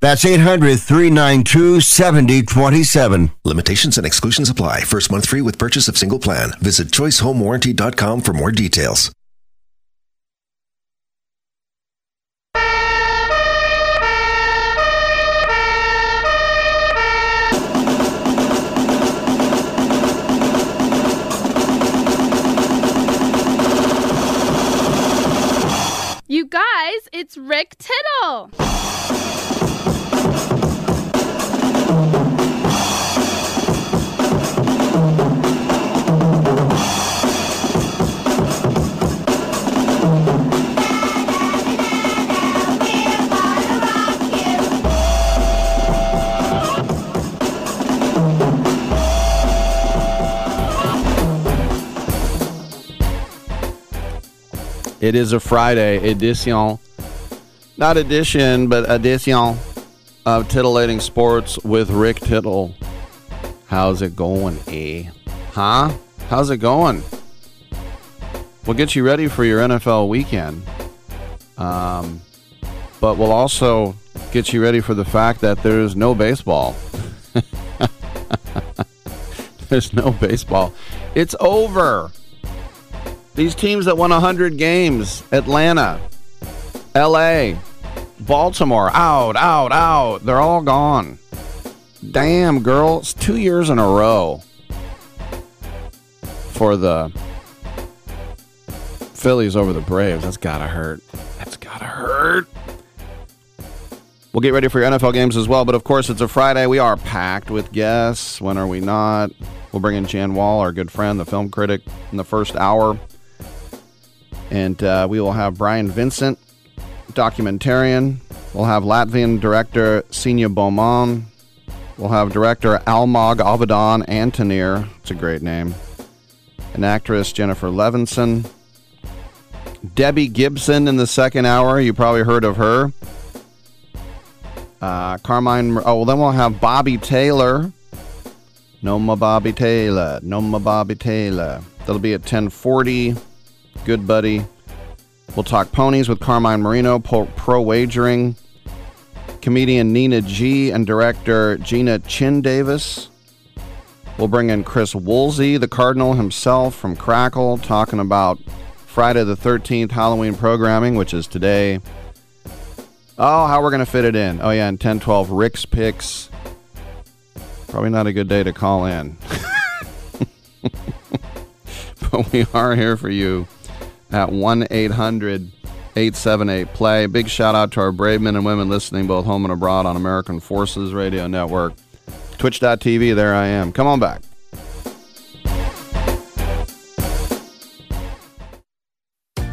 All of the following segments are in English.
That's 800 392 7027. Limitations and exclusions apply. First month free with purchase of single plan. Visit choicehomewarranty.com for more details. You guys, it's Rick Tittle. It is a Friday edition, not edition, but edition of Titillating Sports with Rick Tittle. How's it going, eh? Huh? How's it going? We'll get you ready for your NFL weekend. Um, but we'll also get you ready for the fact that there's no baseball. there's no baseball. It's over. These teams that won 100 games Atlanta, LA, Baltimore, out, out, out. They're all gone. Damn, girls. Two years in a row for the Phillies over the Braves. That's got to hurt. That's got to hurt. We'll get ready for your NFL games as well. But of course, it's a Friday. We are packed with guests. When are we not? We'll bring in Jan Wahl, our good friend, the film critic, in the first hour. And uh, we will have Brian Vincent, documentarian. We'll have Latvian director Senya Beaumont. We'll have director Almog Avidan Antonir. It's a great name. An actress, Jennifer Levinson. Debbie Gibson in the second hour. You probably heard of her. Uh, Carmine. Oh, well, then we'll have Bobby Taylor. Noma Bobby Taylor. Noma Bobby Taylor. That'll be at 1040 good buddy. We'll talk ponies with Carmine Marino, pro, wagering, comedian Nina G, and director Gina Chin Davis. We'll bring in Chris Woolsey, the Cardinal himself from Crackle, talking about Friday the 13th Halloween programming, which is today. Oh, how we're going to fit it in. Oh, yeah, and 10 12 Rick's Picks. Probably not a good day to call in. but we are here for you at 1 800 878 play. Big shout out to our brave men and women listening both home and abroad on American Forces Radio Network. Twitch.tv, there I am. Come on back.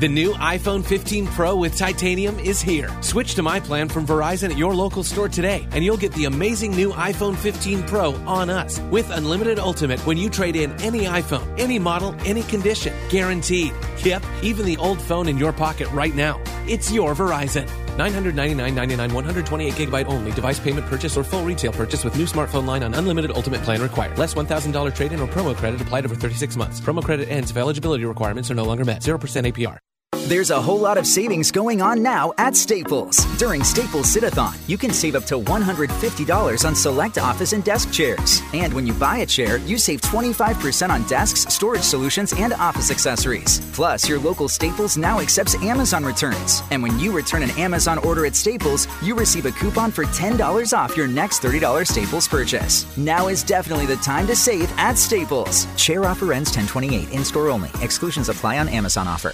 The new iPhone 15 Pro with titanium is here. Switch to my plan from Verizon at your local store today, and you'll get the amazing new iPhone 15 Pro on us with unlimited ultimate when you trade in any iPhone, any model, any condition. Guaranteed. Yep, even the old phone in your pocket right now. It's your Verizon. 999.99 128 gigabyte only device payment purchase or full retail purchase with new smartphone line on unlimited ultimate plan required. Less $1,000 trade in or promo credit applied over 36 months. Promo credit ends if eligibility requirements are no longer met. 0% APR. There's a whole lot of savings going on now at Staples. During Staples Sit-a-thon, you can save up to $150 on select office and desk chairs. And when you buy a chair, you save 25% on desks, storage solutions, and office accessories. Plus, your local Staples now accepts Amazon returns. And when you return an Amazon order at Staples, you receive a coupon for $10 off your next $30 Staples purchase. Now is definitely the time to save at Staples. Chair offer ends 1028 in store only. Exclusions apply on Amazon offer.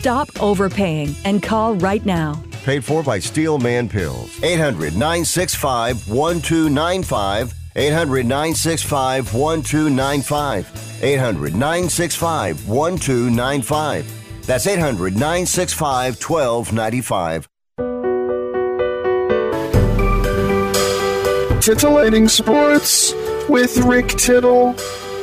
Stop overpaying and call right now. Paid for by Steel Man Pills. 800 965 1295. 800 965 1295. 800 965 1295. That's 800 965 1295. Titillating Sports with Rick Tittle.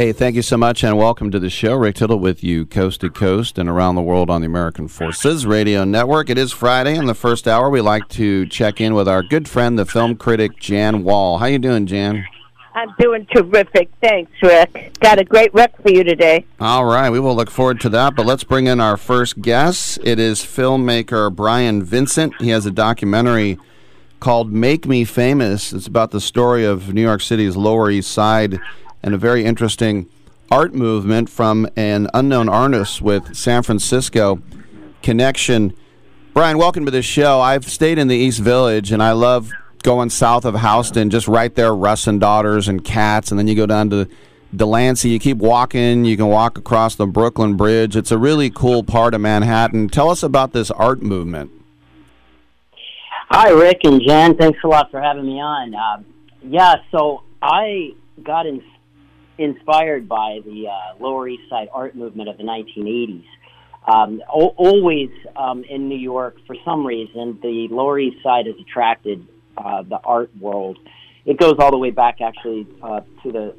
Hey, thank you so much, and welcome to the show. Rick Tittle with you, coast to coast and around the world on the American Forces Radio Network. It is Friday, in the first hour, we like to check in with our good friend, the film critic Jan Wahl. How you doing, Jan? I'm doing terrific. Thanks, Rick. Got a great rec for you today. All right, we will look forward to that. But let's bring in our first guest. It is filmmaker Brian Vincent. He has a documentary called "Make Me Famous." It's about the story of New York City's Lower East Side and a very interesting art movement from an unknown artist with San Francisco connection. Brian, welcome to the show. I've stayed in the East Village, and I love going south of Houston, just right there, Russ and Daughters and Katz, and then you go down to Delancey. You keep walking. You can walk across the Brooklyn Bridge. It's a really cool part of Manhattan. Tell us about this art movement. Hi, Rick and Jen. Thanks a lot for having me on. Uh, yeah, so I got in, inspired by the uh, Lower East Side art movement of the 1980s. Um, o- always um, in New York, for some reason, the Lower East Side has attracted uh, the art world. It goes all the way back, actually, uh, to the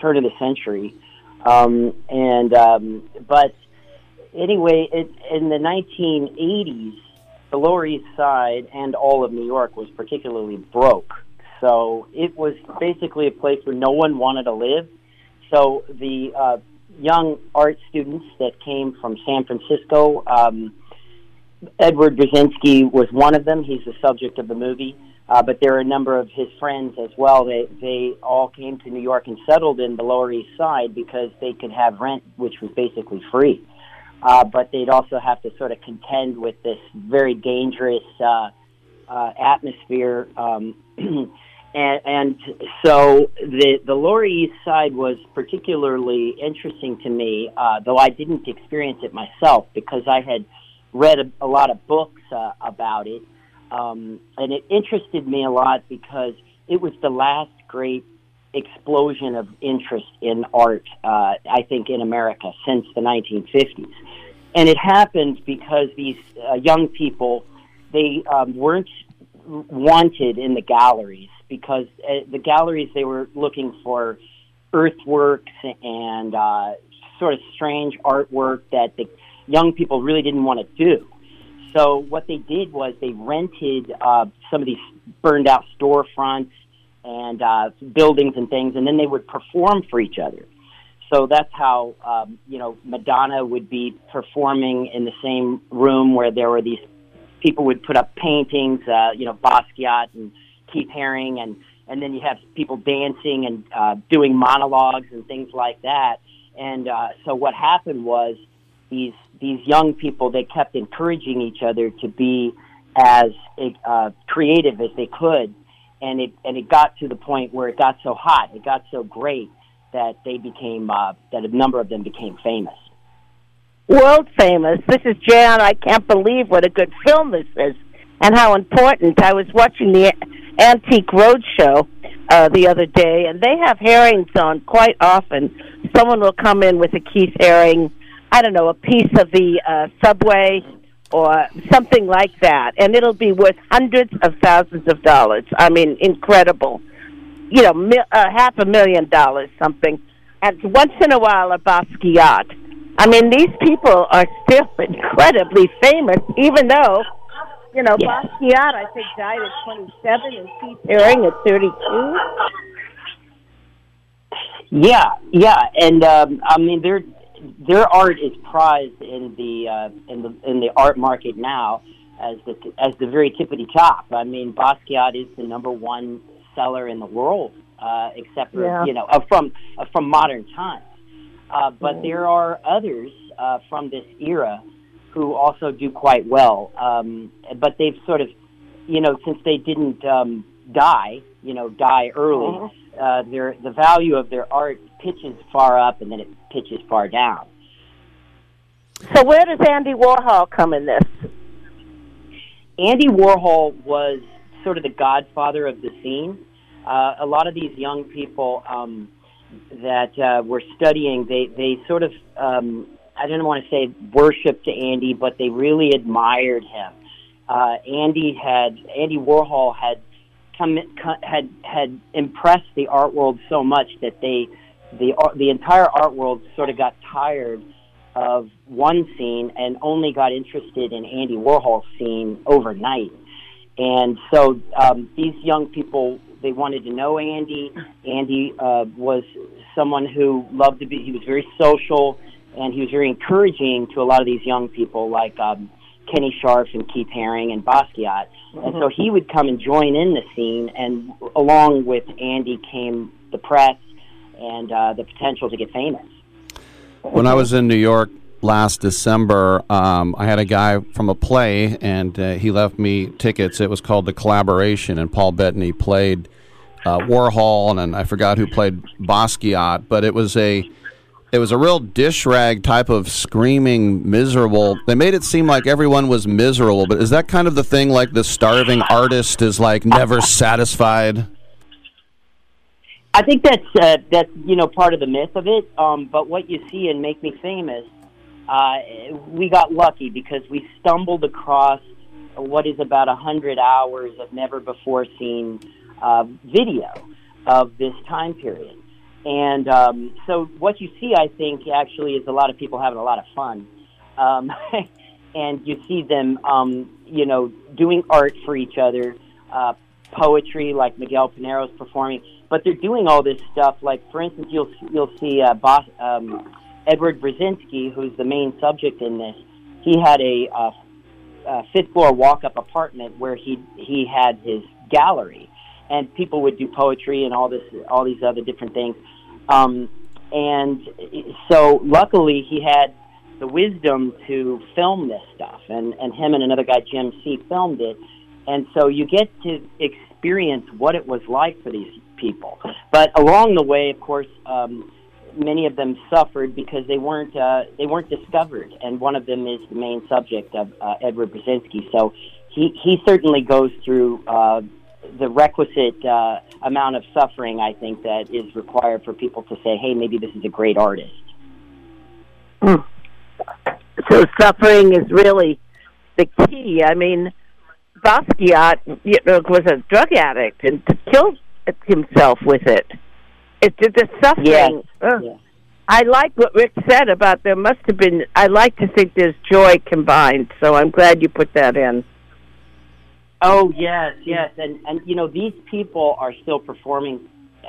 turn of the century. Um, and um, but anyway, it, in the 1980s, the Lower East Side and all of New York was particularly broke. So it was basically a place where no one wanted to live. So the uh, young art students that came from San Francisco, um, Edward Brezinski was one of them. He's the subject of the movie. Uh, but there are a number of his friends as well. They they all came to New York and settled in the Lower East Side because they could have rent, which was basically free. Uh, but they'd also have to sort of contend with this very dangerous uh, uh, atmosphere. Um, and, and so the the Lower East Side was particularly interesting to me, uh, though I didn't experience it myself because I had read a, a lot of books uh, about it. Um, and it interested me a lot because it was the last great explosion of interest in art, uh, I think, in America since the 1950s. And it happened because these uh, young people, they um, weren't wanted in the galleries because uh, the galleries they were looking for earthworks and uh, sort of strange artwork that the young people really didn't want to do. So what they did was they rented uh, some of these burned out storefronts and uh, buildings and things, and then they would perform for each other. So that's how um, you know Madonna would be performing in the same room where there were these people would put up paintings, uh, you know Basquiat and Keith Haring, and and then you have people dancing and uh, doing monologues and things like that. And uh, so what happened was these these young people they kept encouraging each other to be as uh, creative as they could, and it and it got to the point where it got so hot, it got so great that they became uh, that a number of them became famous. World famous. This is Jan. I can't believe what a good film this is, and how important. I was watching the Antique Roadshow uh, the other day, and they have Harings on quite often. Someone will come in with a Keith Haring, I don't know, a piece of the uh, subway or something like that, and it'll be worth hundreds of thousands of dollars. I mean, incredible. You know, mi- uh, half a million dollars, something. And once in a while, a Basquiat. I mean, these people are still incredibly famous, even though, you know, Yeah. Basquiat, I think, died at 27 and Keith Haring at 32. Yeah, yeah, and um, I mean their their art is prized in the uh, in the in the art market now as the as the very tippity top. I mean Basquiat is the number one seller in the world, uh, except for Yeah. you know uh, from uh, from modern times. Uh, but there are others uh, from this era who also do quite well. Um, but they've sort of, you know, since they didn't um, die, you know, die early, uh, their the value of their art pitches far up and then it pitches far down. So where does Andy Warhol come in this? Andy Warhol was sort of the godfather of the scene. Uh, a lot of these young people um, that uh, were studying, they they sort of um, I don't want to say worshipped Andy, but they really admired him. Uh, Andy had Andy Warhol had come had had impressed the art world so much that they the the entire art world sort of got tired of one scene and only got interested in Andy Warhol's scene overnight. And so um, these young people, they wanted to know Andy. Andy uh, was someone who loved to be, he was very social and he was very encouraging to a lot of these young people like um, Kenny Scharf and Keith Haring and Basquiat. And so he would come and join in the scene, and along with Andy came the press and uh, the potential to get famous. When I was in New York last December, um, I had a guy from a play, and uh, he left me tickets. It was called The Collaboration, and Paul Bettany played uh, Warhol, and, and I forgot who played Basquiat, but it was a it was a real dish rag type of screaming miserable. They made it seem like everyone was miserable, but is that kind of the thing? Like the starving artist is like never satisfied. I think that's uh, that's you know part of the myth of it. Um, but what you see in Make Me Famous, uh, we got lucky because we stumbled across what is about a hundred hours of never before seen uh, video of this time period. And um, so what you see, I think, actually is a lot of people having a lot of fun. Um, and you see them, um, you know, doing art for each other, uh, poetry like Miguel Pinero's performing, but they're doing all this stuff. Like, for instance, you'll you'll see uh, um, Edward Brezinski, who's the main subject in this. He had a, uh, uh, fifth floor walk up apartment where he he had his gallery, and people would do poetry and all this all these other different things. Um, and so, luckily, he had the wisdom to film this stuff, and and him and another guy, Jim C, filmed it. And so you get to experience what it was like for these people. But along the way, of course, um, many of them suffered because they weren't uh, they weren't discovered. And one of them is the main subject of uh, Edward Brezinski. So he he certainly goes through uh, the requisite uh, amount of suffering. I think that is required for people to say, "Hey, maybe this is a great artist." So suffering is really the key. I mean, Basquiat you know, was a drug addict and killed himself with it. It's the, the suffering. Yeah. I like what Rick said about there must have been. I like to think there's joy combined. So I'm glad you put that in. Oh yes, yes, and and you know these people are still performing.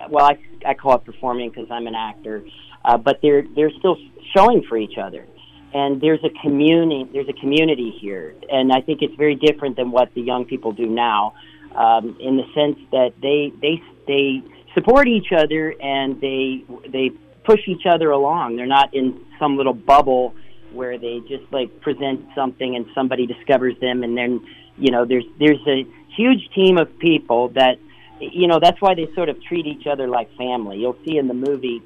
Well, I I call it performing because I'm an actor, uh, but they're they're still showing for each other, and there's a community there's a community here, and I think it's very different than what the young people do now, um, in the sense that they they they support each other and they they push each other along. They're not in some little bubble where they just like present something and somebody discovers them and then you know there's there's a huge team of people that you know that's why they sort of treat each other like family you'll see in the movie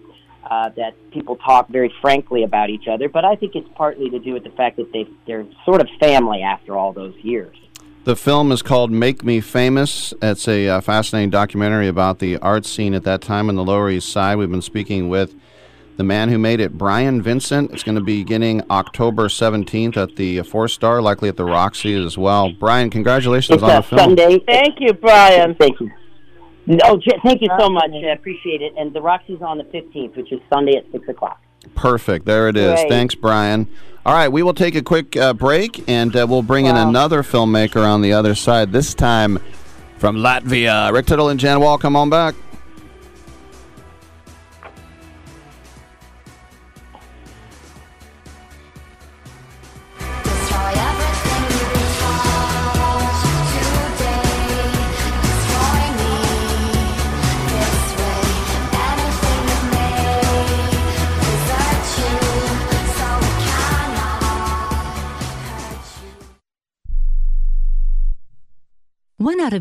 uh, that people talk very frankly about each other but i think it's partly to do with the fact that they they're sort of family after all those years The film is called Make Me Famous. It's a uh, fascinating documentary about the art scene at that time in the Lower East Side. We've been speaking with the man who made it, Brian Vincent. It's going to be beginning October 17th at the Four Star, likely at the Roxy as well. Brian, congratulations it's on a the film. sunday Thank you, Brian. thank you oh thank you so much i appreciate it and the roxy's on the 15th which is sunday at 6 o'clock Perfect. There it is. Great. Thanks, Brian. All right, we will take a quick uh, break and uh, we'll bring in another filmmaker on the other side, this time from Latvia. Rick Tittle and Jan Wahl, come on back.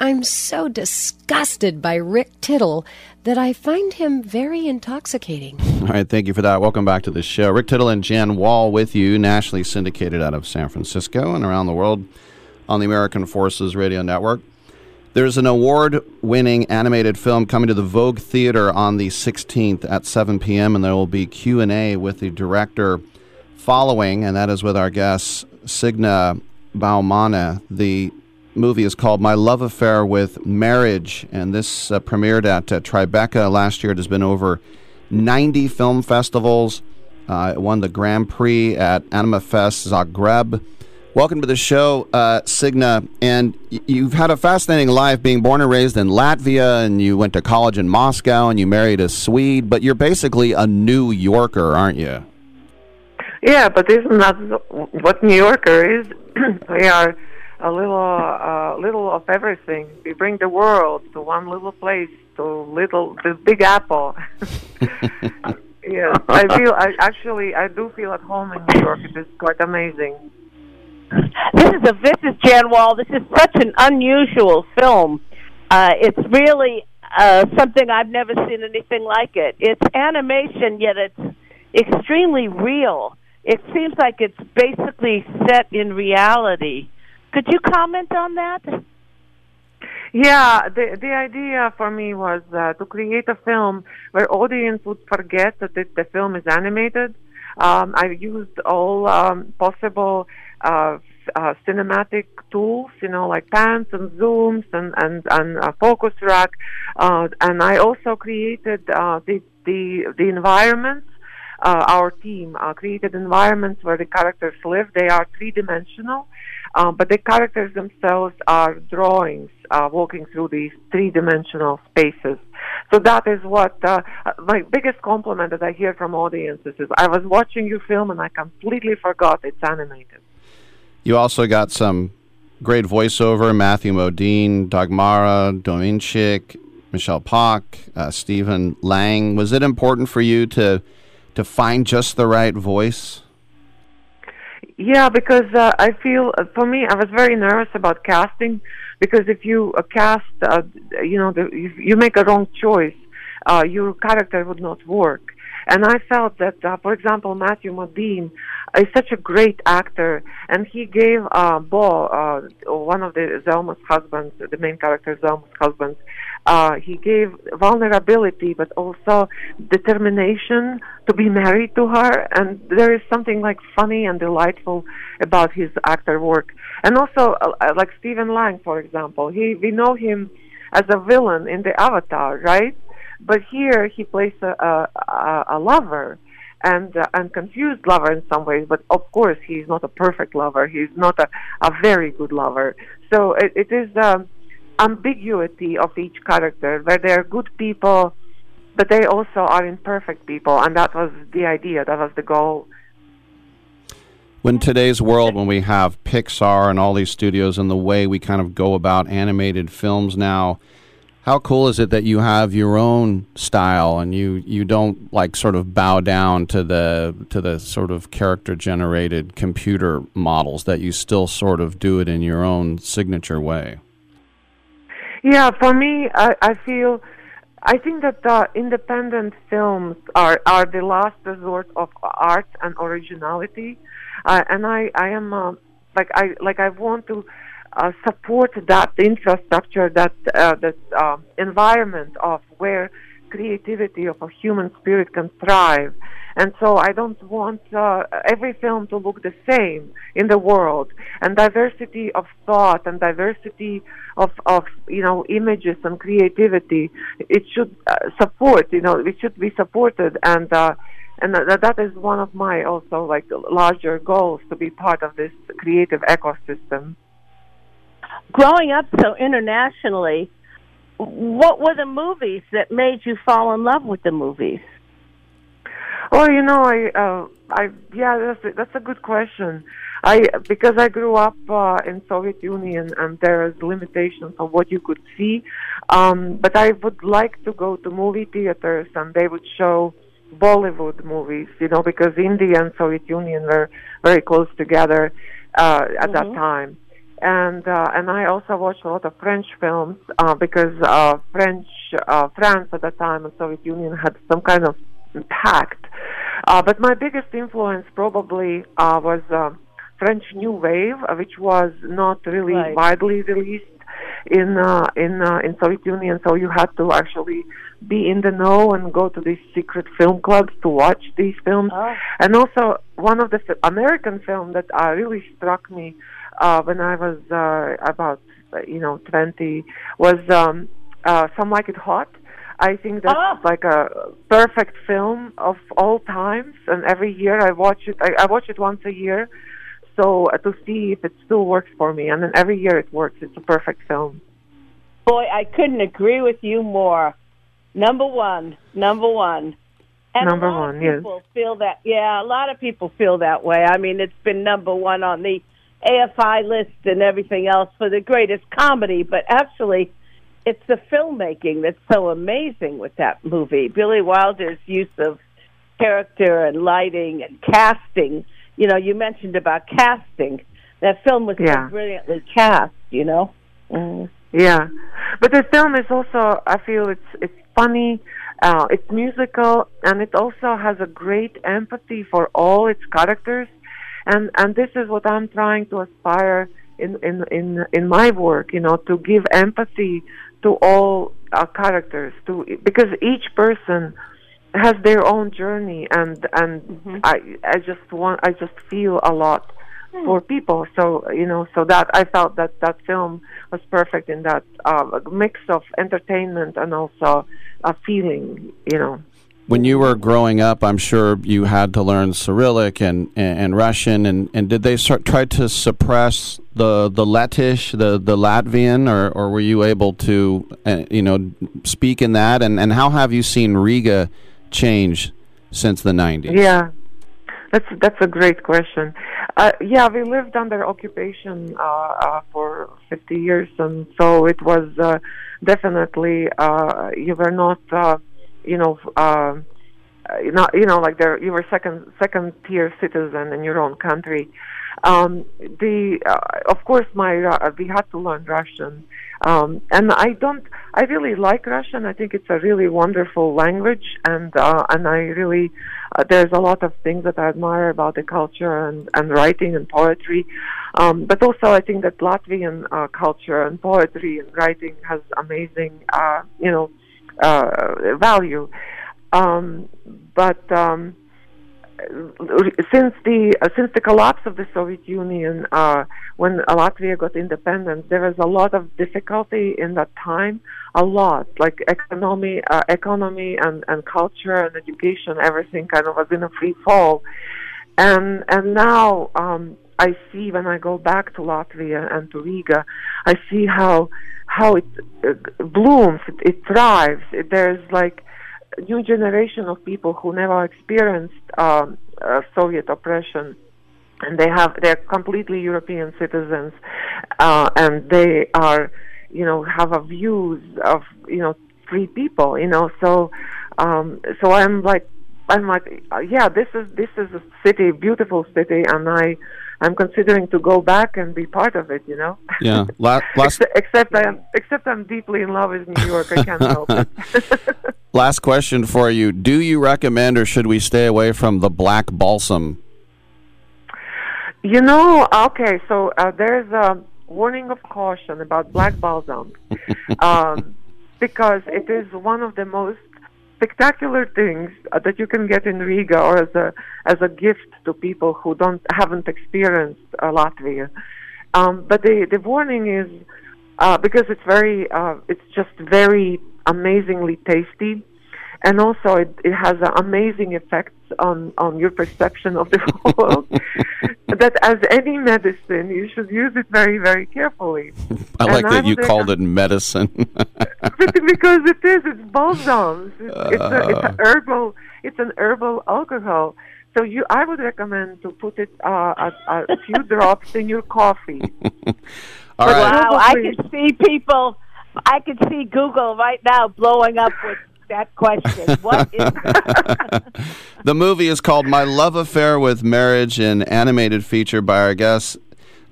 I'm so disgusted by Rick Tittle that I find him very intoxicating. All right, thank you for that. Welcome back to the show. Rick Tittle and Jan Wahl with you, nationally syndicated out of San Francisco and around the world on the American Forces Radio Network. There's an award-winning animated film coming to the Vogue Theater on the 16th at 7 p.m. and there will be Q&A with the director following, and that is with our guest Signe Baumane. The movie is called My Love Affair with Marriage, and this uh, premiered at uh, Tribeca last year. It has been over 90 film festivals. Uh, it won the Grand Prix at Animafest Zagreb. Welcome to the show, uh, Signe. And you've had a fascinating life being born and raised in Latvia, and you went to college in Moscow, and you married a Swede, but you're basically a New Yorker, aren't you? Yeah, but this isn't that what New Yorker is? we are a little, uh, little of everything. We bring the world to one little place, to little, the Big Apple. yes, I feel. I actually, I do feel at home in New York. It is quite amazing. This is a this is Jan Wahl. This is such an unusual film. Uh, it's really uh, something I've never seen anything like it. It's animation, yet it's extremely real. It seems like it's basically set in reality. Could you comment on that? Yeah, the the idea for me was uh, to create a film where audience would forget that it, the film is animated. Um, I used all um, possible uh, uh, cinematic tools, you know, like pans and zooms and and and a focus rack, uh, and I also created uh, the the the environments. Uh, our team uh, created environments where the characters live. They are three dimensional, uh, but the characters themselves are drawings uh, walking through these three dimensional spaces. So that is what uh, my biggest compliment that I hear from audiences is I was watching your film and I completely forgot it's animated. You also got some great voiceover Matthew Modine, Dagmara Dominczyk, Michele Pawk, uh, Stephen Lang. Was it important for you to to find just the right voice? Yeah, because uh, I feel uh, for me, I was very nervous about casting because if you uh, cast, uh, you know, the, if you make a wrong choice, uh, your character would not work. And I felt that, uh, for example, Matthew Modine is such a great actor, and he gave uh, Bo, uh, one of the Zelma's husbands, the main character Zelma's husbands, uh, he gave vulnerability, but also determination to be married to her. And there is something like funny and delightful about his actor work. And also, uh, uh, like Stephen Lang, for example, he we know him as a villain in the Avatar, right? But here he plays a, a, a lover and uh, and confused lover in some ways. But of course, he's not a perfect lover. He's not a, a very good lover. So it, it is the ambiguity of each character, where they are good people, but they also are imperfect people, and that was the idea. That was the goal. When today's world, when we have Pixar and all these studios and the way we kind of go about animated films now, how cool is it that you have your own style and you, you don't like sort of bow down to the to the sort of character generated computer models that you still sort of do it in your own signature way? Yeah, for me, I, I feel, I think that uh, independent films are are the last resort of art and originality, uh, and I I am uh, like I like I want to uh, support that infrastructure, that uh, that uh, environment of where creativity of a human spirit can thrive. And so I don't want uh, every film to look the same in the world. And diversity of thought and diversity of, of you know images and creativity, it should uh, support. You know, it should be supported. And uh, and that, that is one of my also like larger goals to be part of this creative ecosystem. Growing up so internationally, what were the movies that made you fall in love with the movies? Well, you know, I, uh, I, yeah, that's a, that's a good question. I because I grew up uh, in Soviet Union and there is limitations on what you could see, um, but I would like to go to movie theaters and they would show Bollywood movies, you know, because India and Soviet Union were very close together uh, at that Mhm. time. And uh, and I also watched a lot of French films uh, because uh, French uh, France at that time and Soviet Union had some kind of pact. Uh, but my biggest influence probably uh, was uh, French New Wave, uh, which was not really Right. widely released in uh, in uh, in Soviet Union. So you had to actually be in the know and go to these secret film clubs to watch these films. And also one of the f- American film that uh, really struck me uh, when I was uh, about you know 20 was um, uh, Some Like It Hot. I think that's like a perfect film of all times, and every year I watch it. I, I watch it once a year, so uh, to see if it still works for me. And then every year it works. It's a perfect film. Boy, I couldn't agree with you more. Number one, number one. And Number a lot one, of yes. people feel that. Yeah, a lot of people feel that way. I mean, it's been number one on the AFI list and everything else for the greatest comedy, but actually, it's the filmmaking that's so amazing with that movie. Billy Wilder's use of character and lighting and casting. You know, you mentioned about casting. That film was Yeah. so brilliantly cast. You know. Mm. Yeah, but the film is also. I feel it's it's funny. Uh, it's musical, and it also has a great empathy for all its characters, and and this is what I'm trying to aspire in in in in my work. You know, to give empathy to all uh, characters, to because each person has their own journey, and and I I just want I just feel a lot for people. So you know, so that I felt that that film was perfect in that uh, mix of entertainment and also a feeling. You know. When you were growing up, I'm sure you had to learn Cyrillic and, and, and Russian, and, and did they start, try to suppress the the Lettish, the, the Latvian, or, or were you able to, uh, you know, speak in that? And, and how have you seen Riga change since the 90s? Yeah, that's that's a great question. Uh, yeah, we lived under occupation uh, uh, for 50 years, and so it was uh, definitely uh, you were not, you know, uh, not you know like there you were second second tier citizen in your own country. Um, the uh, of course my uh, we had to learn Russian, um, and I don't I really like Russian. I think it's a really wonderful language, and uh, and I really uh, there's a lot of things that I admire about the culture and and writing and poetry. Um, but also I think that Latvian uh, culture and poetry and writing has amazing uh, you know uh, value. Um, but um, since the uh, since the collapse of the Soviet Union, uh, when Latvia got independence, there was a lot of difficulty in that time. A lot, like economy, uh, economy and and culture and education, everything kind of was in a free fall. And and now um, I see when I go back to Latvia and to Riga, I see how how it uh, blooms, it, it thrives. It, there's like a new generation of people who never experienced um, uh, Soviet oppression, and they have they're completely European citizens, uh, and they are, you know, have a views of you know free people, you know. So, um, so I'm like. I'm like, yeah, this is this is a city, beautiful city, and I, I'm considering to go back and be part of it. You know. Yeah. La- last, Except, except I am, except I'm deeply in love with New York. I can't help it. last question for you. Do you recommend or should we stay away from the black balsam? You know, okay, so uh, there's a warning of caution about black balsam um, because it is one of the most spectacular things uh, that you can get in Riga or as a as a gift to people who don't haven't experienced uh, Latvia. Um, but the the warning is uh, because it's very uh, it's just very amazingly tasty and also it, it has uh, amazing effects on on your perception of the world. that as any medicine, you should use it very very carefully. I like And that you would called it medicine. because it is. It's balsams. It's, it's, a, it's Uh. an herbal. It's an herbal alcohol. So you, I would recommend to put it uh, a, a few drops in your coffee. All right. Wow, I can see people. I can see Google right now blowing up with that question. What is the movie is called My Love Affair with Marriage, an animated feature by our guest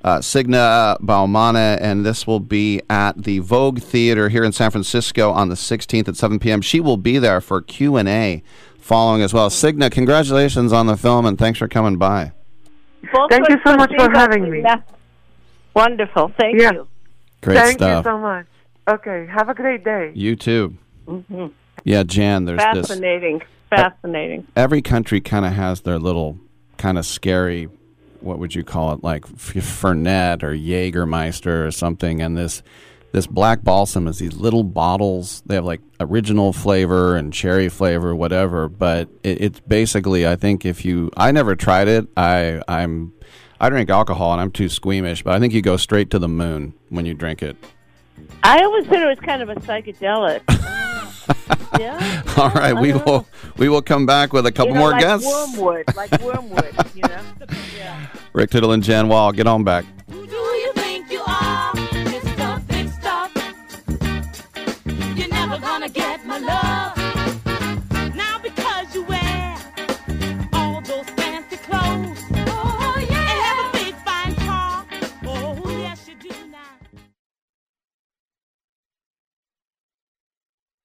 uh, Signe Baumane, and this will be at the Vogue Theater here in San Francisco on the 16th at 7 p.m. She will be there for Q and A following as well. Signa, congratulations on the film, and thanks for coming by. Thank you so much for having me. Wonderful. Thank Yeah. you. Great Thank stuff. you so much. Okay, have a great day. You too. hmm Yeah, Jan. There's this. Fascinating. Fascinating. every country kind of has their little kind of scary what would you call it like fernet or jägermeister or something and this this black balsam is these little bottles they have like original flavor and cherry flavor whatever but it, it's basically i think if you i never tried it i i'm i drink alcohol and i'm too squeamish but i think you go straight to the moon when you drink it I always said it was kind of a psychedelic. yeah. all right we will we will come back with a couple you know, more like guests Wormwood, like wormwood. You know. Yeah. rick tittle and jan wahl get on back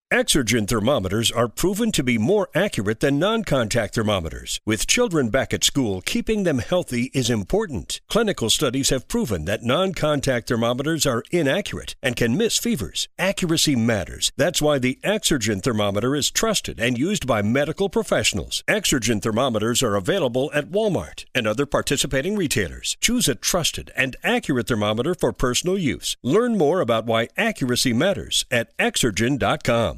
Exergen thermometers are proven to be more accurate than non contact thermometers. With children back at school, keeping them healthy is important. Clinical studies have proven that non contact thermometers are inaccurate and can miss fevers. Accuracy matters. That's why the Exergen thermometer is trusted and used by medical professionals. Exergen thermometers are available at Walmart and other participating retailers. Choose a trusted and accurate thermometer for personal use. Learn more about why accuracy matters at Exergen.com.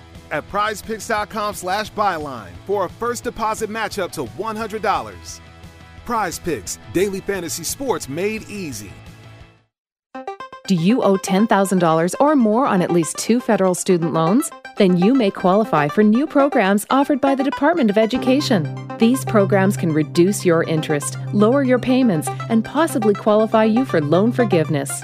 at prizepicks.com slash byline for a first deposit match up to $100. Prize Picks, daily fantasy sports made easy. Do you owe $10,000 or more on at least two federal student loans? Then you may qualify for new programs offered by the Department of Education. These programs can reduce your interest, lower your payments, and possibly qualify you for loan forgiveness.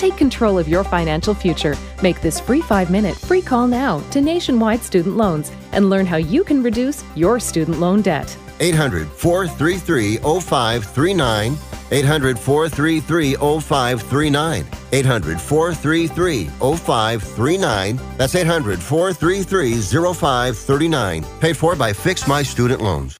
Take control of your financial future. Make this free five minute free call now to Nationwide Student Loans and learn how you can reduce your student loan debt. 800 433 0539. 800 433 0539. 800 433 0539. That's 800 433 0539. Paid for by Fix My Student Loans.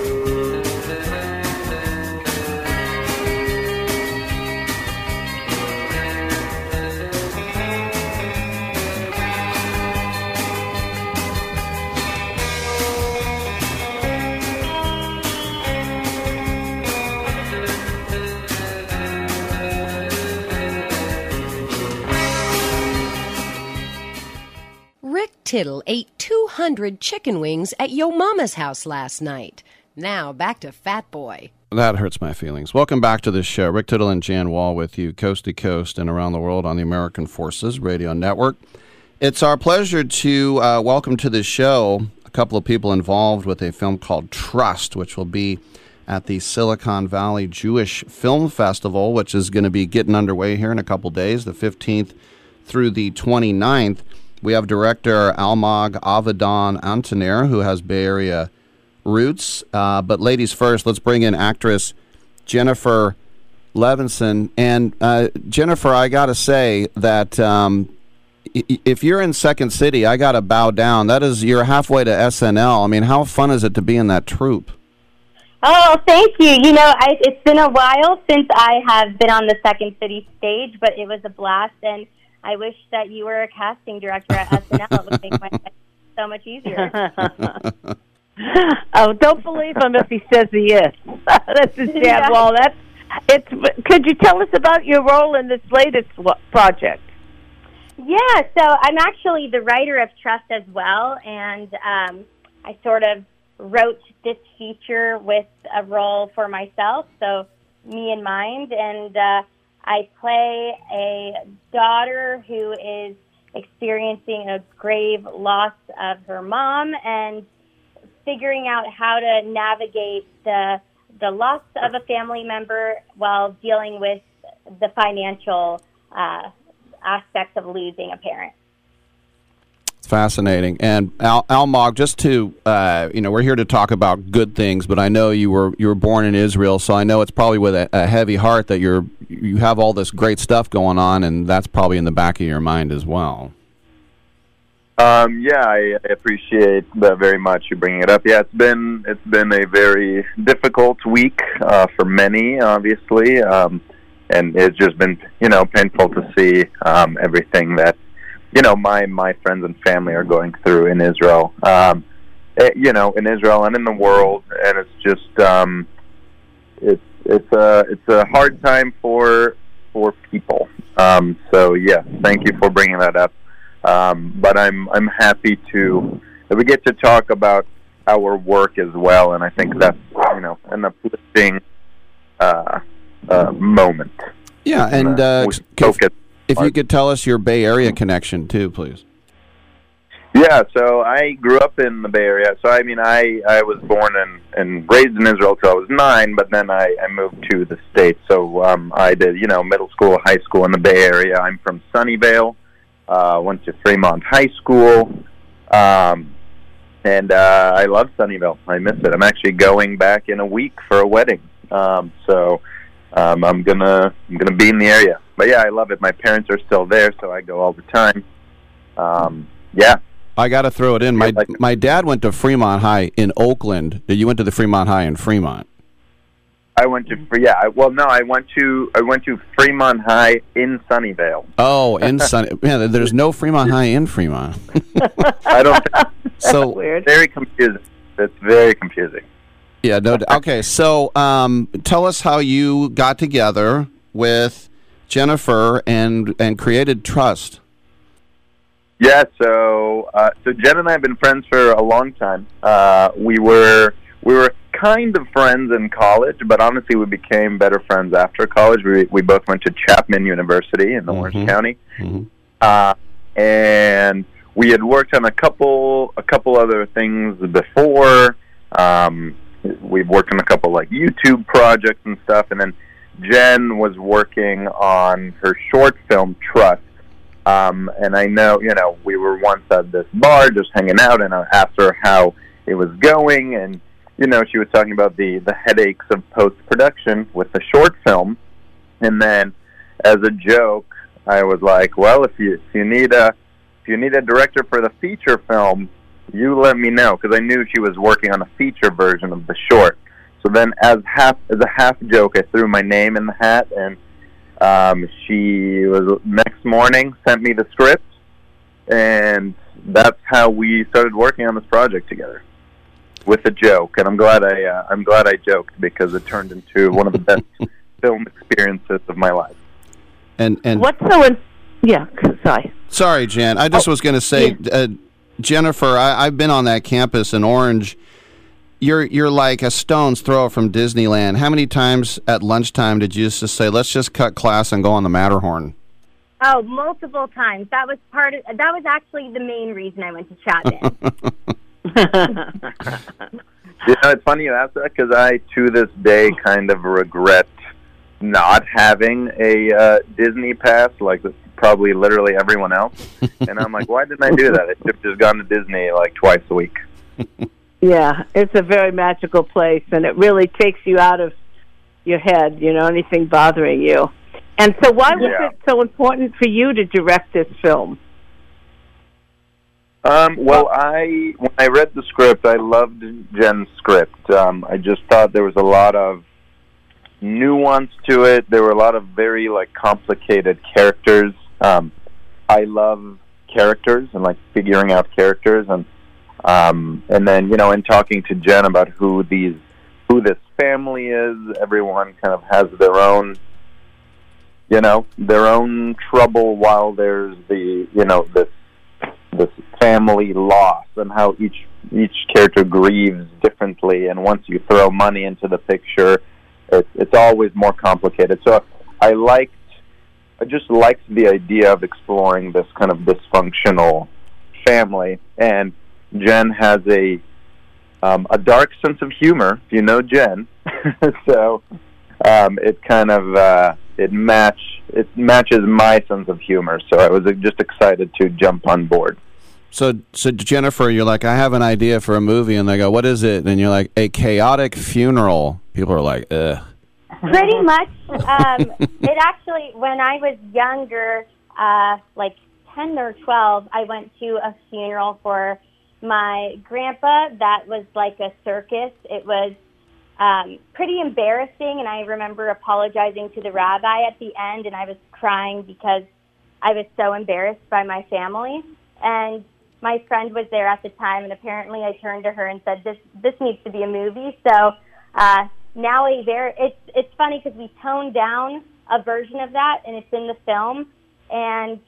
Tittle ate 200 chicken wings at Yo Mama's house last night. Now back to Fat Boy. That hurts my feelings. Welcome back to the show. Rick Tittle and Jan Wahl with you, coast to coast and around the world on the American Forces Radio Network. It's our pleasure to uh, welcome to the show a couple of people involved with a film called Trust, which will be at the Silicon Valley Jewish Film Festival, which is going to be getting underway here in a couple days, the 15th through the 29th. We have director Almog Avedon Antoner, who has Bay Area roots. Uh, but ladies first, let's bring in actress Jennifer Levinson. And uh, Jennifer, I got to say that um, if you're in Second City, I got to bow down. That is, you're halfway to SNL. I mean, how fun is it to be in that troupe? Oh, thank you. You know, I, it's been a while since I have been on the Second City stage, but it was a blast, and I wish that you were a casting director at SNL. It would make my life so much easier. oh, don't believe him if he says he is. That's his jab Yeah. wall. That's it's. Could you tell us about your role in this latest project? Yeah, so I'm actually the writer of Trust as well, and um, I sort of wrote this feature with a role for myself, so me in mind, and uh, I play a daughter who is experiencing a grave loss of her mom and figuring out how to navigate the the loss of a family member while dealing with the financial uh, aspects of losing a parent. Fascinating. And Al, Almog, just to uh, you know, we're here to talk about good things, but I know you were you were born in Israel, so I know it's probably with a, a heavy heart that you're you have all this great stuff going on, and that's probably in the back of your mind as well. Um, yeah, I, I appreciate that very much. You bringing it up. Yeah, it's been it's been a very difficult week uh, for many, obviously, um, and it's just been you know painful to see um, everything that you know my my friends and family are going through in Israel. Um, eh, you know, in Israel and in the world, and it's just um, it's it's a it's a hard time for for people. Um, so yeah, thank you for bringing that up. Um, but I'm I'm happy to that we get to talk about our work as well, and I think that's you know an uplifting uh, uh, moment. Yeah, and uh, focus if you could tell us your Bay Area connection too, please. Yeah, so I grew up in the Bay Area. So I mean, I I was born and and raised in Israel till I was nine, but then I I moved to the states. So um, I did you know middle school, high school in the Bay Area. I'm from Sunnyvale. Uh, went to Fremont High School, um, and uh, I love Sunnyvale. I miss it. I'm actually going back in a week for a wedding. Um, so um, I'm gonna I'm gonna be in the area. But yeah, I love it. My parents are still there, so I go all the time. Um, yeah, I got to throw it in. My my dad went to Fremont High in Oakland. You went to the Fremont High in Fremont. I went to yeah. I, well, no, I went to I went to Fremont High in Sunnyvale. Oh, in Sunny. yeah, there's no Fremont High in Fremont. I don't. so very confusing. It's very confusing. Yeah, no. Okay, so um, tell us how you got together with Jennifer and and created Trust. Yeah. So uh, so Jen and I have been friends for a long time. Uh, we were we were kind of friends in college, but honestly, we became better friends after college. We we both went to Chapman University in Orange County. uh, and we had worked on a couple a couple other things before. Um, we've worked on a couple like YouTube projects and stuff, and then Jen was working on her short film Trust. Um, and I know, you know, we were once at this bar just hanging out, and I asked her how it was going, and you know, she was talking about the the headaches of post production with the short film, and then as a joke, I was like, well, if you if you need a if you need a director for the feature film, you let me know because I knew she was working on a feature version of the short. So then, as half as a half joke, I threw my name in the hat, and um, she was next morning sent me the script, and that's how we started working on this project together with a joke. And I'm glad I uh, I'm glad I joked because it turned into one of the best film experiences of my life. And and What's so in? Yeah, sorry. Sorry, Jan. I just was going to say, uh, Jennifer, I, I've been on that campus in Orange. You're you're like a stone's throw from Disneyland. How many times at lunchtime did you just say, "Let's just cut class and go on the Matterhorn"? Oh, multiple times. That was part of. That was actually the main reason I went to Chapman. You know, it's funny you ask that because I, to this day, kind of regret not having a uh, Disney pass, like probably literally everyone else. and I'm like, why didn't I do that? I should have just gone to Disney like twice a week. Yeah, it's a very magical place, and it really takes you out of your head. You know, anything bothering you. And so, why was Yeah. it so important for you to direct this film? Um, well, I when I read the script, I loved Jen's script. Um, I just thought there was a lot of nuance to it. There were a lot of very like complicated characters. Um, I love characters and like figuring out characters, and um, and then you know, in talking to Jen about who these who this family is, everyone kind of has their own you know their own trouble while there's the you know this this family loss and how each each character grieves differently. And once you throw money into the picture it's it's always more complicated. So i liked i just liked the idea of exploring this kind of dysfunctional family and jen has a um a dark sense of humor if you know jen so um it kind of uh it match it matches my sense of humor so i was just excited to jump on board So, so Jennifer, you're like, I have an idea for a movie, and they go, "What is it?" And you're like, "A chaotic funeral." People are like, "Ugh." Pretty much. Um, it actually, when I was younger, uh, like 10 or 12, I went to a funeral for my grandpa that was like a circus. It was um, pretty embarrassing, and I remember apologizing to the rabbi at the end, and I was crying because I was so embarrassed by my family. And my friend was there at the time, and apparently I turned to her and said, "This this needs to be a movie." So uh, now a very it's it's funny because we toned down a version of that, and it's in the film, and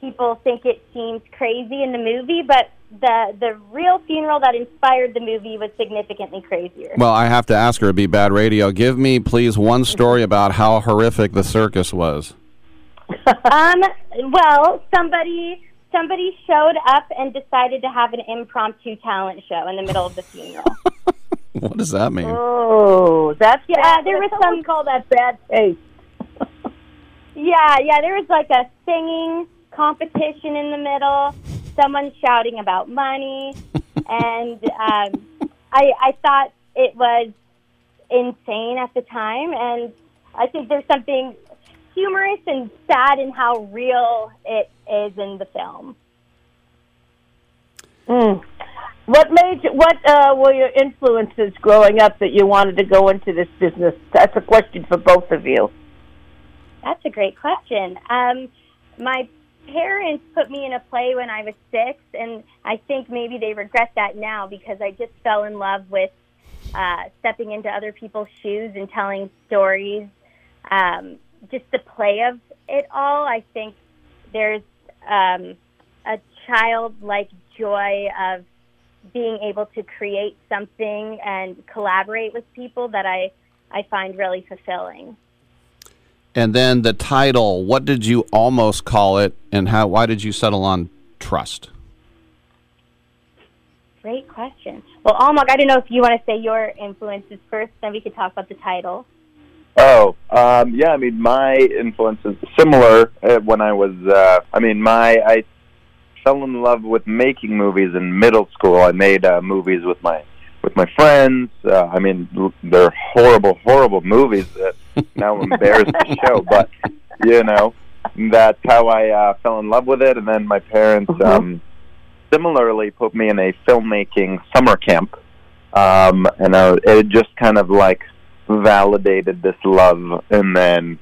people think it seems crazy in the movie, but the the real funeral that inspired the movie was significantly crazier. Well, I have to ask her. It'd be bad radio. Give me, please, one story about how horrific the circus was. um, well, somebody somebody showed up and decided to have an impromptu talent show in the middle of the funeral. What does that mean? Oh, that's yeah. There was some call that bad taste. yeah, yeah. There was like a singing competition in the middle. Someone shouting about money, and um, I I thought it was insane at the time, and I think there's something humorous and sad in how real it is in the film. Mm. What made you, what uh, were your influences growing up that you wanted to go into this business? That's a question for both of you. That's a great question. Um, my parents put me in a play when I was six, and I think maybe they regret that now because I just fell in love with uh, stepping into other people's shoes and telling stories. Um, just the play of it all, I think there's um, a childlike joy of being able to create something and collaborate with people that I, I find really fulfilling. And then the title. What did you almost call it, and how? Why did you settle on trust? Great question. Well, Almog, I don't know if you want to say your influences first, then we could talk about the title. Oh, um, yeah. I mean, my influence is similar. Uh, when I was, uh, I mean, my I fell in love with making movies in middle school. I made uh, movies with my with my friends. Uh, I mean, they're horrible, horrible movies that now I'm embarrassed to show. But you know, that's how I uh, fell in love with it. And then my parents Mm-hmm. um, similarly put me in a filmmaking summer camp, um, and I, it just kind of like validated this love. And then,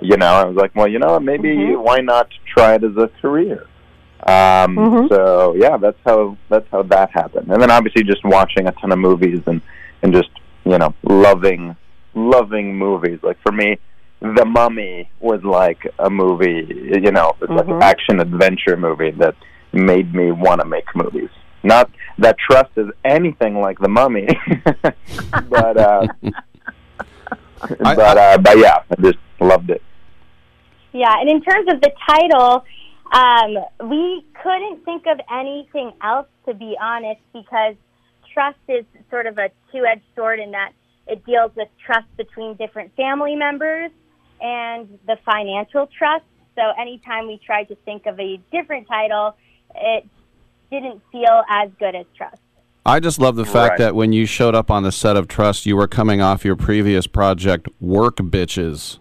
you know, I was like, well, you know, maybe Mhm. why not try it as a career? Um, Mhm. So yeah, that's how that's how that happened. And then obviously just watching a ton of movies and and just you know loving loving movies. Like for me, The Mummy was like a movie, you know, it's like Mhm. an action adventure movie that made me want to make movies. Not that Trust is anything like The Mummy, but uh, but uh, but yeah, I just loved it. Yeah, and in terms of the title, um, we couldn't think of anything else to be honest because trust is sort of a two-edged sword in that it deals with trust between different family members and the financial trust. So anytime we tried to think of a different title, it didn't feel as good as trust. I just love the fact Right. that when you showed up on the set of Trust, you were coming off your previous project, Work Bitches.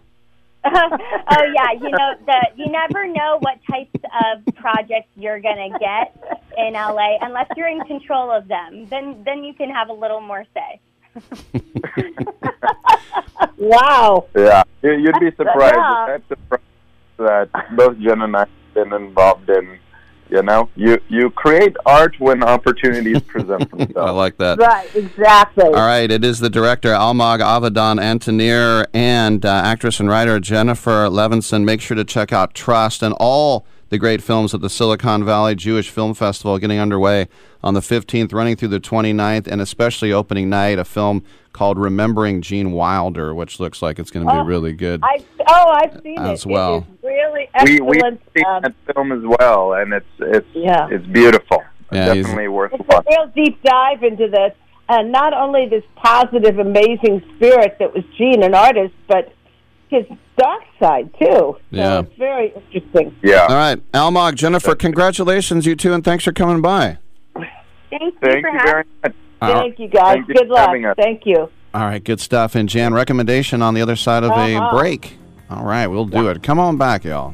Oh yeah, you know the you never know what types of projects you're gonna get in LA unless you're in control of them. Then then you can have a little more say. Wow. Yeah, You- you'd be surprised Yeah. the types of projects that both Jen and I have been involved in. You know, you you create art when opportunities present themselves. I like that. Right, exactly. All right, it is the director Almog Avedon Antonier and uh, actress and writer Jennifer Levinson. Make sure to check out Trust and all the great films at the Silicon Valley Jewish Film Festival getting underway on the 15th, running through the 29th, and especially opening night, a film called Remembering Gene Wilder, which looks like it's going to be Oh, really good. I oh, I've seen As it. well. It is really we we excellent. seen um, that film as well, and it's it's Yeah. it's beautiful. Yeah, he's- Definitely worth it's a watching. real deep dive into this, and not only this positive, amazing spirit that was Gene, an artist, but his dark side too. So Yeah. it's very interesting. Yeah. All right, Almog, Jennifer, congratulations, you two, and thanks for coming by. Thank you Thank for you having very much. Thank you guys. Thank you Good for luck. Thank you. All right, good stuff. And Jan, recommendation on the other side of Uh-huh. a break. All right, we'll do it. Come on back, y'all.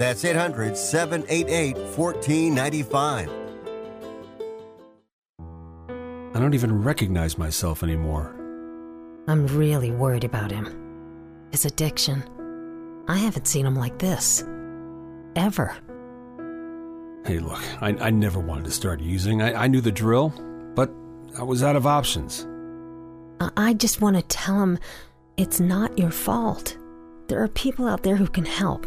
That's 800 788 1495. I don't even recognize myself anymore. I'm really worried about him. His addiction. I haven't seen him like this. Ever. Hey, look, I, I never wanted to start using. I, I knew the drill, but I was out of options. I, I just want to tell him it's not your fault. There are people out there who can help.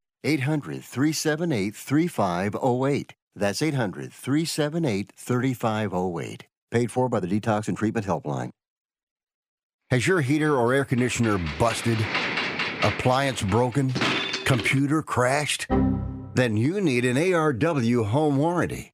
800 378 3508. That's 800 378 3508. Paid for by the Detox and Treatment Helpline. Has your heater or air conditioner busted? Appliance broken? Computer crashed? Then you need an ARW home warranty.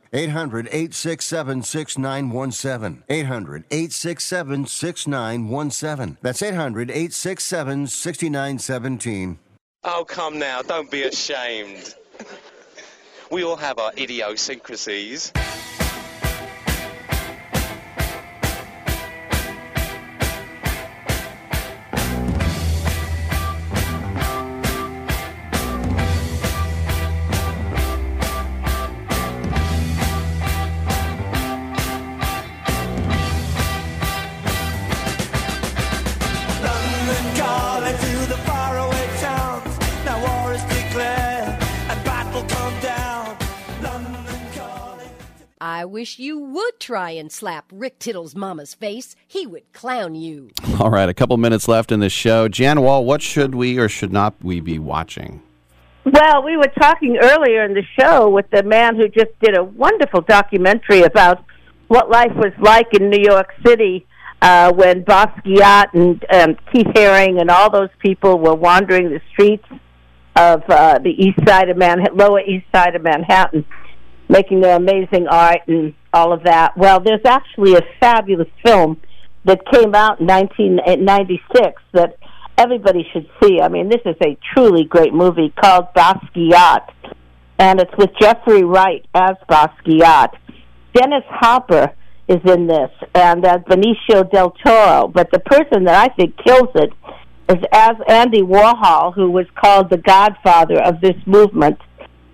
800 867 6917. 800 867 6917. That's 800 867 6917. Oh, come now, don't be ashamed. We all have our idiosyncrasies. I wish you would try and slap Rick Tittle's mama's face. He would clown you. All right, a couple minutes left in this show. Jan Wahl, what should we or should not we be watching? Well, we were talking earlier in the show with the man who just did a wonderful documentary about what life was like in New York City uh, when Basquiat and um, Keith Haring and all those people were wandering the streets of uh, the east side of Manhattan, lower east side of Manhattan, making their amazing art and all of that. Well, there's actually a fabulous film that came out in 1996 that everybody should see. I mean, this is a truly great movie called Basquiat, and it's with Jeffrey Wright as Basquiat. Dennis Hopper is in this, and uh, Benicio del Toro. But the person that I think kills it is as Andy Warhol, who was called the godfather of this movement,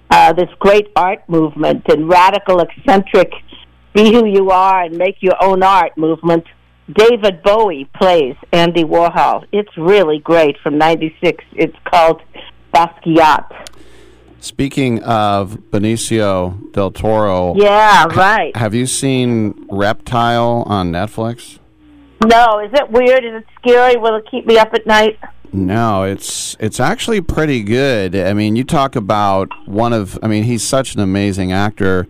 uh, this great art movement and radical, eccentric, be who you are and make your own art movement. David Bowie plays Andy Warhol. It's really great from '96. It's called Basquiat. Speaking of Benicio del Toro, Yeah, right. have you seen Reptile on Netflix? No, is it weird? Is it scary? Will it keep me up at night? No, it's it's actually pretty good. I mean, you talk about one of I mean, he's such an amazing actor.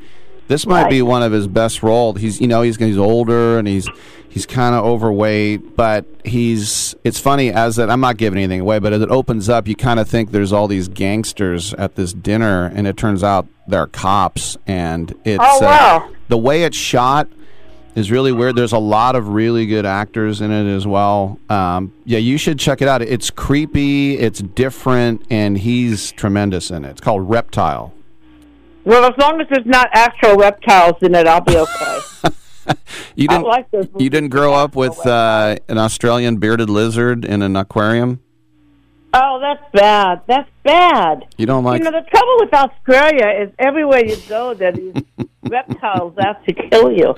This might be one of his best roles. He's you know, he's he's older and he's he's kind of overweight, but he's it's funny as that I'm not giving anything away, but as it opens up, you kind of think there's all these gangsters at this dinner and it turns out they're cops and it's Oh, wow. uh, the way it's shot is really weird. There's a lot of really good actors in it as well. Um, yeah, you should check it out. It's creepy, it's different, and he's tremendous in it. It's called Reptile. Well, as long as there's not actual reptiles in it, I'll be okay. You didn't. like you didn't grow up with uh, an Australian bearded lizard in an aquarium. oh, that's bad. That's bad. You don't like. you know, the trouble with Australia is everywhere you go, there are these reptiles out to kill you.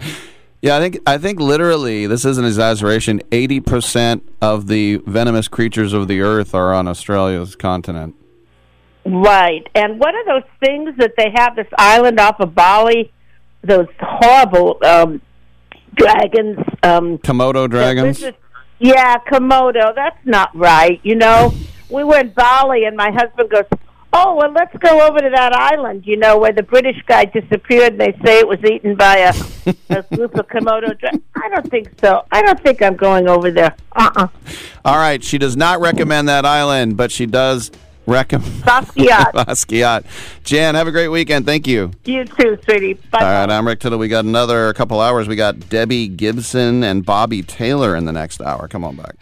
Yeah, I think I think literally this is an exaggeration. Eighty percent of the venomous creatures of the earth are on Australia's continent. Right. And what are those things that they have this island off of Bali? Those horrible um, dragons. Um, Komodo dragons. Yeah, Komodo. That's not right. You know, we were in Bali, and my husband goes, "Oh, well, let's go over to that island. You know, where the British guy disappeared, and they say it was eaten by a, a group of Komodo dragons." I don't think so. I don't think I'm going over there. Uh-uh. All right, she does not recommend that island, but she does recommend Basquiat. Basquiat. Jan, have a great weekend. Thank you. You too, sweetie. Bye. All right, I'm Rick Tittle. We got another couple hours. We got Debbie Gibson and Bobby Taylor in the next hour. Come on back.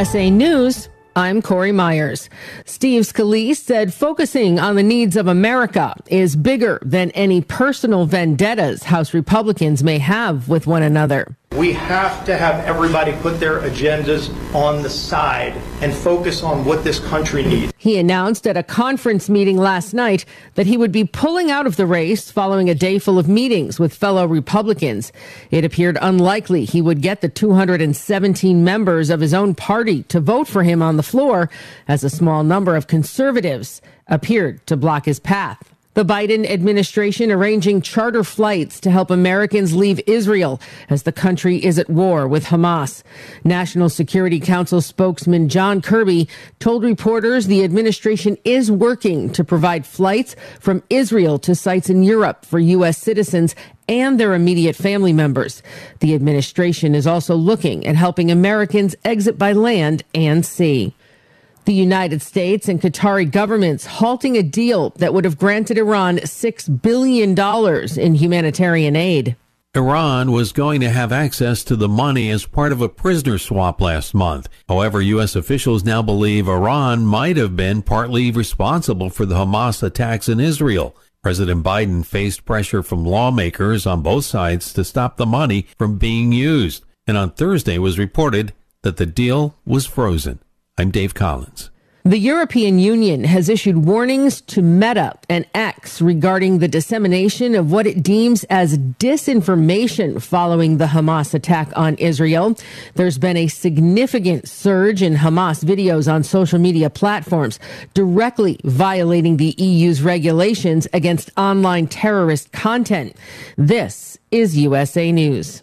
USA News, I'm Corey Myers. Steve Scalise said focusing on the needs of America is bigger than any personal vendettas House Republicans may have with one another. We have to have everybody put their agendas on the side and focus on what this country needs. He announced at a conference meeting last night that he would be pulling out of the race following a day full of meetings with fellow Republicans. It appeared unlikely he would get the 217 members of his own party to vote for him on the floor, as a small number of conservatives appeared to block his path. The Biden administration arranging charter flights to help Americans leave Israel as the country is at war with Hamas. National Security Council spokesman John Kirby told reporters the administration is working to provide flights from Israel to sites in Europe for U.S. citizens and their immediate family members. The administration is also looking at helping Americans exit by land and sea. The United States and Qatari governments halting a deal that would have granted Iran $6 billion in humanitarian aid. Iran was going to have access to the money as part of a prisoner swap last month. However, U.S. officials now believe Iran might have been partly responsible for the Hamas attacks in Israel. President Biden faced pressure from lawmakers on both sides to stop the money from being used, and on Thursday was reported that the deal was frozen. I'm Dave Collins. The European Union has issued warnings to Meta and X regarding the dissemination of what it deems as disinformation following the Hamas attack on Israel. There's been a significant surge in Hamas videos on social media platforms directly violating the EU's regulations against online terrorist content. This is USA News.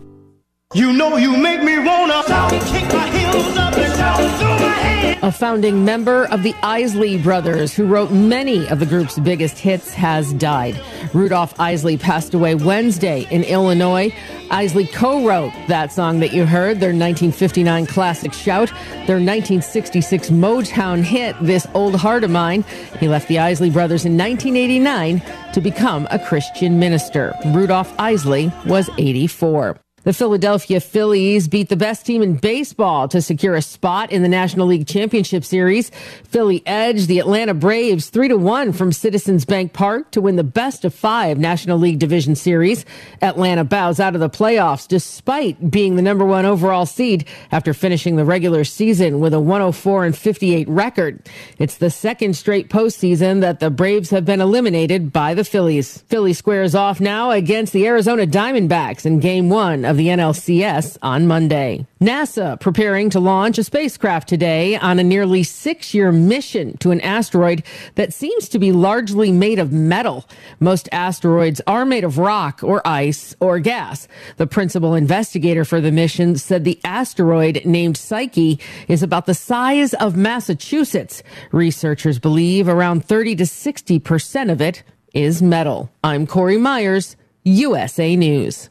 You know you make me wanna kick my heels up and down through my head. A founding member of the Isley Brothers, who wrote many of the group's biggest hits, has died. Rudolph Isley passed away Wednesday in Illinois. Isley co wrote that song that you heard, their 1959 classic Shout, their 1966 Motown hit, This Old Heart of Mine. He left the Isley Brothers in 1989 to become a Christian minister. Rudolph Isley was 84. The Philadelphia Phillies beat the best team in baseball to secure a spot in the National League Championship Series. Philly edged the Atlanta Braves 3 to 1 from Citizens Bank Park to win the best of 5 National League Division Series. Atlanta bows out of the playoffs despite being the number 1 overall seed after finishing the regular season with a 104 and 58 record. It's the second straight postseason that the Braves have been eliminated by the Phillies. Philly squares off now against the Arizona Diamondbacks in game 1 of the NLCS on Monday. NASA preparing to launch a spacecraft today on a nearly six year mission to an asteroid that seems to be largely made of metal. Most asteroids are made of rock or ice or gas. The principal investigator for the mission said the asteroid named Psyche is about the size of Massachusetts. Researchers believe around 30 to 60% of it is metal. I'm Corey Myers, USA News.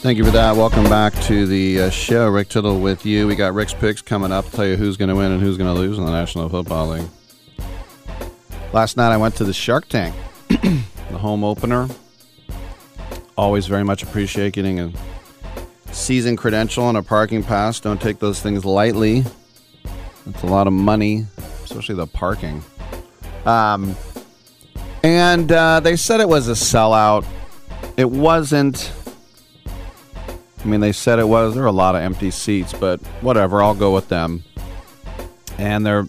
Thank you for that. Welcome back to the uh, show. Rick Tittle with you. We got Rick's picks coming up. Tell you who's going to win and who's going to lose in the National Football League. Last night I went to the Shark Tank, the home opener. Always very much appreciate getting a season credential and a parking pass. Don't take those things lightly. It's a lot of money, especially the parking. Um, and uh, they said it was a sellout. It wasn't. I mean, they said it was. There were a lot of empty seats, but whatever. I'll go with them. And they're.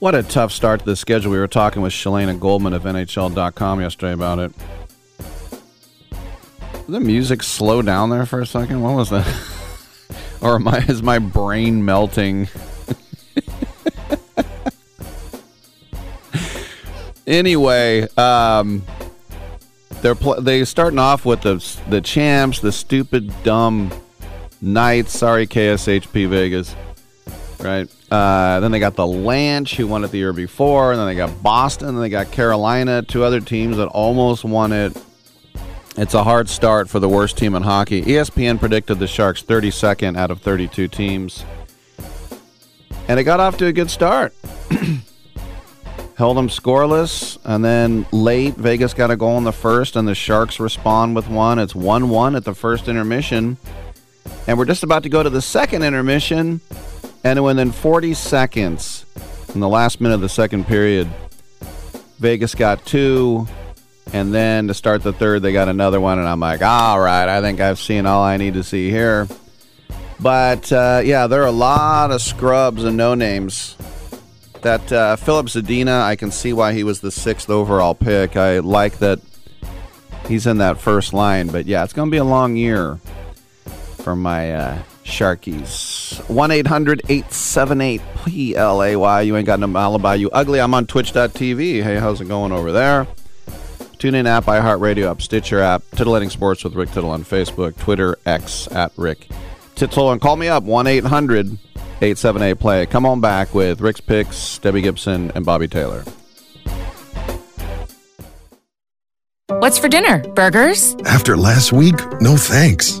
What a tough start to the schedule. We were talking with Shalana Goldman of NHL.com yesterday about it. Did the music slow down there for a second? What was that? or I, is my brain melting? anyway, um, they're pl- they starting off with the the champs, the stupid dumb Knights. Sorry, KSHP Vegas. Right. Uh, then they got the Lanch, who won it the year before, and then they got Boston, and they got Carolina, two other teams that almost won it. It's a hard start for the worst team in hockey. ESPN predicted the Sharks 32nd out of 32 teams, and it got off to a good start. held them scoreless, and then late Vegas got a goal in the first, and the Sharks respond with one. It's one-one at the first intermission, and we're just about to go to the second intermission, and within 40 seconds, in the last minute of the second period, Vegas got two, and then to start the third, they got another one, and I'm like, all right, I think I've seen all I need to see here. But uh, yeah, there are a lot of scrubs and no names that uh, Filip Zadina, I can see why he was the sixth overall pick. I like that he's in that first line, but yeah, it's going to be a long year for my uh, Sharkies. 1 800 878 PLAY. You ain't got no alibi, you ugly. I'm on twitch.tv. Hey, how's it going over there? TuneIn app, iHeartRadio app, Stitcher app, Titillating Sports with Rick Tittle on Facebook, Twitter, X at Rick Tittle, and call me up 1 800 878 play. Come on back with Rick's Picks, Debbie Gibson, and Bobby Taylor. What's for dinner? Burgers? After last week, no thanks.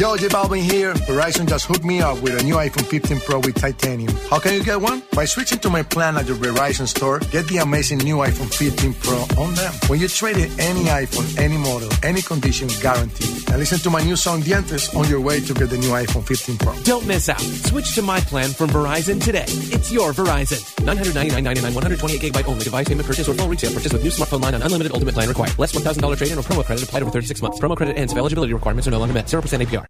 Yo, J Balvin here. Verizon just hooked me up with a new iPhone 15 Pro with titanium. How can you get one? By switching to my plan at your Verizon store, get the amazing new iPhone 15 Pro on them. When you trade in any iPhone, any model, any condition, guaranteed. And listen to my new song Dientes on your way to get the new iPhone 15 Pro. Don't miss out. Switch to my plan from Verizon today. It's your Verizon. 999.99, 128 gigabyte only. Device payment purchase or full retail purchase with new smartphone line on unlimited ultimate plan required. Less $1,000 trade-in or promo credit applied over 36 months. Promo credit ends if eligibility requirements are no longer met. 0% APR.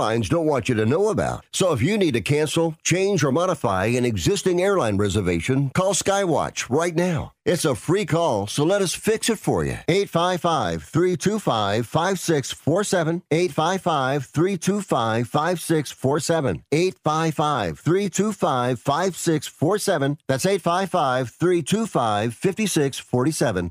airlines don't want you to know about. So if you need to cancel, change, or modify an existing airline reservation, call Skywatch right now. It's a free call, so let us fix it for you. 855 325 5647. 855 325 5647. 855 325 5647. That's 855 325 5647.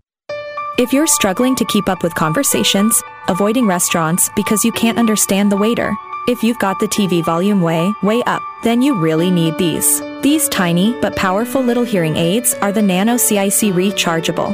If you're struggling to keep up with conversations, avoiding restaurants because you can't understand the waiter, if you've got the TV volume way, way up, then you really need these. These tiny but powerful little hearing aids are the Nano CIC rechargeable,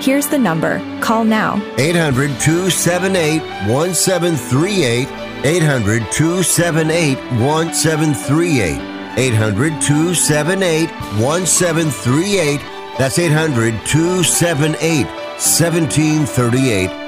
Here's the number. Call now. 800 278 1738. 800 278 1738. 800 278 1738. That's 800 278 1738.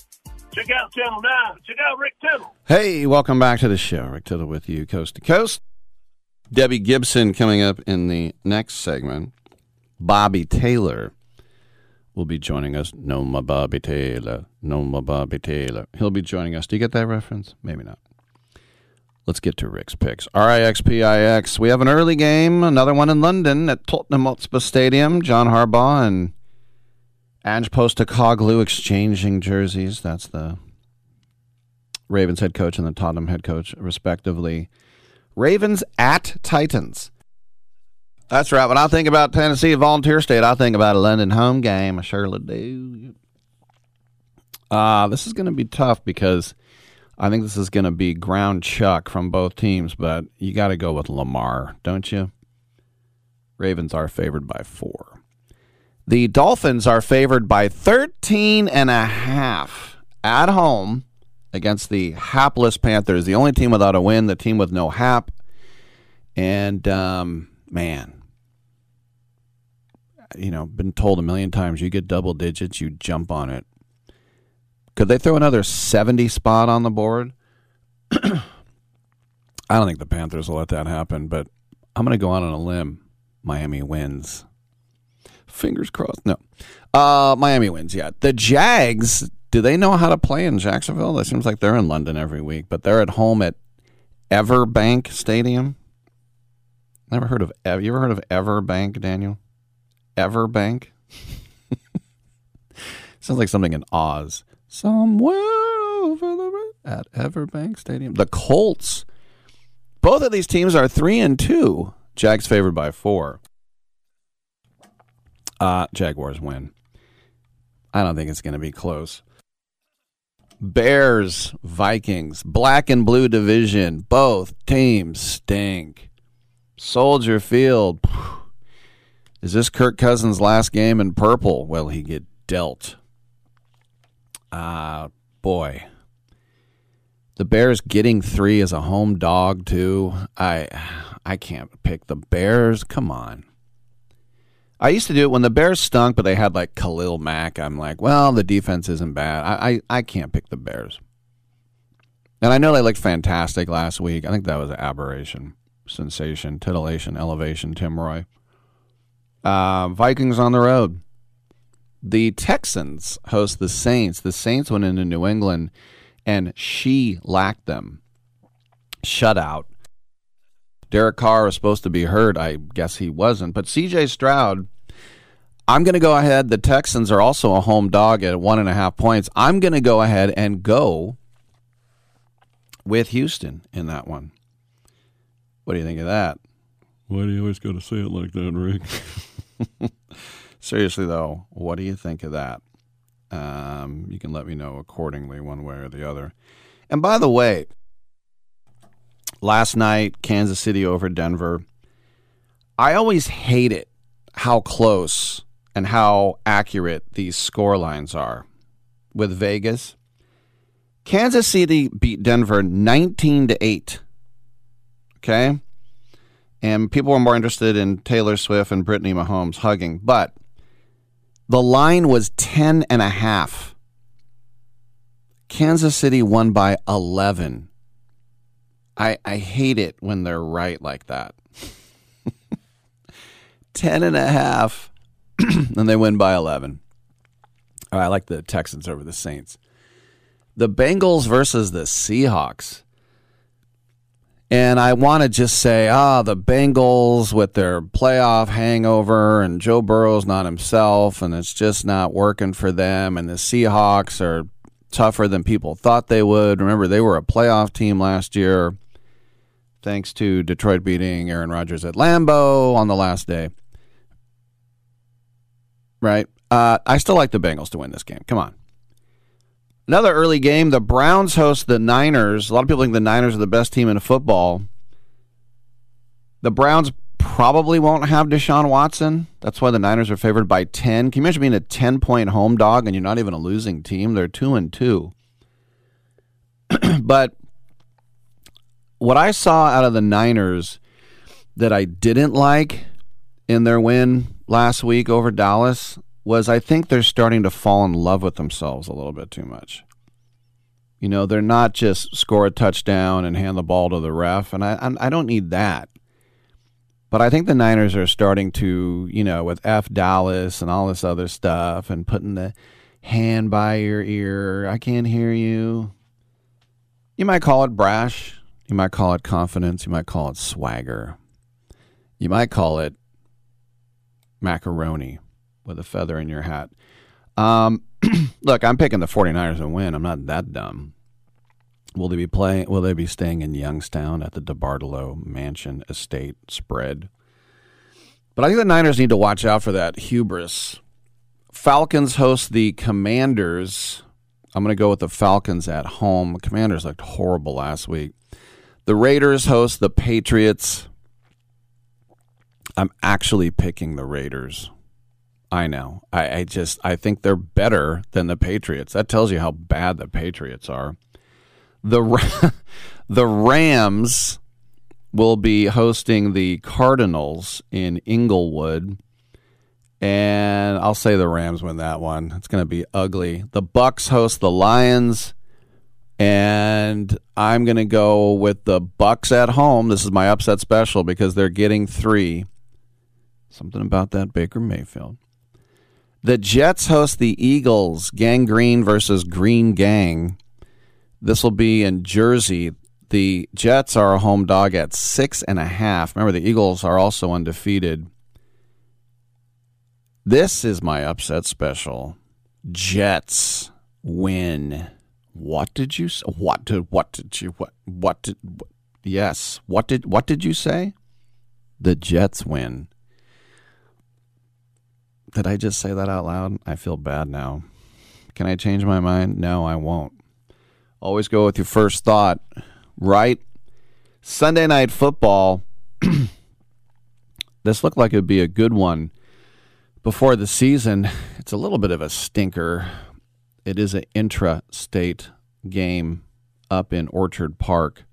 check out Channel 9. Check out Rick Tittle. Hey, welcome back to the show. Rick Tittle with you, coast to coast. Debbie Gibson coming up in the next segment. Bobby Taylor will be joining us. No, my Bobby Taylor. No, my Bobby Taylor. He'll be joining us. Do you get that reference? Maybe not. Let's get to Rick's picks. RIXPIX. We have an early game, another one in London at Tottenham Hotspur Stadium. John Harbaugh and Ange Postecoglou exchanging jerseys. That's the Ravens head coach and the Tottenham head coach, respectively. Ravens at Titans. That's right. When I think about Tennessee Volunteer State, I think about a London home game. I surely do. Uh, this is going to be tough because I think this is going to be ground chuck from both teams, but you got to go with Lamar, don't you? Ravens are favored by four. The Dolphins are favored by 13 and a half at home against the hapless Panthers, the only team without a win, the team with no hap. And um, man, you know, been told a million times you get double digits, you jump on it. Could they throw another 70 spot on the board? I don't think the Panthers will let that happen, but I'm going to go out on a limb. Miami wins. Fingers crossed. No. Uh, Miami wins, yeah. The Jags, do they know how to play in Jacksonville? It seems like they're in London every week, but they're at home at Everbank Stadium. Never heard of Ev- you ever heard of Everbank, Daniel? Everbank? Sounds like something in Oz. Somewhere over the at Everbank Stadium. The Colts. Both of these teams are three and two. Jags favored by four. Uh, Jaguars win. I don't think it's going to be close. Bears, Vikings, black and blue division. Both teams stink. Soldier Field. Is this Kirk Cousins' last game in purple? Will he get dealt? Ah, uh, boy. The Bears getting three as a home dog too. I I can't pick the Bears. Come on. I used to do it when the Bears stunk, but they had like Khalil Mack. I'm like, well, the defense isn't bad. I, I, I can't pick the Bears. And I know they looked fantastic last week. I think that was an aberration, sensation, titillation, elevation, Tim Roy. Uh, Vikings on the road. The Texans host the Saints. The Saints went into New England and she lacked them. Shutout. Derek Carr was supposed to be hurt. I guess he wasn't. But CJ Stroud, I'm going to go ahead. The Texans are also a home dog at one and a half points. I'm going to go ahead and go with Houston in that one. What do you think of that? Why do you always got to say it like that, Rick? Seriously, though, what do you think of that? Um, you can let me know accordingly, one way or the other. And by the way, last night, Kansas City over Denver. I always hate it how close and how accurate these score lines are with Vegas. Kansas City beat Denver 19 to 8. Okay? And people were more interested in Taylor Swift and Brittany Mahomes hugging, but the line was 10 and a half. Kansas City won by 11. I, I hate it when they're right like that. 10 and a half, and they win by 11. I like the Texans over the Saints. The Bengals versus the Seahawks. And I want to just say, ah, the Bengals with their playoff hangover, and Joe Burrow's not himself, and it's just not working for them. And the Seahawks are tougher than people thought they would. Remember, they were a playoff team last year, thanks to Detroit beating Aaron Rodgers at Lambeau on the last day. Right? Uh, I still like the Bengals to win this game. Come on. Another early game, the Browns host the Niners. A lot of people think the Niners are the best team in football. The Browns probably won't have Deshaun Watson. That's why the Niners are favored by 10. Can you imagine being a 10 point home dog and you're not even a losing team? They're 2 and 2. but what I saw out of the Niners that I didn't like in their win last week over Dallas was I think they're starting to fall in love with themselves a little bit too much. You know, they're not just score a touchdown and hand the ball to the ref, and I I don't need that. But I think the Niners are starting to, you know, with F Dallas and all this other stuff and putting the hand by your ear. I can't hear you. You might call it brash. You might call it confidence. You might call it swagger. You might call it macaroni with a feather in your hat. Um, look, I'm picking the 49ers to win. I'm not that dumb. Will they be playing? Will they be staying in Youngstown at the DeBartolo Mansion Estate spread? But I think the Niners need to watch out for that hubris. Falcons host the Commanders. I'm going to go with the Falcons at home. The Commanders looked horrible last week. The Raiders host the Patriots. I'm actually picking the Raiders. I know. I, I, just I think they're better than the Patriots. That tells you how bad the Patriots are. The the Rams will be hosting the Cardinals in Inglewood. And I'll say the Rams win that one. It's going to be ugly. The Bucs host the Lions and I'm going to go with the Bucs at home. This is my upset special because they're getting 3. Something about that Baker Mayfield. The Jets host the Eagles, Gang Green versus Green Gang. This will be in Jersey. The Jets are a home dog at six and a half. Remember, the Eagles are also undefeated. This is my upset special. Jets win. What did you say? What did what did you what what did what, yes? What did what did you say? The Jets win. Did I just say that out loud? I feel bad now. Can I change my mind? No, I won't. Always go with your first thought, right? Sunday night football. this looked like it would be a good one before the season. It's a little bit of a stinker. It is an intra-state game up in Orchard Park.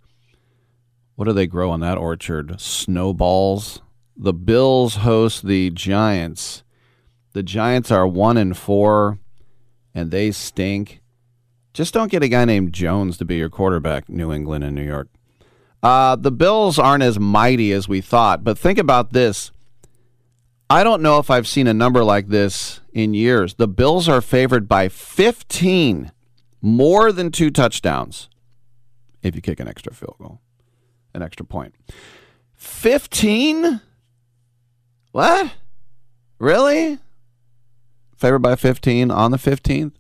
What do they grow on that orchard? Snowballs. The Bills host the Giants. The Giants are one and four, and they stink. Just don't get a guy named Jones to be your quarterback, New England and New York. Uh, the Bills aren't as mighty as we thought, but think about this. I don't know if I've seen a number like this in years. The Bills are favored by 15, more than two touchdowns, if you kick an extra field goal, an extra point. 15? What? Really? Favored by 15 on the 15th?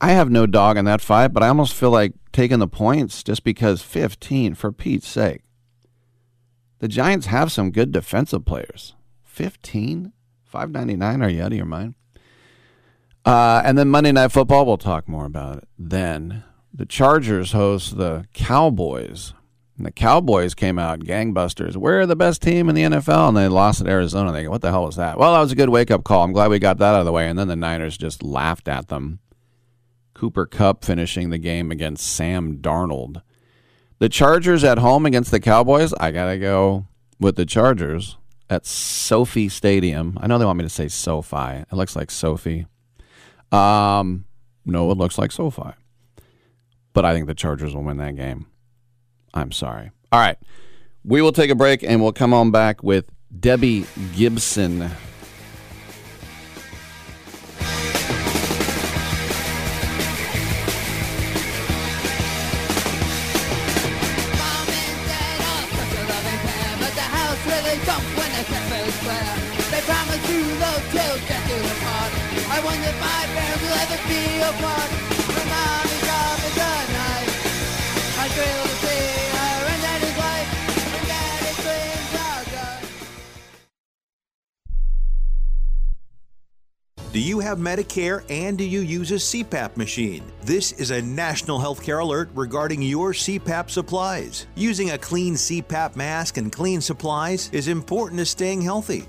I have no dog in that fight, but I almost feel like taking the points just because 15, for Pete's sake. The Giants have some good defensive players. 15? 599 are you out of your mind? Uh, and then Monday Night Football, we'll talk more about it then. The Chargers host the Cowboys. And the Cowboys came out gangbusters. We're the best team in the NFL, and they lost at Arizona. They go, what the hell was that? Well, that was a good wake up call. I'm glad we got that out of the way. And then the Niners just laughed at them. Cooper Kupp finishing the game against Sam Darnold. The Chargers at home against the Cowboys. I gotta go with the Chargers at Sophie Stadium. I know they want me to say SoFi. It looks like Sophie. Um, no, it looks like SoFi. But I think the Chargers will win that game. I'm sorry. All right. We will take a break and we'll come on back with Debbie Gibson. I wonder if my will ever be. My mommy's job is a knife. I see and life. Dreams are gone. Do you have Medicare and do you use a CPAP machine? This is a national healthcare alert regarding your CPAP supplies. Using a clean CPAP mask and clean supplies is important to staying healthy.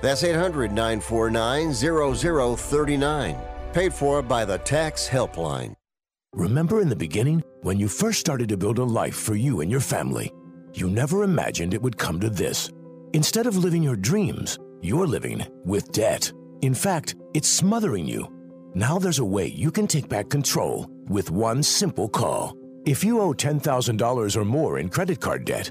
That's 800 949 0039. Paid for by the Tax Helpline. Remember in the beginning, when you first started to build a life for you and your family, you never imagined it would come to this. Instead of living your dreams, you're living with debt. In fact, it's smothering you. Now there's a way you can take back control with one simple call. If you owe $10,000 or more in credit card debt,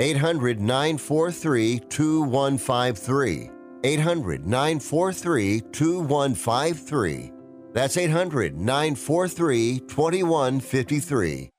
800 943 2153. 800 943 2153. That's 800 943 2153.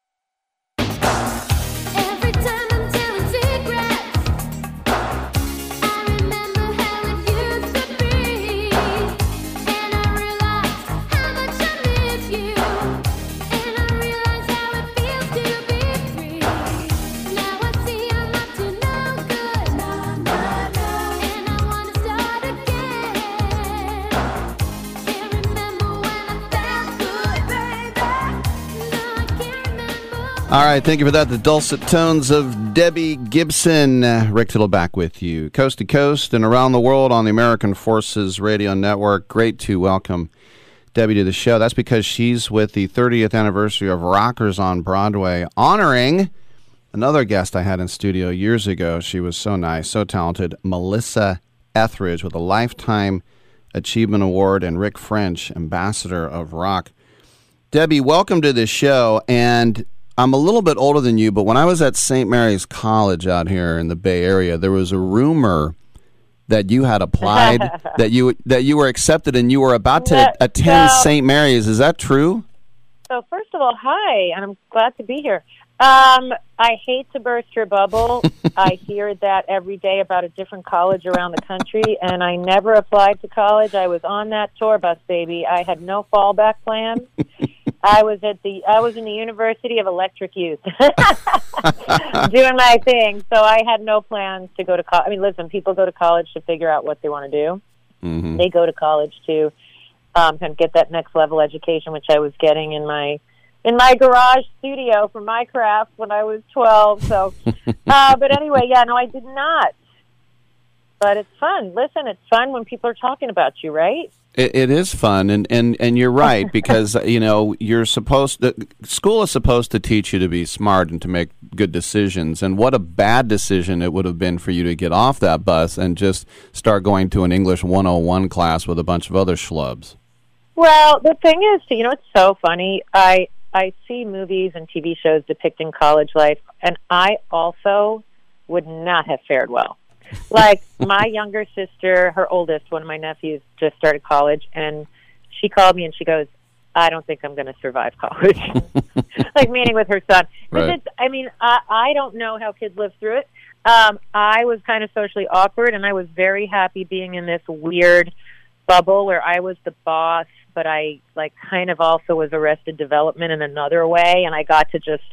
All right, thank you for that. The dulcet tones of Debbie Gibson. Uh, Rick Tittle back with you, coast to coast and around the world on the American Forces Radio Network. Great to welcome Debbie to the show. That's because she's with the 30th anniversary of Rockers on Broadway, honoring another guest I had in studio years ago. She was so nice, so talented, Melissa Etheridge, with a Lifetime Achievement Award, and Rick French, Ambassador of Rock. Debbie, welcome to the show. And I'm a little bit older than you, but when I was at St. Mary's College out here in the Bay Area, there was a rumor that you had applied, that you that you were accepted, and you were about to No, attend no. St. Mary's. Is that true? So first of all, hi, and I'm glad to be here. Um, I hate to burst your bubble. I hear that every day about a different college around the country, and I never applied to college. I was on that tour bus, baby. I had no fallback plan. I was at the I was in the University of Electric Youth, doing my thing. So I had no plans to go to college. I mean, listen, people go to college to figure out what they want to do Mm-hmm. they go to college to um, kind of get that next level education, which I was getting in my in my garage studio for my craft when I was twelve. So, uh, but anyway, yeah, no, I did not. But it's fun. Listen, it's fun when people are talking about you, right? It, it is fun, and, and, and you're right because you know you're supposed. The, school is supposed to teach you to be smart and to make good decisions. And what a bad decision it would have been for you to get off that bus and just start going to an English 101 class with a bunch of other schlubs. Well, the thing is, you know, it's so funny. I I see movies and TV shows depicting college life, and I also would not have fared well. Like my younger sister, her oldest, one of my nephews, just started college, and she called me and she goes, "I don't think I'm going to survive college." like meaning with her son. Right. it's, I mean, I I don't know how kids live through it. Um, I was kind of socially awkward, and I was very happy being in this weird bubble where I was the boss, but I like kind of also was arrested development in another way, and I got to just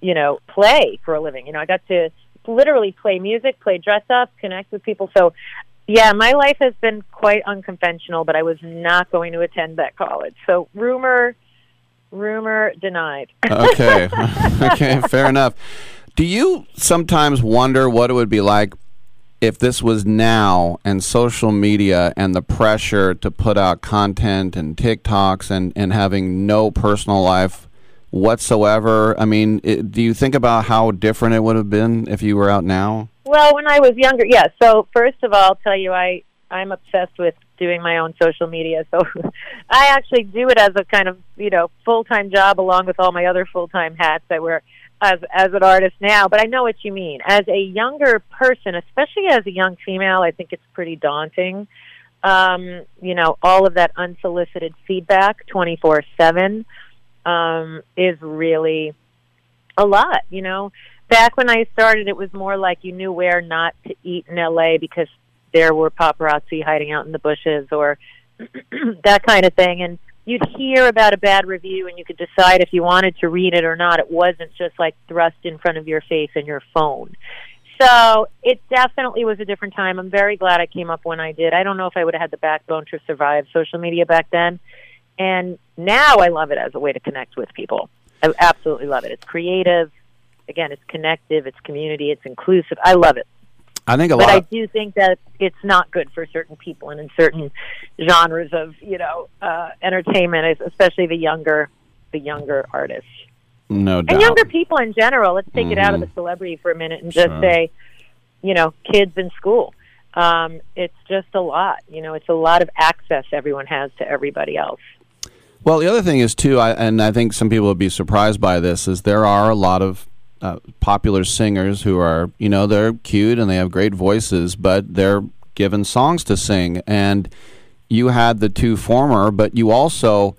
you know play for a living. You know, I got to literally play music, play dress up, connect with people. So. Yeah, my life has been quite unconventional, but I was not going to attend that college. So rumor, rumor denied. Okay, okay, fair enough. Do you sometimes wonder what it would be like if this was now and social media and the pressure to put out content and TikToks and, and having no personal life whatsoever? I mean, it, do you think about how different it would have been if you were out now? Well, when I was younger, yeah. So first of all, I'll tell you, I I'm obsessed with doing my own social media. So I actually do it as a kind of you know full time job along with all my other full time hats I wear as as an artist now. But I know what you mean. As a younger person, especially as a young female, I think it's pretty daunting. Um, you know, all of that unsolicited feedback, twenty four seven, um, is really a lot. You know, back when I started, it was more like you knew where not to eat in LA because there were paparazzi hiding out in the bushes or that kind of thing. And you'd hear about a bad review and you could decide if you wanted to read it or not. It wasn't just like thrust in front of your face and your phone. So it definitely was a different time. I'm very glad I came up when I did. I don't know if I would have had the backbone to survive social media back then. And now I love it as a way to connect with people. I absolutely love it. It's creative. Again, it's connective, it's community, it's inclusive. I love it. I think a but lot. But I do think that it's not good for certain people and in certain genres of, you know, uh, entertainment, especially the younger, the younger artists. No doubt. and younger people in general. Let's take it out of the celebrity for a minute and just Sure. say, you know, kids in school. Um, it's just a lot. You know, it's a lot of access everyone has to everybody else. Well, the other thing is too, I, and I think some people would be surprised by this, is there are a lot of uh, popular singers who are, you know, they're cute and they have great voices, but they're given songs to sing. And you had the two former, but you also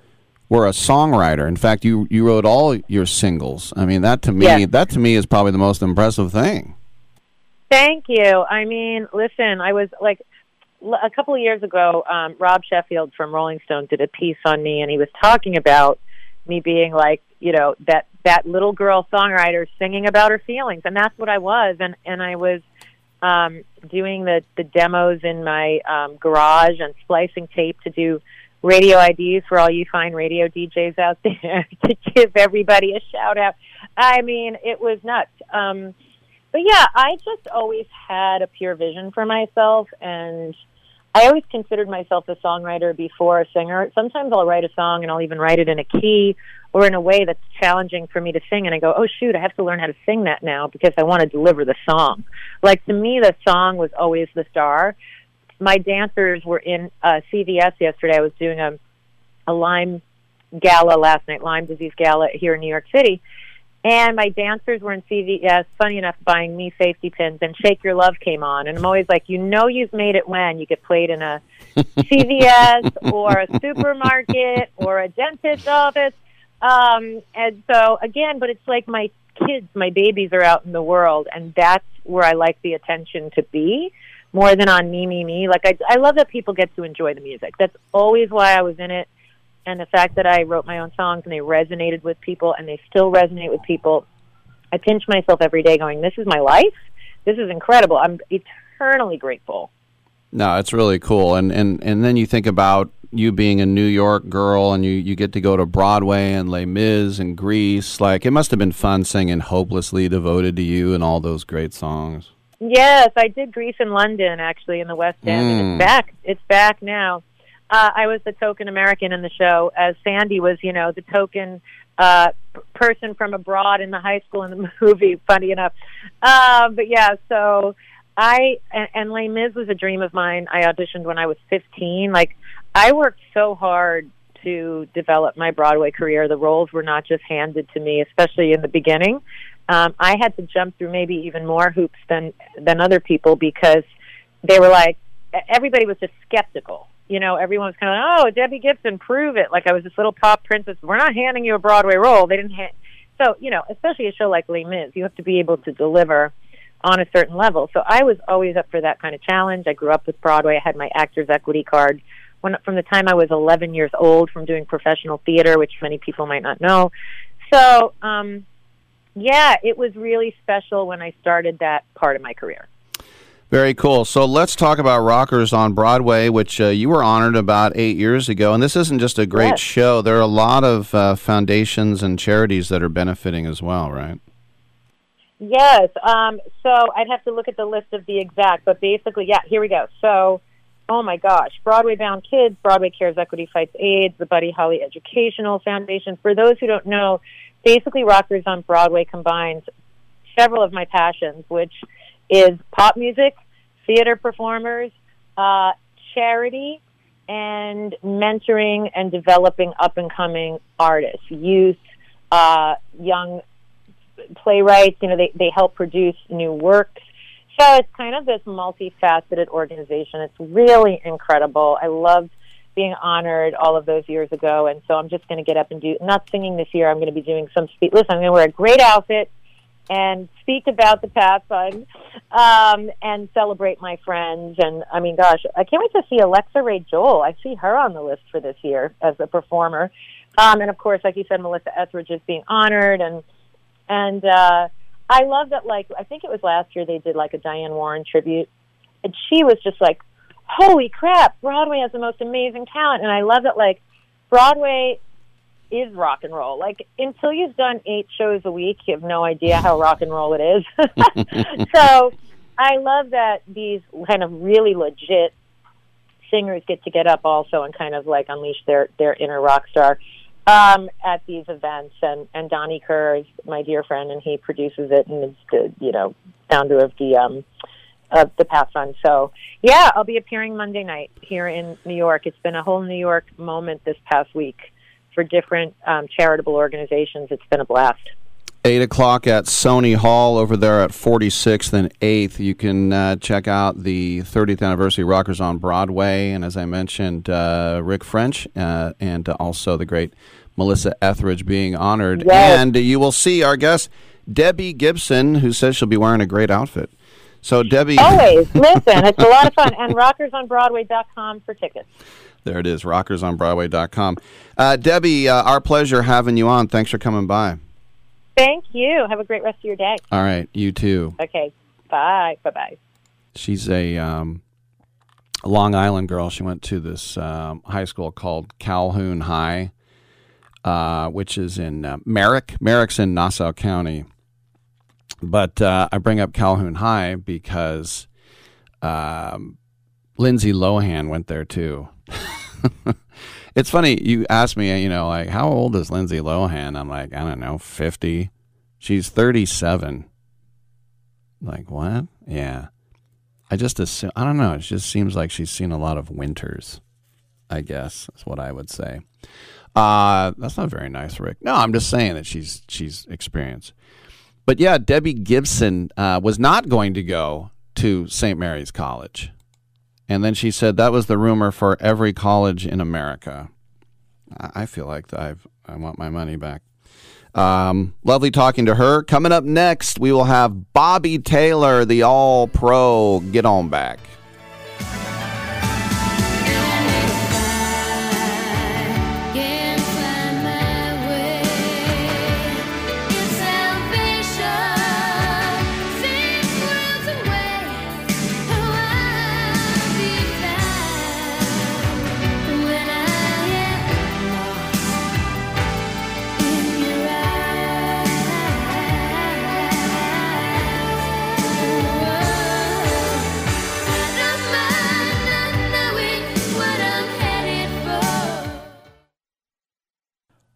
were a songwriter. In fact, you you wrote all your singles. I mean, that to me, Yes. that to me is probably the most impressive thing. Thank you. I mean, listen, I was like a couple of years ago, um, Rob Sheffield from Rolling Stone did a piece on me, and he was talking about me being like, you know, that that little girl songwriter singing about her feelings, and that's what I was, and and I was um, doing the the demos in my um, garage and splicing tape to do radio IDs for all you fine radio DJs out there to give everybody a shout out. I mean, it was nuts. Um, but yeah, I just always had a pure vision for myself, and I always considered myself a songwriter before a singer. Sometimes I'll write a song and I'll even write it in a key or in a way that's challenging for me to sing, and I go, "Oh shoot, I have to learn how to sing that now because I want to deliver the song." Like to me, the song was always the star. My dancers were in uh, CVS yesterday. I was doing a a Lyme gala last night, Lyme disease gala here in New York City. And my dancers were in CVS, funny enough, buying me safety pins, and Shake Your Love came on. And I'm always like, you know, you've made it when you get played in a CVS or a supermarket or a dentist office. Um, and so, again, but it's like my kids, my babies are out in the world, and that's where I like the attention to be more than on me, me, me. Like, I, I love that people get to enjoy the music. That's always why I was in it and the fact that I wrote my own songs and they resonated with people and they still resonate with people, I pinch myself every day going, This is my life. This is incredible. I'm eternally grateful. No, it's really cool. And, and, and then you think about you being a New York girl and you, you get to go to Broadway and Les Mis and Grease. Like, it must have been fun singing Hopelessly Devoted to You and all those great songs. Yes, I did Grease in London actually in the West End. Mm. it's back. It's back now. Uh, I was the token American in the show, as Sandy was, you know, the token uh, person from abroad in the high school in the movie. Funny enough, um, but yeah. So I and, and Les Mis was a dream of mine. I auditioned when I was 15. Like I worked so hard to develop my Broadway career. The roles were not just handed to me, especially in the beginning. Um, I had to jump through maybe even more hoops than than other people because they were like everybody was just skeptical. You know, everyone was kind of like, "Oh, Debbie Gibson, prove it!" Like I was this little pop princess. We're not handing you a Broadway role. They didn't. Ha- so you know, especially a show like Les Mis, you have to be able to deliver on a certain level. So I was always up for that kind of challenge. I grew up with Broadway. I had my Actors Equity card when from the time I was 11 years old from doing professional theater, which many people might not know. So, um, yeah, it was really special when I started that part of my career. Very cool. So let's talk about Rockers on Broadway, which uh, you were honored about eight years ago. And this isn't just a great Yes. show. There are a lot of uh, foundations and charities that are benefiting as well, right? Yes. Um, so I'd have to look at the list of the exact, but basically, yeah, here we go. So, oh my gosh, Broadway Bound Kids, Broadway Cares Equity Fights AIDS, the Buddy Holly Educational Foundation. For those who don't know, basically Rockers on Broadway combines several of my passions, which is pop music, theater performers, uh, charity, and mentoring and developing up and coming artists, youth, uh, young playwrights. You know, they, they help produce new works. So it's kind of this multifaceted organization. It's really incredible. I loved being honored all of those years ago, and so I'm just going to get up and do not singing this year. I'm going to be doing some speech. Listen, I'm going to wear a great outfit and speak about the Path Fund um, and celebrate my friends. And I mean, gosh, I can't wait to see Alexa Ray Joel. I see her on the list for this year as a performer. Um, and of course, like you said, Melissa Etheridge is being honored, and and uh, I love that. Like I think it was last year they did like a Diane Warren tribute, and she was just like, "Holy crap! Broadway has the most amazing talent." And I love that. Like Broadway is rock and roll. Like until you've done eight shows a week, you have no idea how rock and roll it is. so I love that these kind of really legit singers get to get up also and kind of like unleash their their inner rock star. um, at these events, and and Donnie Kehr is my dear friend, and he produces it, and is the you know founder of the um, of the Path Fund. So yeah, I'll be appearing Monday night here in New York. It's been a whole New York moment this past week for different um, charitable organizations. It's been a blast. 8 o'clock at Sony Hall over there at 46th and 8th. You can uh, check out the 30th anniversary Rockers on Broadway. And as I mentioned, uh, Rick French uh, and also the great Melissa Etheridge being honored. Yes. And you will see our guest, Debbie Gibson, who says she'll be wearing a great outfit. So, Debbie. Always listen. It's a lot of fun. And rockersonbroadway.com for tickets. There it is, rockersonbroadway.com. Uh, Debbie, uh, our pleasure having you on. Thanks for coming by. Thank you. Have a great rest of your day. All right, you too. Okay. Bye. Bye. Bye. She's a um, Long Island girl. She went to this um, high school called Calhoun High, uh, which is in uh, Merrick. Merrick's in Nassau County. But uh, I bring up Calhoun High because um, Lindsay Lohan went there too. it's funny you asked me, you know, like how old is Lindsay Lohan? I'm like, I don't know, 50. She's 37. Like what? Yeah. I just assume I don't know, it just seems like she's seen a lot of winters. I guess is what I would say. Uh that's not very nice, Rick. No, I'm just saying that she's she's experienced. But yeah, Debbie Gibson uh, was not going to go to St. Mary's College. And then she said that was the rumor for every college in America. I feel like I've, I want my money back. Um, lovely talking to her. Coming up next, we will have Bobby Taylor, the all pro. Get on back.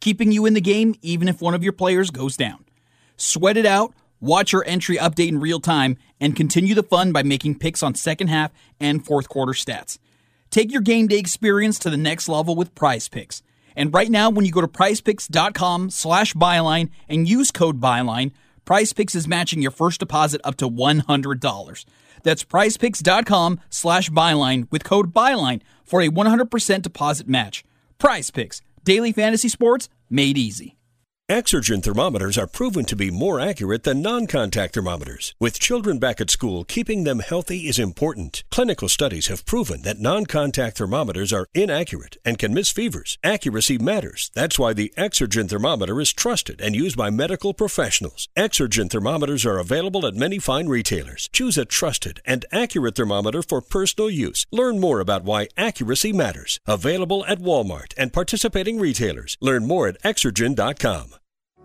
keeping you in the game even if one of your players goes down. Sweat it out, watch your entry update in real time, and continue the fun by making picks on second half and fourth quarter stats. Take your game day experience to the next level with Prize Picks. And right now, when you go to prizepicks.com slash byline and use code byline, Prize Picks is matching your first deposit up to $100. That's prizepicks.com slash byline with code byline for a 100% deposit match. Prize Picks, daily fantasy sports made easy. Exergen thermometers are proven to be more accurate than non contact thermometers. With children back at school, keeping them healthy is important. Clinical studies have proven that non contact thermometers are inaccurate and can miss fevers. Accuracy matters. That's why the Exergen thermometer is trusted and used by medical professionals. Exergen thermometers are available at many fine retailers. Choose a trusted and accurate thermometer for personal use. Learn more about why accuracy matters. Available at Walmart and participating retailers. Learn more at Exergen.com.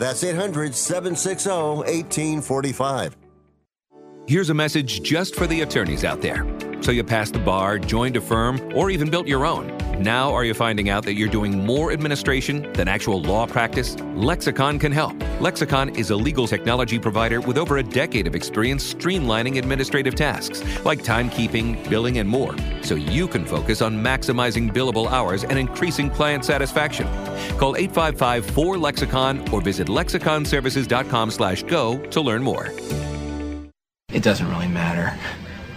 That's 800 760 1845. Here's a message just for the attorneys out there. So you passed the bar, joined a firm, or even built your own. Now are you finding out that you're doing more administration than actual law practice? Lexicon can help. Lexicon is a legal technology provider with over a decade of experience streamlining administrative tasks like timekeeping, billing, and more, so you can focus on maximizing billable hours and increasing client satisfaction. Call 855-4-LEXICON or visit lexiconservices.com/go to learn more. It doesn't really matter.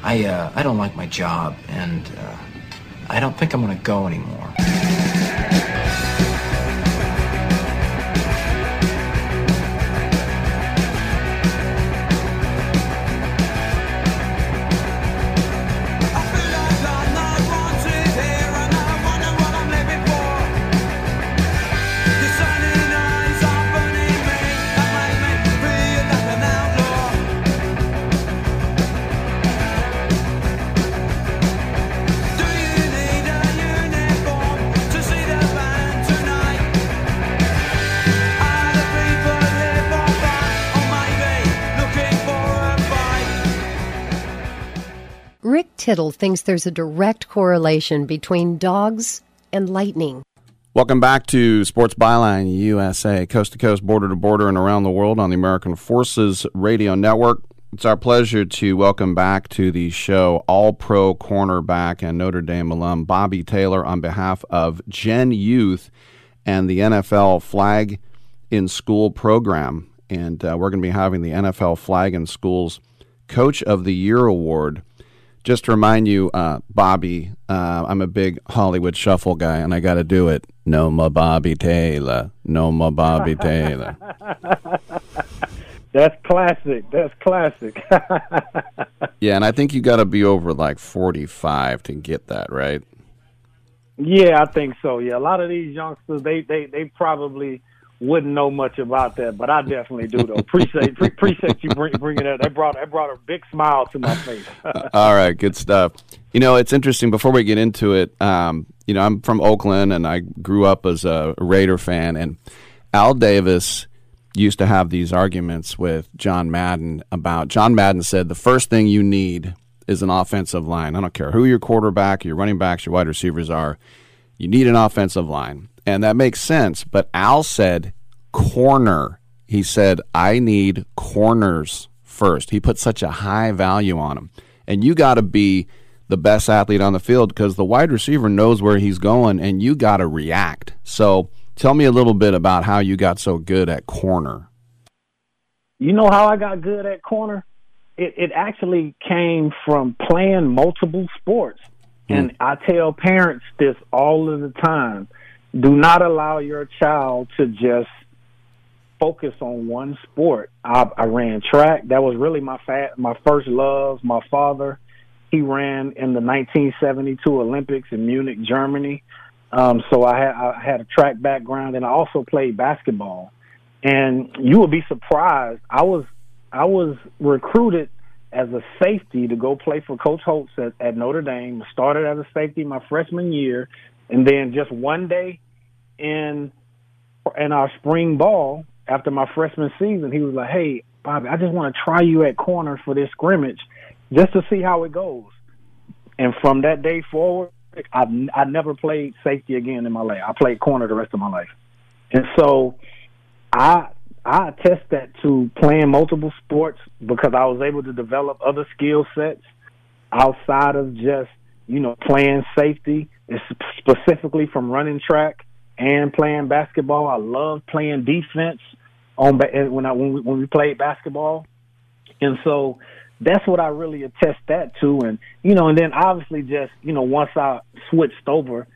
I uh, I don't like my job, and uh, I don't think I'm gonna go anymore. Tittle thinks there's a direct correlation between dogs and lightning. Welcome back to Sports Byline USA, coast to coast, border to border, and around the world on the American Forces Radio Network. It's our pleasure to welcome back to the show All Pro cornerback and Notre Dame alum Bobby Taylor on behalf of Gen Youth and the NFL Flag in School program. And uh, we're going to be having the NFL Flag in Schools Coach of the Year Award. Just to remind you, uh, Bobby, uh, I'm a big Hollywood shuffle guy, and I got to do it. No more Bobby Taylor. No more Bobby Taylor. That's classic. That's classic. Yeah, and I think you got to be over like 45 to get that, right? yeah, I think so. Yeah, a lot of these youngsters, they they they probably wouldn't know much about that, but I definitely do. Though appreciate pre- appreciate you bring, bringing that. That brought that brought a big smile to my face. All right, good stuff. You know, it's interesting. Before we get into it, um, you know, I'm from Oakland, and I grew up as a Raider fan. And Al Davis used to have these arguments with John Madden about. John Madden said the first thing you need is an offensive line. I don't care who your quarterback, your running backs, your wide receivers are. You need an offensive line, and that makes sense. But Al said corner. He said I need corners first. He put such a high value on them, and you got to be the best athlete on the field because the wide receiver knows where he's going, and you got to react. So, tell me a little bit about how you got so good at corner. You know how I got good at corner? It, it actually came from playing multiple sports. Hmm. And I tell parents this all of the time. Do not allow your child to just focus on one sport. I, I ran track. That was really my fa- my first love. My father, he ran in the 1972 Olympics in Munich, Germany. Um, so I had I had a track background, and I also played basketball. And you will be surprised. I was I was recruited as a safety to go play for Coach Holtz at, at Notre Dame. Started as a safety my freshman year, and then just one day in in our spring ball after my freshman season, he was like, "Hey, Bobby, I just want to try you at corner for this scrimmage, just to see how it goes." And from that day forward, I I never played safety again in my life. I played corner the rest of my life, and so I I attest that to playing multiple sports because I was able to develop other skill sets outside of just you know playing safety, specifically from running track and playing basketball. I love playing defense on when I when we, when we played basketball, and so that's what I really attest that to. And you know, and then obviously just you know once I switched over,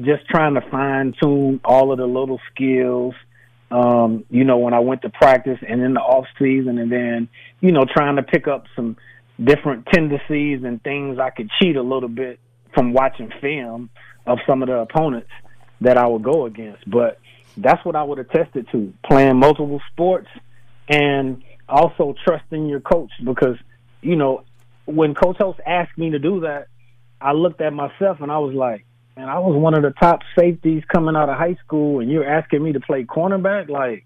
just trying to fine tune all of the little skills um, you know, when I went to practice and in the off season and then, you know, trying to pick up some different tendencies and things I could cheat a little bit from watching film of some of the opponents that I would go against. But that's what I would attest it to, playing multiple sports and also trusting your coach because, you know, when Coach Holtz asked me to do that, I looked at myself and I was like, and I was one of the top safeties coming out of high school, and you're asking me to play cornerback. Like,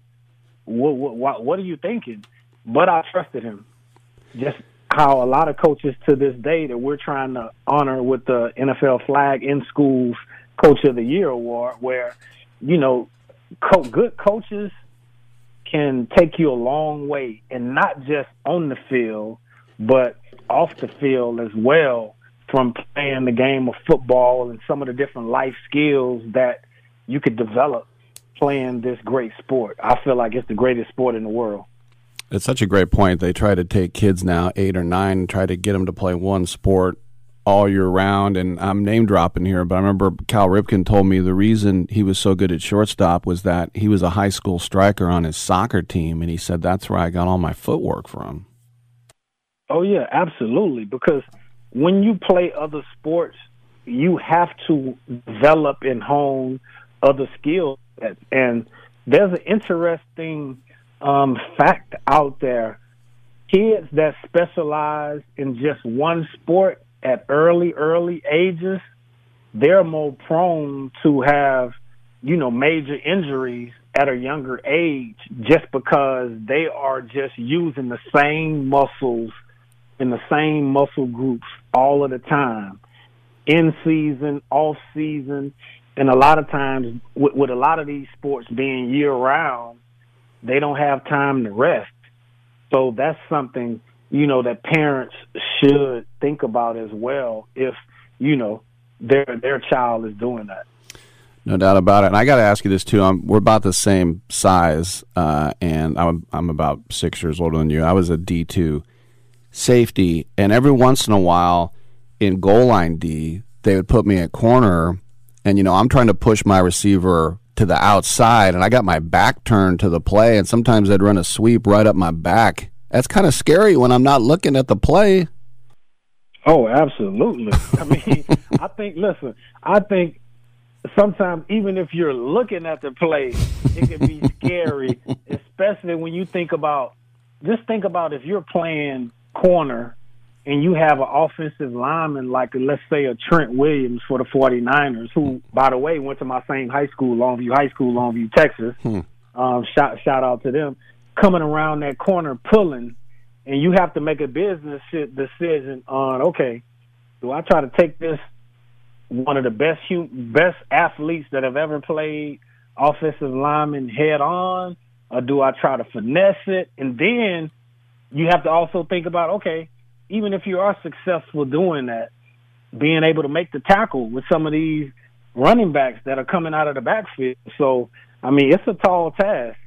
what what what, what are you thinking? But I trusted him. Just how a lot of coaches to this day that we're trying to honor with the NFL flag in schools Coach of the Year award, where you know co- good coaches can take you a long way, and not just on the field, but off the field as well. From playing the game of football and some of the different life skills that you could develop playing this great sport. I feel like it's the greatest sport in the world. It's such a great point. They try to take kids now, eight or nine, try to get them to play one sport all year round. And I'm name dropping here, but I remember Cal Ripken told me the reason he was so good at shortstop was that he was a high school striker on his soccer team, and he said that's where I got all my footwork from. Oh yeah, absolutely. Because when you play other sports, you have to develop and hone other skills. And there's an interesting um, fact out there: kids that specialize in just one sport at early, early ages, they're more prone to have, you know, major injuries at a younger age just because they are just using the same muscles in the same muscle groups all of the time, in season, off season, and a lot of times with, with a lot of these sports being year round, they don't have time to rest. So that's something you know that parents should think about as well if you know their their child is doing that. No doubt about it. And I got to ask you this too. I'm, we're about the same size, uh, and I'm I'm about six years older than you. I was a D two safety, and every once in a while, in goal line D, they would put me at corner, and you know I'm trying to push my receiver to the outside, and I got my back turned to the play, and sometimes they'd run a sweep right up my back. That's kind of scary when I'm not looking at the play. Oh, absolutely. I mean, I think. Listen, I think sometimes even if you're looking at the play, it can be scary, especially when you think about. Just think about if you're playing corner and you have an offensive lineman like let's say a Trent Williams for the 49ers who by the way went to my same high school Longview High School Longview Texas. Hmm. um shout shout out to them. Coming around that corner pulling and you have to make a business decision on okay do I try to take this one of the best best athletes that have ever played offensive lineman head on or do I try to finesse it? And then you have to also think about okay, even if you are successful doing that, being able to make the tackle with some of these running backs that are coming out of the backfield. So, I mean, it's a tall task.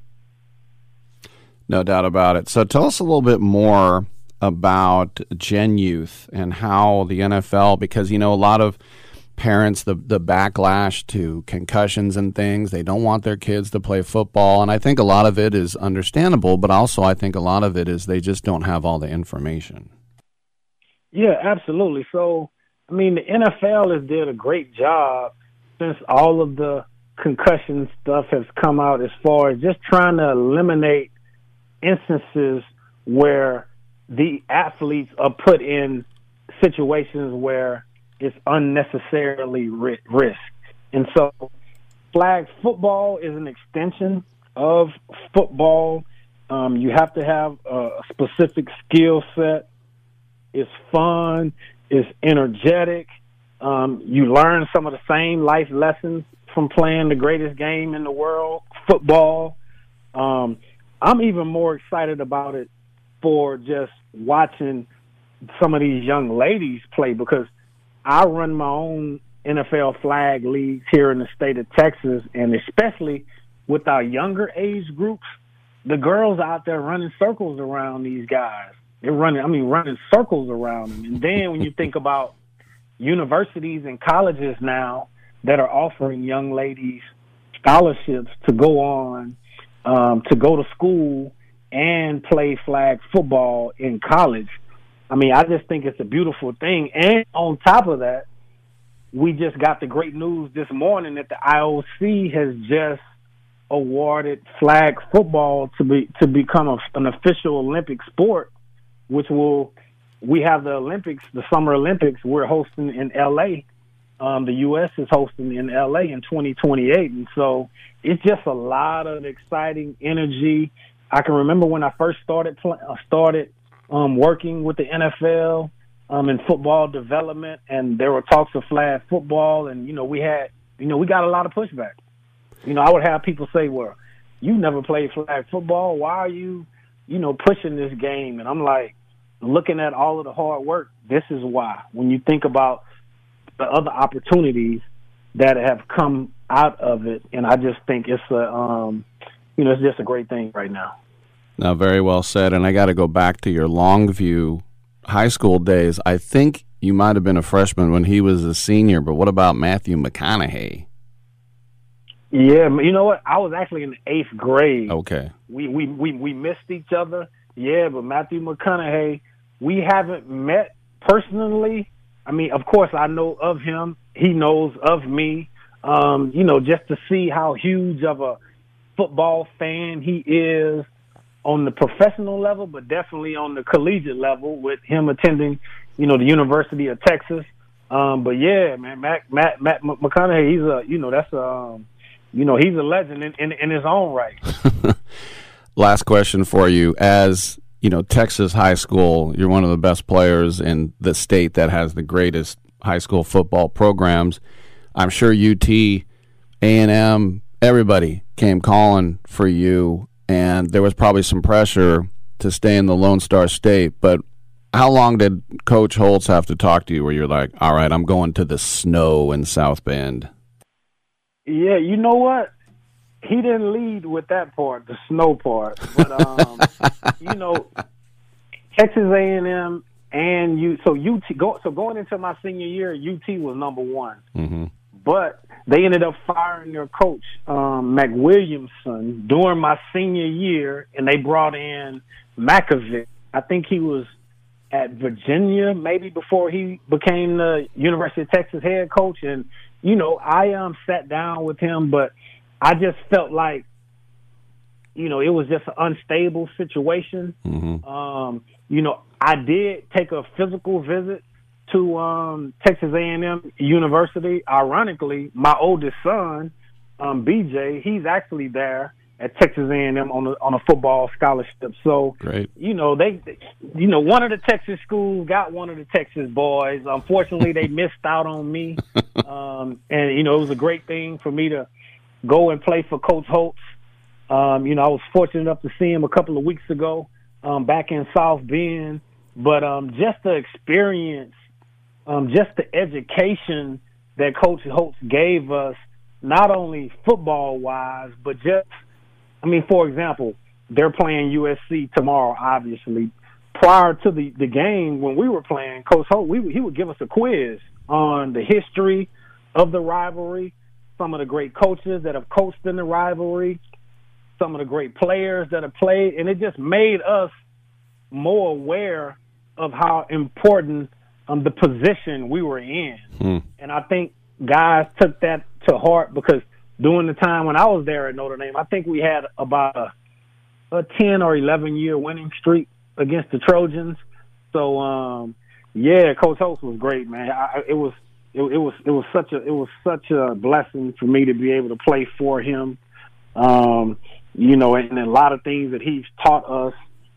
No doubt about it. So tell us a little bit more about Gen Youth and how the NFL, because you know a lot of parents the the backlash to concussions and things they don't want their kids to play football and i think a lot of it is understandable but also i think a lot of it is they just don't have all the information Yeah, absolutely. So, I mean, the NFL has did a great job since all of the concussion stuff has come out as far as just trying to eliminate instances where the athletes are put in situations where it's unnecessarily ri- risk. And so, flag football is an extension of football. Um, you have to have a specific skill set. It's fun. It's energetic. Um, you learn some of the same life lessons from playing the greatest game in the world, football. Um, I'm even more excited about it for just watching some of these young ladies play because I run my own NFL flag leagues here in the state of Texas, and especially with our younger age groups, the girls out there running circles around these guys. They're running, I mean, running circles around them. And then when you think about universities and colleges now that are offering young ladies scholarships to go on um, to go to school and play flag football in college. I mean, I just think it's a beautiful thing. And on top of that, we just got the great news this morning that the IOC has just awarded flag football to be to become a, an official Olympic sport, which will we have the Olympics, the Summer Olympics. We're hosting in LA. Um, the U.S. is hosting in LA in 2028, and so it's just a lot of exciting energy. I can remember when I first started pl- uh, started um, working with the NFL um, in football development, and there were talks of flag football, and you know we had you know we got a lot of pushback. You know, I would have people say, "Well, you never played flag football. Why are you, you know, pushing this game?" And I'm like, looking at all of the hard work. This is why. When you think about the other opportunities that have come out of it, and I just think it's a, um, you know, it's just a great thing right now. Now, very well said. And I got to go back to your Longview high school days. I think you might have been a freshman when he was a senior, but what about Matthew McConaughey? Yeah, you know what? I was actually in the eighth grade. Okay. We we we we missed each other. Yeah, but Matthew McConaughey, we haven't met personally. I mean, of course, I know of him. He knows of me. Um, you know, just to see how huge of a football fan he is on the professional level, but definitely on the collegiate level with him attending, you know, the University of Texas. Um, but yeah, man, Matt Matt Matt McConaughey, he's a you know that's a um, you know he's a legend in, in, in his own right. Last question for you. As you know, Texas high school, you're one of the best players in the state that has the greatest high school football programs. I'm sure UT, A&M, everybody came calling for you, and there was probably some pressure to stay in the Lone Star State. But how long did Coach Holtz have to talk to you where you're like, all right, I'm going to the snow in South Bend? Yeah, you know what? He didn't lead with that part, the snow part. But um, you know, Texas A and M and you. So UT go. So going into my senior year, UT was number one. Mm-hmm. But they ended up firing their coach, um, McWilliamson, during my senior year, and they brought in Mackovic. I think he was at Virginia maybe before he became the University of Texas head coach. And you know, I um sat down with him, but I just felt like, you know, it was just an unstable situation. Mm-hmm. Um, you know, I did take a physical visit to um, Texas A&M University. Ironically, my oldest son, um, BJ, he's actually there at Texas A&M on a on a football scholarship. So, Great. you know, they, you know, one of the Texas schools got one of the Texas boys. Unfortunately, they missed out on me, um, and you know, it was a great thing for me to go and play for Coach Holtz. Um, you know, I was fortunate enough to see him a couple of weeks ago um, back in South Bend. But um, just the experience, um, just the education that Coach Holtz gave us, not only football wise, but just, I mean, for example, they're playing USC tomorrow, obviously. Prior to the, the game, when we were playing, Coach Holtz, we, he would give us a quiz on the history of the rivalry, some of the great coaches that have coached in the rivalry, some of the great players that have played, and it just made us more aware of how important um, the position we were in. Hmm. And I think guys took that to heart because during the time when I was there at Notre Dame, I think we had about a, a 10 or 11 year winning streak against the Trojans. So, um, yeah, Coach Holtz was great, man. I, it was it, it was it was such a it was such a blessing for me to be able to play for him. Um, you know, and a lot of things that he's taught us,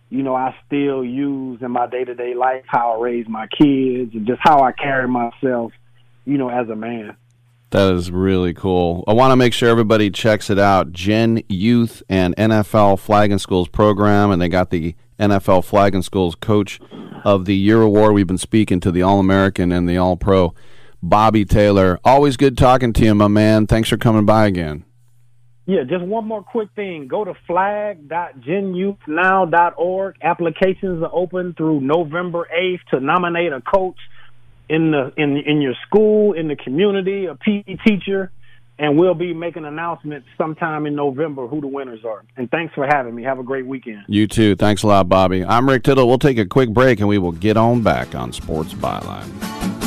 you know, I still use in my day to day life, how I raise my kids and just how I carry myself, you know, as a man. That is really cool. I want to make sure everybody checks it out. Gen Youth and NFL Flag and Schools program, and they got the NFL Flag and Schools Coach of the Year award. We've been speaking to the All American and the All Pro, Bobby Taylor. Always good talking to you, my man. Thanks for coming by again. Yeah, just one more quick thing. Go to flag.genyouthnow.org. Applications are open through November 8th to nominate a coach in the in in your school, in the community, a PE teacher, and we'll be making announcements sometime in November who the winners are. And thanks for having me. Have a great weekend. You too. Thanks a lot, Bobby. I'm Rick Tittle. We'll take a quick break and we will get on back on Sports Byline.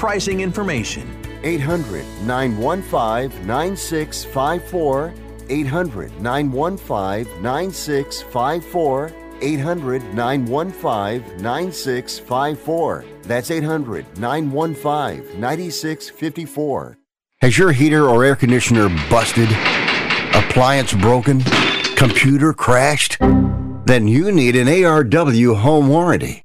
pricing information. 800 915 9654. 800 915 9654. 800 915 9654. That's 800 915 9654. Has your heater or air conditioner busted? Appliance broken? Computer crashed? Then you need an ARW home warranty.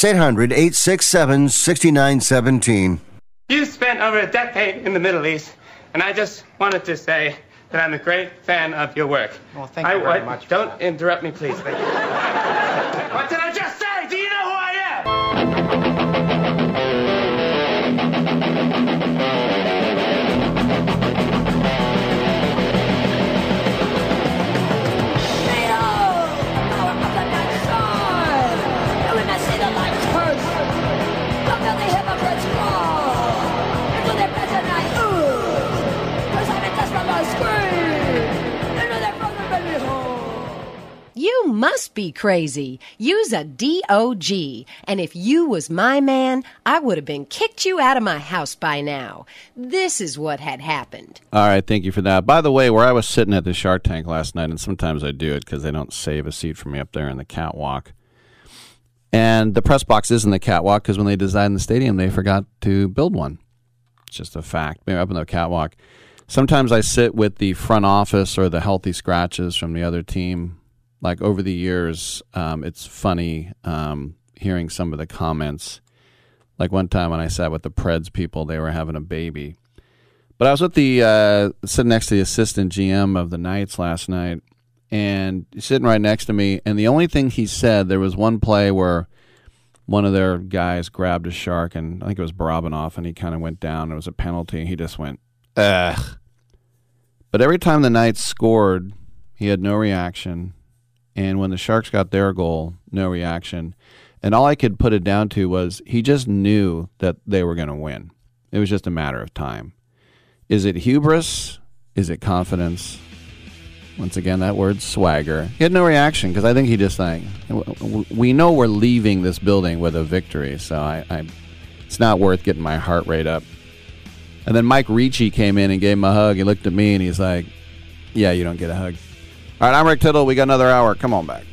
867 6917. 800 867 6917. That's 800 867 6917. You spent over a decade in the Middle East, and I just wanted to say that I'm a great fan of your work. Well, thank I, you very I- much. Don't interrupt me, please. Thank you. You must be crazy. Use a DOG. And if you was my man, I would have been kicked you out of my house by now. This is what had happened. All right, thank you for that. By the way, where I was sitting at the Shark Tank last night, and sometimes I do it because they don't save a seat for me up there in the catwalk. And the press box is in the catwalk because when they designed the stadium, they forgot to build one. It's just a fact. Maybe up in the catwalk. Sometimes I sit with the front office or the healthy scratches from the other team. Like over the years, um, it's funny um, hearing some of the comments. Like one time when I sat with the Preds people, they were having a baby. But I was with the uh, sitting next to the assistant GM of the Knights last night, and sitting right next to me. And the only thing he said, there was one play where one of their guys grabbed a shark, and I think it was Barabanov, and he kind of went down. It was a penalty. and He just went, ugh. But every time the Knights scored, he had no reaction. And when the Sharks got their goal, no reaction. And all I could put it down to was he just knew that they were going to win. It was just a matter of time. Is it hubris? Is it confidence? Once again, that word swagger. He had no reaction because I think he just like we know we're leaving this building with a victory. So I, I It's not worth getting my heart rate up. And then Mike Ricci came in and gave him a hug. He looked at me and he's like, Yeah, you don't get a hug. All right, I'm Rick Tittle. We got another hour. Come on back.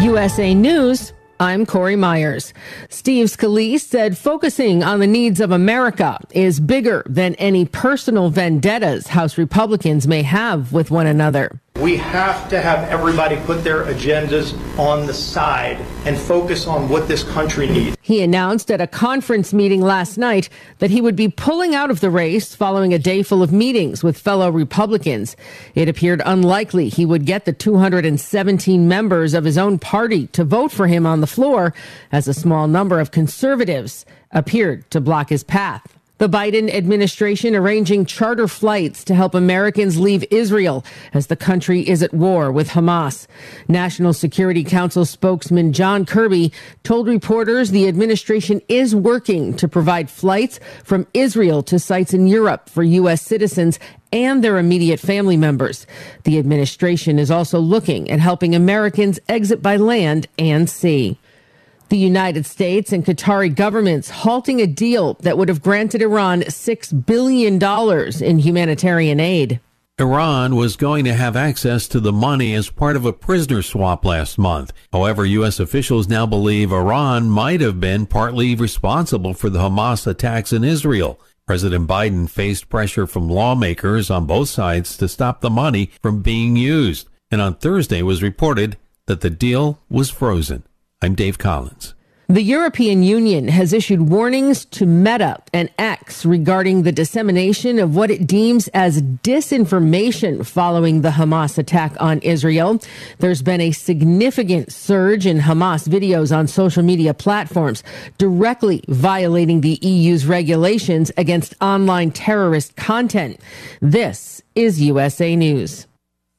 USA News. I'm Corey Myers. Steve Scalise said focusing on the needs of America is bigger than any personal vendettas House Republicans may have with one another. We have to have everybody put their agendas on the side and focus on what this country needs. He announced at a conference meeting last night that he would be pulling out of the race following a day full of meetings with fellow Republicans. It appeared unlikely he would get the 217 members of his own party to vote for him on the floor, as a small number of conservatives appeared to block his path. The Biden administration arranging charter flights to help Americans leave Israel as the country is at war with Hamas. National Security Council spokesman John Kirby told reporters the administration is working to provide flights from Israel to sites in Europe for U.S. citizens and their immediate family members. The administration is also looking at helping Americans exit by land and sea. The United States and Qatari governments halting a deal that would have granted Iran $6 billion in humanitarian aid. Iran was going to have access to the money as part of a prisoner swap last month. However, U.S. officials now believe Iran might have been partly responsible for the Hamas attacks in Israel. President Biden faced pressure from lawmakers on both sides to stop the money from being used. And on Thursday was reported that the deal was frozen. I'm Dave Collins. The European Union has issued warnings to Meta and X regarding the dissemination of what it deems as disinformation following the Hamas attack on Israel. There's been a significant surge in Hamas videos on social media platforms directly violating the EU's regulations against online terrorist content. This is USA News.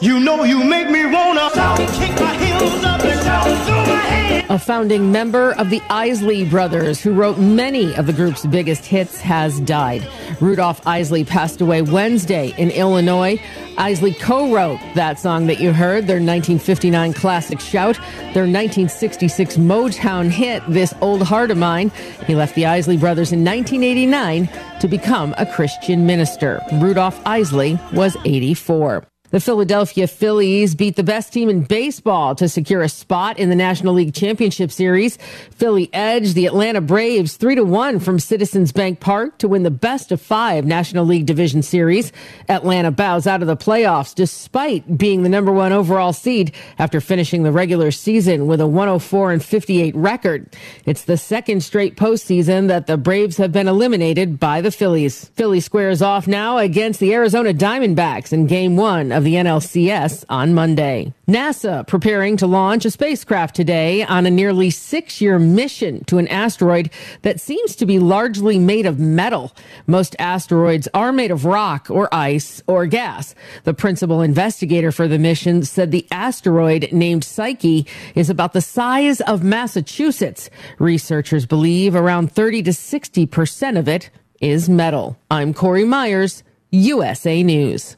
You know you make me wanna kick my heels up and down through my head. A founding member of the Isley Brothers, who wrote many of the group's biggest hits, has died. Rudolph Isley passed away Wednesday in Illinois. Isley co wrote that song that you heard, their 1959 classic Shout, their 1966 Motown hit, This Old Heart of Mine. He left the Isley Brothers in 1989 to become a Christian minister. Rudolph Isley was 84. The Philadelphia Phillies beat the best team in baseball to secure a spot in the National League Championship Series. Philly edged the Atlanta Braves 3 to 1 from Citizens Bank Park to win the best of 5 National League Division Series. Atlanta bows out of the playoffs despite being the number 1 overall seed after finishing the regular season with a 104 and 58 record. It's the second straight postseason that the Braves have been eliminated by the Phillies. Philly squares off now against the Arizona Diamondbacks in game 1 of the NLCS on Monday. NASA preparing to launch a spacecraft today on a nearly six year mission to an asteroid that seems to be largely made of metal. Most asteroids are made of rock or ice or gas. The principal investigator for the mission said the asteroid named Psyche is about the size of Massachusetts. Researchers believe around 30 to 60% of it is metal. I'm Corey Myers, USA News.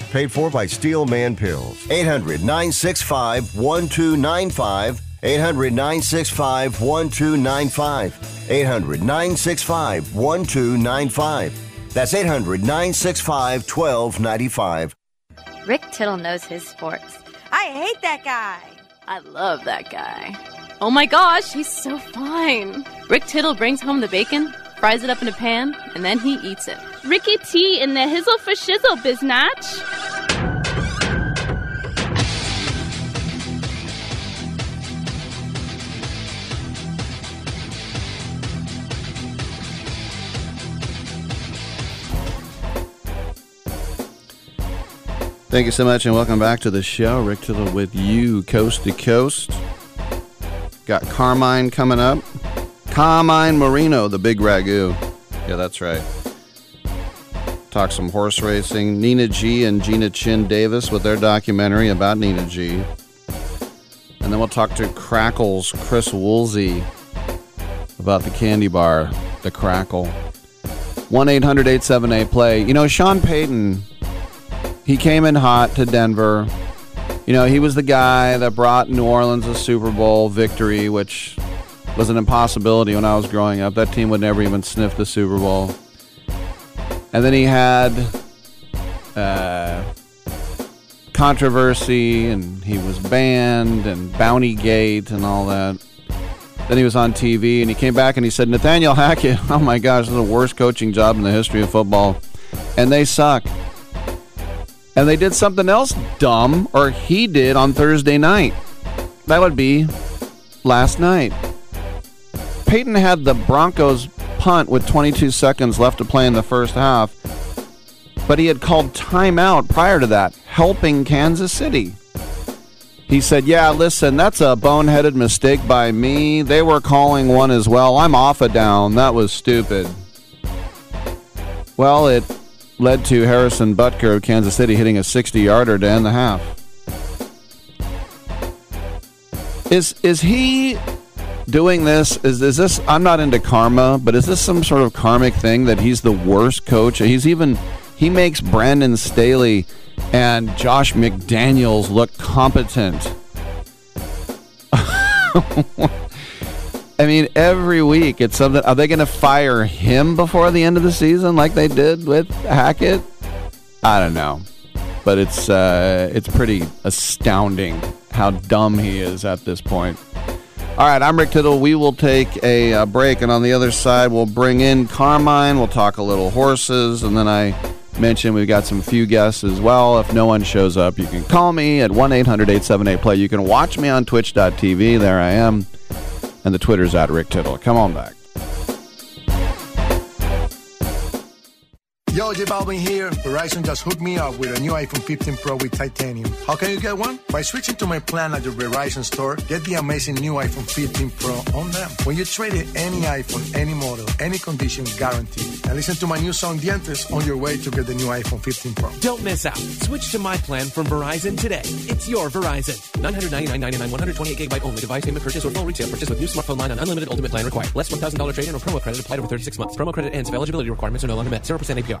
Paid for by Steel Man Pills. 800 965 1295. 800 965 1295. 800 965 1295. That's 800 965 1295. Rick Tittle knows his sports. I hate that guy. I love that guy. Oh my gosh, he's so fine. Rick Tittle brings home the bacon, fries it up in a pan, and then he eats it. Ricky T in the hizzle for shizzle, biznatch. Thank you so much, and welcome back to the show. Rick Tittle with you, coast to coast. Got Carmine coming up. Carmine Marino, the big ragu. Yeah, that's right. Talk some horse racing. Nina G and Gina Chin Davis with their documentary about Nina G. And then we'll talk to Crackle's Chris Woolsey about the candy bar, the Crackle. 1 800 878 play. You know, Sean Payton he came in hot to Denver. You know, he was the guy that brought New Orleans a Super Bowl victory, which was an impossibility when I was growing up. That team would never even sniff the Super Bowl. And then he had uh, controversy, and he was banned, and Bounty Gate, and all that. Then he was on TV, and he came back and he said, Nathaniel Hackett, oh my gosh, this is the worst coaching job in the history of football. And they suck. And they did something else dumb, or he did on Thursday night. That would be last night. Payton had the Broncos punt with 22 seconds left to play in the first half, but he had called timeout prior to that, helping Kansas City. He said, Yeah, listen, that's a boneheaded mistake by me. They were calling one as well. I'm off a down. That was stupid. Well, it led to Harrison Butker of Kansas City hitting a 60 yarder to end the half. Is is he doing this? Is is this I'm not into karma, but is this some sort of karmic thing that he's the worst coach? He's even he makes Brandon Staley and Josh McDaniels look competent. I mean, every week it's something. Are they going to fire him before the end of the season, like they did with Hackett? I don't know, but it's uh, it's pretty astounding how dumb he is at this point. All right, I'm Rick Tittle. We will take a, uh break, and on the other side, we'll bring in Carmine. We'll talk a little horses, and then I mentioned we've got some few guests as well. If no one shows up, you can call me at 1 800 878 play. You can watch me on twitch.tv. There I am and the Twitter's at Rick Tittle. Come on back. Yo, J Balvin here. Verizon just hooked me up with a new iPhone 15 Pro with titanium. How can you get one? By switching to my plan at your Verizon store, get the amazing new iPhone 15 Pro on them. When you trade in any iPhone, any model, any condition, guaranteed. And listen to my new song Dientes on your way to get the new iPhone 15 Pro. Don't miss out. Switch to my plan from Verizon today. It's your Verizon. 999.99, 128 gigabyte only. Device payment purchase or full retail purchase with new smartphone line on unlimited ultimate plan required. Less $1,000 trade-in or promo credit applied over 36 months. Promo credit ends if eligibility requirements are no longer met. 0% APR.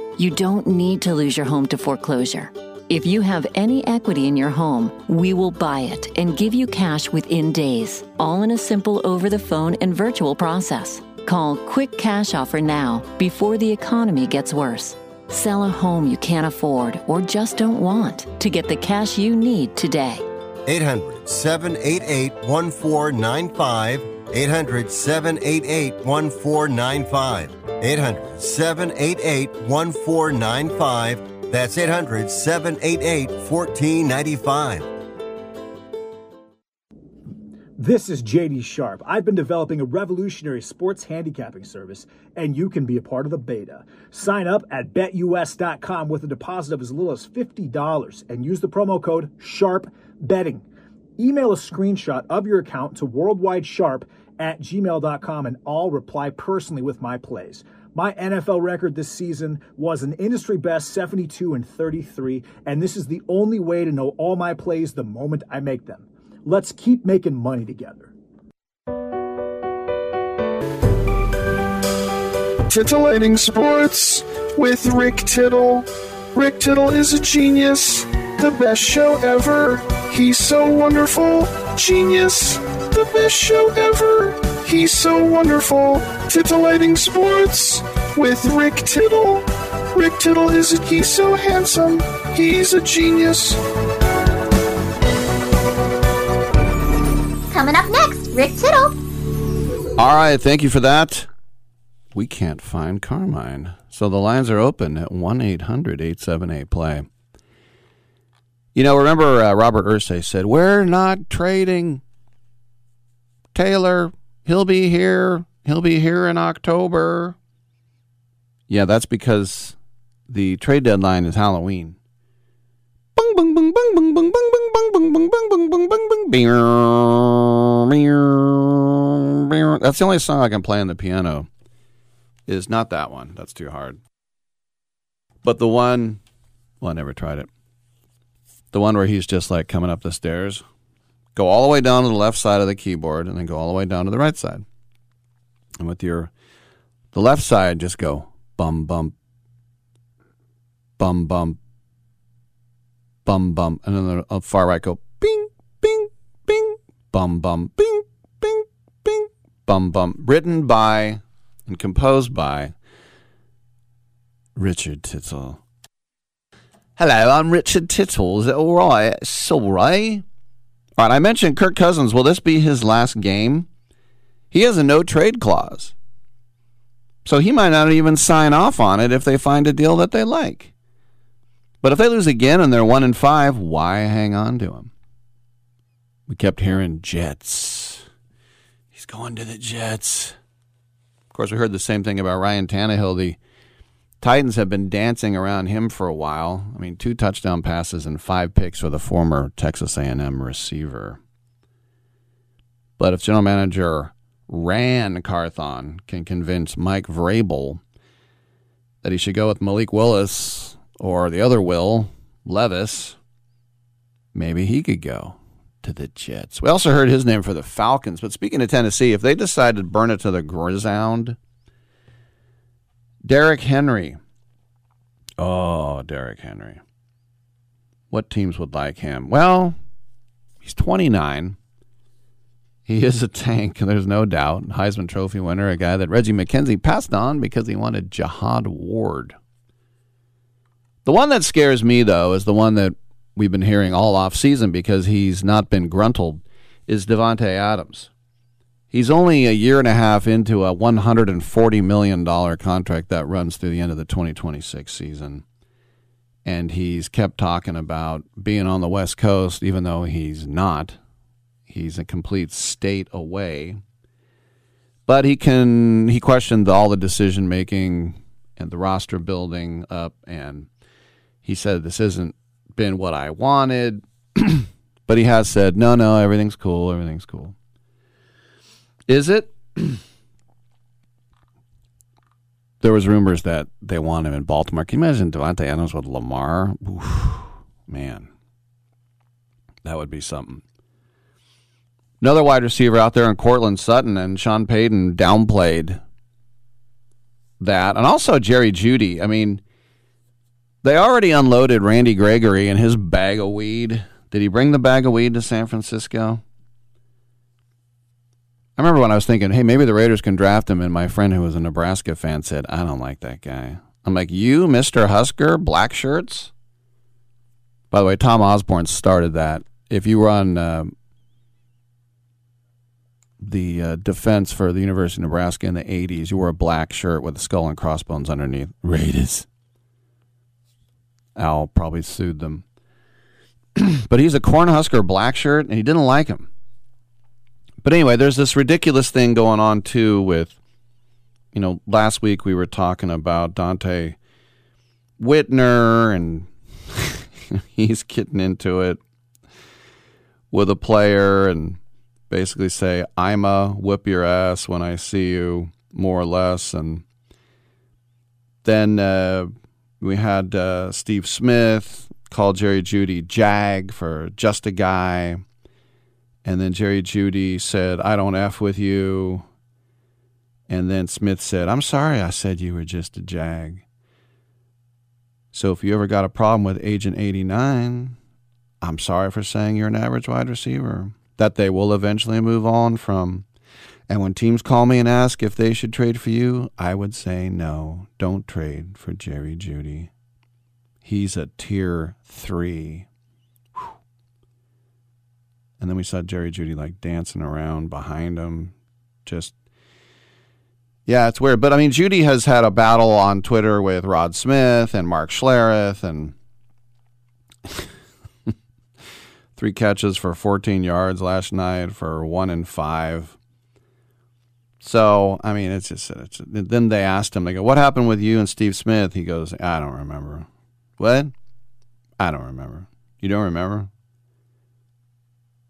You don't need to lose your home to foreclosure. If you have any equity in your home, we will buy it and give you cash within days, all in a simple over the phone and virtual process. Call Quick Cash Offer now before the economy gets worse. Sell a home you can't afford or just don't want to get the cash you need today. 800 788 1495. 800 788 1495. 800 788 1495. That's 800 788 1495. This is JD Sharp. I've been developing a revolutionary sports handicapping service, and you can be a part of the beta. Sign up at betus.com with a deposit of as little as $50 and use the promo code SHARPBetting. Email a screenshot of your account to worldwidesharp at gmail.com and I'll reply personally with my plays. My NFL record this season was an industry best 72 and 33, and this is the only way to know all my plays the moment I make them. Let's keep making money together. Titillating Sports with Rick Tittle. Rick Tittle is a genius, the best show ever. He's so wonderful, genius, the best show ever. He's so wonderful. Titillating Sports with Rick Tittle. Rick Tittle is a, he's so handsome. He's a genius. Coming up next, Rick Tittle. All right, thank you for that. We can't find Carmine. So the lines are open at 1 800 878 play. You know, remember uh, Robert Ursay said, We're not trading. Taylor, he'll be here. He'll be here in October. Yeah, that's because the trade deadline is Halloween. That's the only song I can play on the piano. Is not that one. That's too hard. But the one, well, I never tried it. The one where he's just like coming up the stairs. Go all the way down to the left side of the keyboard and then go all the way down to the right side. And with your the left side, just go bum bum bum bum bum bum, and then the uh, far right go bing bing bing bum bum bing bing bing bum bum. Written by and composed by Richard Tittle. Hello, I'm Richard Tittle. Is it all right? Sorry. All right, I mentioned Kirk Cousins. Will this be his last game? He has a no trade clause. So he might not even sign off on it if they find a deal that they like. But if they lose again and they're one and five, why hang on to him? We kept hearing Jets. He's going to the Jets. Of course, we heard the same thing about Ryan Tannehill. The Titans have been dancing around him for a while. I mean, two touchdown passes and five picks for the former Texas A&M receiver. But if general manager Ran Carthon can convince Mike Vrabel that he should go with Malik Willis or the other Will Levis, maybe he could go to the Jets. We also heard his name for the Falcons. But speaking of Tennessee, if they decide to burn it to the ground, Derrick Henry. Oh, Derrick Henry. What teams would like him? Well, he's 29. He is a tank, there's no doubt. Heisman Trophy winner, a guy that Reggie McKenzie passed on because he wanted Jihad Ward. The one that scares me, though, is the one that we've been hearing all off season because he's not been gruntled, is Davante Adams. He's only a year and a half into a $140 million contract that runs through the end of the 2026 season. And he's kept talking about being on the West Coast, even though he's not. He's a complete state away. But he can, he questioned all the decision making and the roster building up. And he said, This isn't been what I wanted. but he has said, No, no, everything's cool. Everything's cool. Is it? there was rumors that they want him in Baltimore. Can you imagine Davante Adams with Lamar? Oof, man, that would be something. Another wide receiver out there in Courtland Sutton and Sean Payton downplayed that, and also Jerry Jeudy. I mean, they already unloaded Randy Gregory and his bag of weed. Did he bring the bag of weed to San Francisco? I remember when I was thinking, hey, maybe the Raiders can draft him, and my friend who was a Nebraska fan said, I don't like that guy. I'm like, you, Mr. Husker, black shirts? By the way, Tom Osborne started that. If you run uh, the uh, defense for the University of Nebraska in the 80s, you wore a black shirt with a skull and crossbones underneath. Raiders. Al probably sued them. but he's a Cornhusker black shirt, and he didn't like him. But anyway, there's this ridiculous thing going on too with, you know, last week we were talking about Donte Whitner, and he's getting into it with a player and basically say, I'm a whip your ass when I see you, more or less. And then uh, we had uh, Steve Smith call Jerry Jeudy Jag for just a guy. And then Jerry Jeudy said, I don't F with you. And then Smith said, I'm sorry I said you were just a jag. So if you ever got a problem with Agent 89, I'm sorry for saying you're an average wide receiver. That they will eventually move on from. And when teams call me and ask if they should trade for you, I would say no, don't trade for Jerry Jeudy. He's a tier three. And then we saw Jerry Jeudy like dancing around behind him. Just, yeah, it's weird. But I mean, Jeudy has had a battle on Twitter with Rod Smith and Mark Schlereth and three catches for 14 yards last night for one and five. So, I mean, it's just, it's, then they asked him, they go, what happened with you and Steve Smith? He goes, I don't remember. What? I don't remember. You don't remember?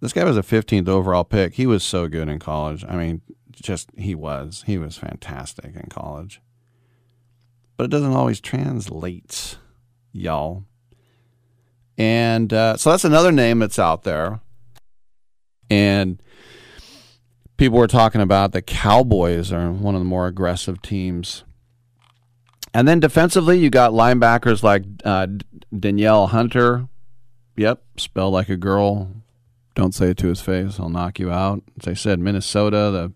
This guy was a 15th overall pick. He was so good in college. I mean, just he was. He was fantastic in college. But it doesn't always translate, y'all. And uh, so that's another name that's out there. And people were talking about the Cowboys are one of the more aggressive teams. And then defensively, you got linebackers like uh, Danielle Hunter. Yep, spelled like a girl. Don't say it to his face. I'll knock you out. As I said, Minnesota, the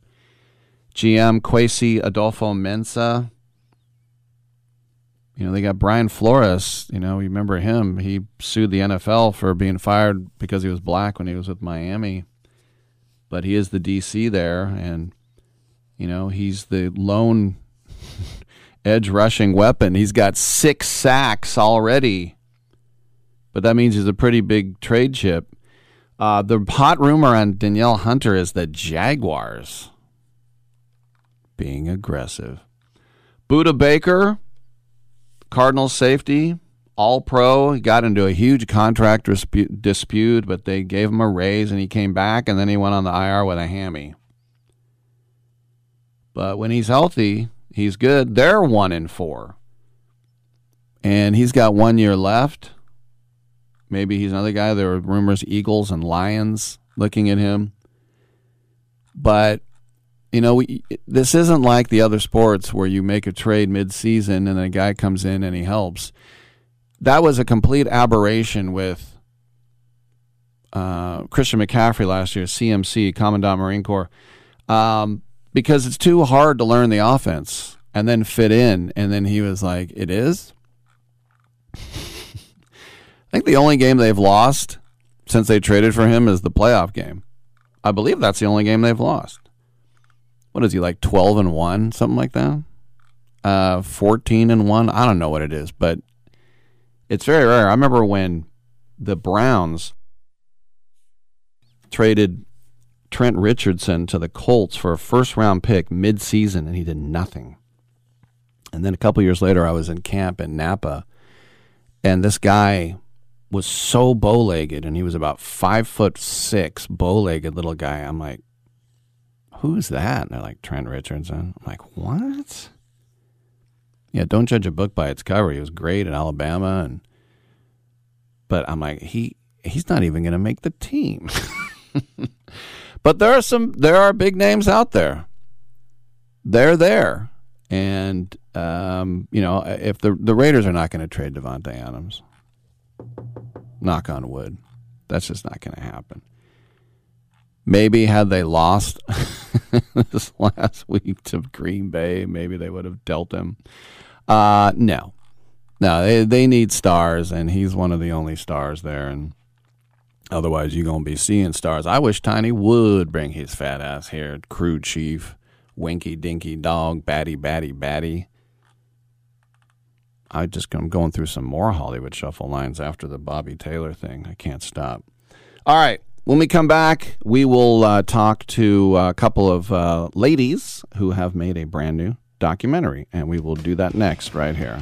GM Kwesi Adofo-Mensah. You know, they got Brian Flores. You know, you remember him. He sued the NFL for being fired because he was black when he was with Miami. But he is the DC there, and, you know, he's the lone edge rushing weapon. He's got six sacks already. But that means he's a pretty big trade chip. Uh, the hot rumor on Danielle Hunter is the Jaguars being aggressive. Budda Baker, Cardinals safety, all pro. Got into a huge contract dispute, dispute, but they gave him a raise and he came back and then he went on the IR with a hammy. But when he's healthy, he's good. They're one in four. And he's got one year left. Maybe he's another guy. There were rumors Eagles and Lions looking at him. But you know, we, this isn't like the other sports where you make a trade mid-season and a guy comes in and he helps. That was a complete aberration with uh, Christian McCaffrey last year, CMC, Commandant Marine Corps, um, because it's too hard to learn the offense and then fit in. And then he was like, "It is." I think the only game they've lost since they traded for him is the playoff game. I believe that's the only game they've lost. What is he like 12 and 1 something like that? Uh 14 and 1 i don't know what it is but it's very rare. I remember when the browns traded trent richardson to the colts for a first round pick mid-season and he did nothing. And then a couple years later i was in camp in napa and this guy was so bow-legged and he was about five foot six bow-legged little guy i'm like who's that? And they're like, Trent Richardson. I'm like, what? Yeah, don't judge a book by its cover. He was great at Alabama, and but I'm like, he he's not even going to make the team. but there are some there are big names out there. They're there, and um, you know, if the the Raiders are not going to trade Davante Adams, knock on wood, that's just not going to happen. Maybe had they lost this last week to Green Bay, maybe they would have dealt him. Uh, no, no, they they need stars, and he's one of the only stars there. And otherwise, you're gonna be seeing stars. I wish Tiny would bring his fat ass here, crew chief, winky dinky dog, batty batty batty. I just I'm going through some more Hollywood shuffle lines after the Bobby Taylor thing. I can't stop. All right. When we come back, we will uh, talk to a couple of uh, ladies who have made a brand new documentary, and we will do that next right here.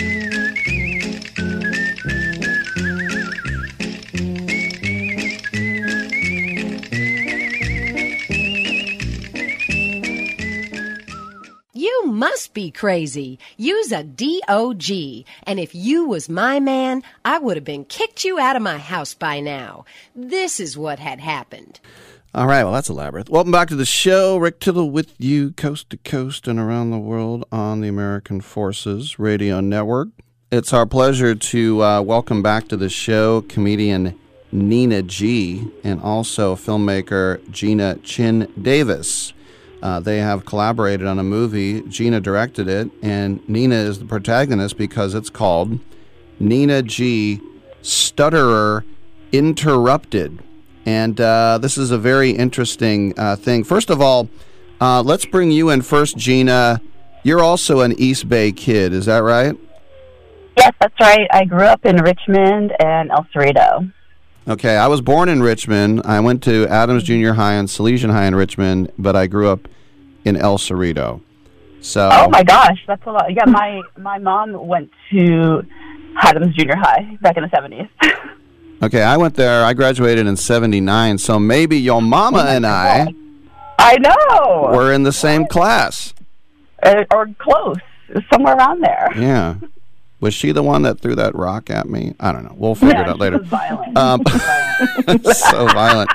You must be crazy. Use a DOG. And if you was my man, I would have been kicked you out of my house by now. This is what had happened. All right, well, that's elaborate. Welcome back to the show. Rick Tittle with you, coast to coast and around the world on the American Forces Radio Network. It's our pleasure to uh, welcome back to the show comedian Nina G and also filmmaker Gina Chin Davis. Uh, they have collaborated on a movie. Gina directed it, and Nina is the protagonist because it's called Nina G Stutterer Interrupted. And uh, this is a very interesting uh, thing. First of all, uh, let's bring you in first, Gina. You're also an East Bay kid, is that right? Yes, that's right. I grew up in Richmond and El Cerrito. Okay, I was born in Richmond. I went to Adams Junior High and Salesian High in Richmond, but I grew up in El Cerrito. So, Oh my gosh, that's a lot. Yeah, my my mom went to Adams Junior High back in the seventies. okay, I went there. I graduated in '79. So maybe your mama oh and I I know, were in the same class. Or close, somewhere around there. Yeah. Was she the one that threw that rock at me? I don't know. We'll figure Yeah, it out later. violent. Um, so violent.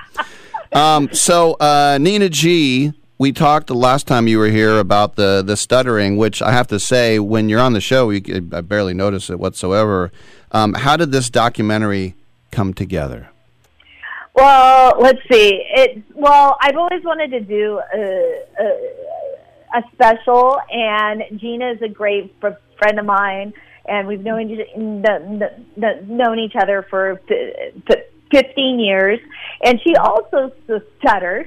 Um, so uh, Nina G, we talked the last time you were here about the the stuttering, which I have to say, when you're on the show, you, I barely notice it whatsoever. Um, how did this documentary come together? Well, let's see. It well, I've always wanted to do a, a, a special, and Gina is a great friend of mine, and we've known each- kn- kn- kn- known each other for f- f- fifteen years, and she also stutters,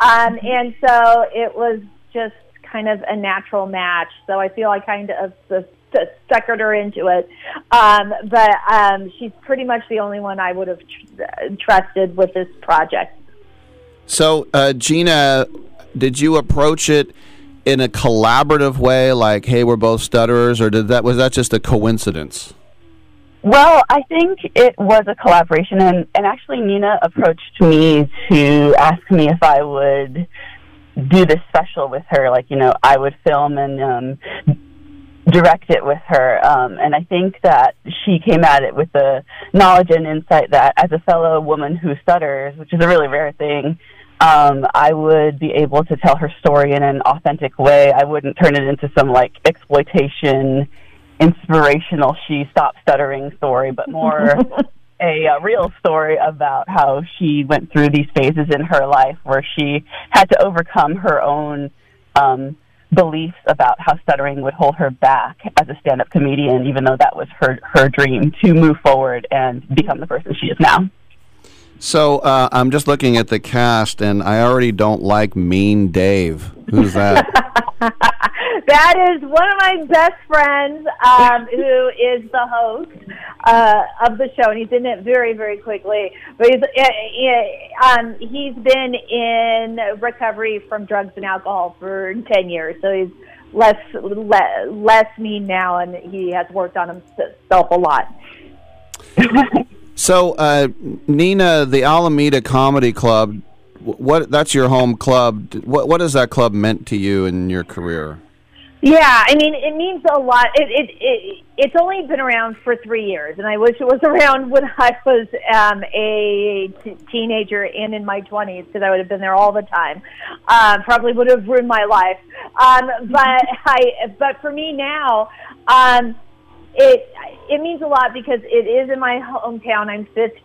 um, and so it was just kind of a natural match. So I feel I kind of suckered her into it, um, but um, she's pretty much the only one I would have tr- trusted with this project. So, uh, Gina, did you approach it in a collaborative way, like, "Hey, we're both stutterers," or did that was that just a coincidence? Well, I think it was a collaboration, and, and actually, Nina approached me to ask me if I would do this special with her. Like, you know, I would film and um, direct it with her. Um, and I think that she came at it with the knowledge and insight that, as a fellow woman who stutters, which is a really rare thing, um, I would be able to tell her story in an authentic way. I wouldn't turn it into some like exploitation, inspirational she stopped stuttering story, but more a, uh real story about how she went through these phases in her life where she had to overcome her own um, beliefs about how stuttering would hold her back as a stand-up comedian, even though that was her her dream to move forward and become the person she is now. So uh, I'm just looking at the cast, and I already don't like Mean Dave. Who's that? that is one of my best friends, um, who is the host uh, of the show, and he's in it very, very quickly. But he's uh, um, he's been in recovery from drugs and alcohol for ten years, so he's less le- less mean now, and he has worked on himself a lot. so uh, Nina, the Alameda Comedy Club, what that's your home club. What what has that club meant to you in your career? Yeah, I mean, it means a lot. It, it it it's only been around for three years, and I wish it was around when I was um, a t- teenager and in my twenties, because I would have been there all the time. Um, probably would have ruined my life. Um, but I, but for me now, um, it it means a lot because it is in my hometown. I'm fifth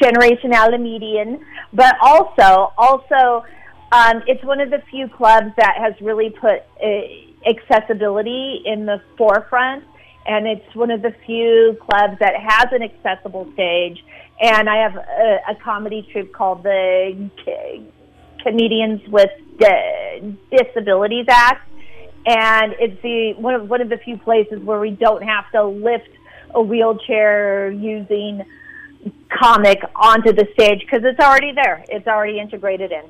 generation Alamedian, but also also um, it's one of the few clubs that has really put uh, accessibility in the forefront, and it's one of the few clubs that has an accessible stage. And I have a, a comedy troupe called the C- Comedians with D- Disabilities Act, and it's the one of one of the few places where we don't have to lift a wheelchair using comic onto the stage because it's already there. It's already integrated in.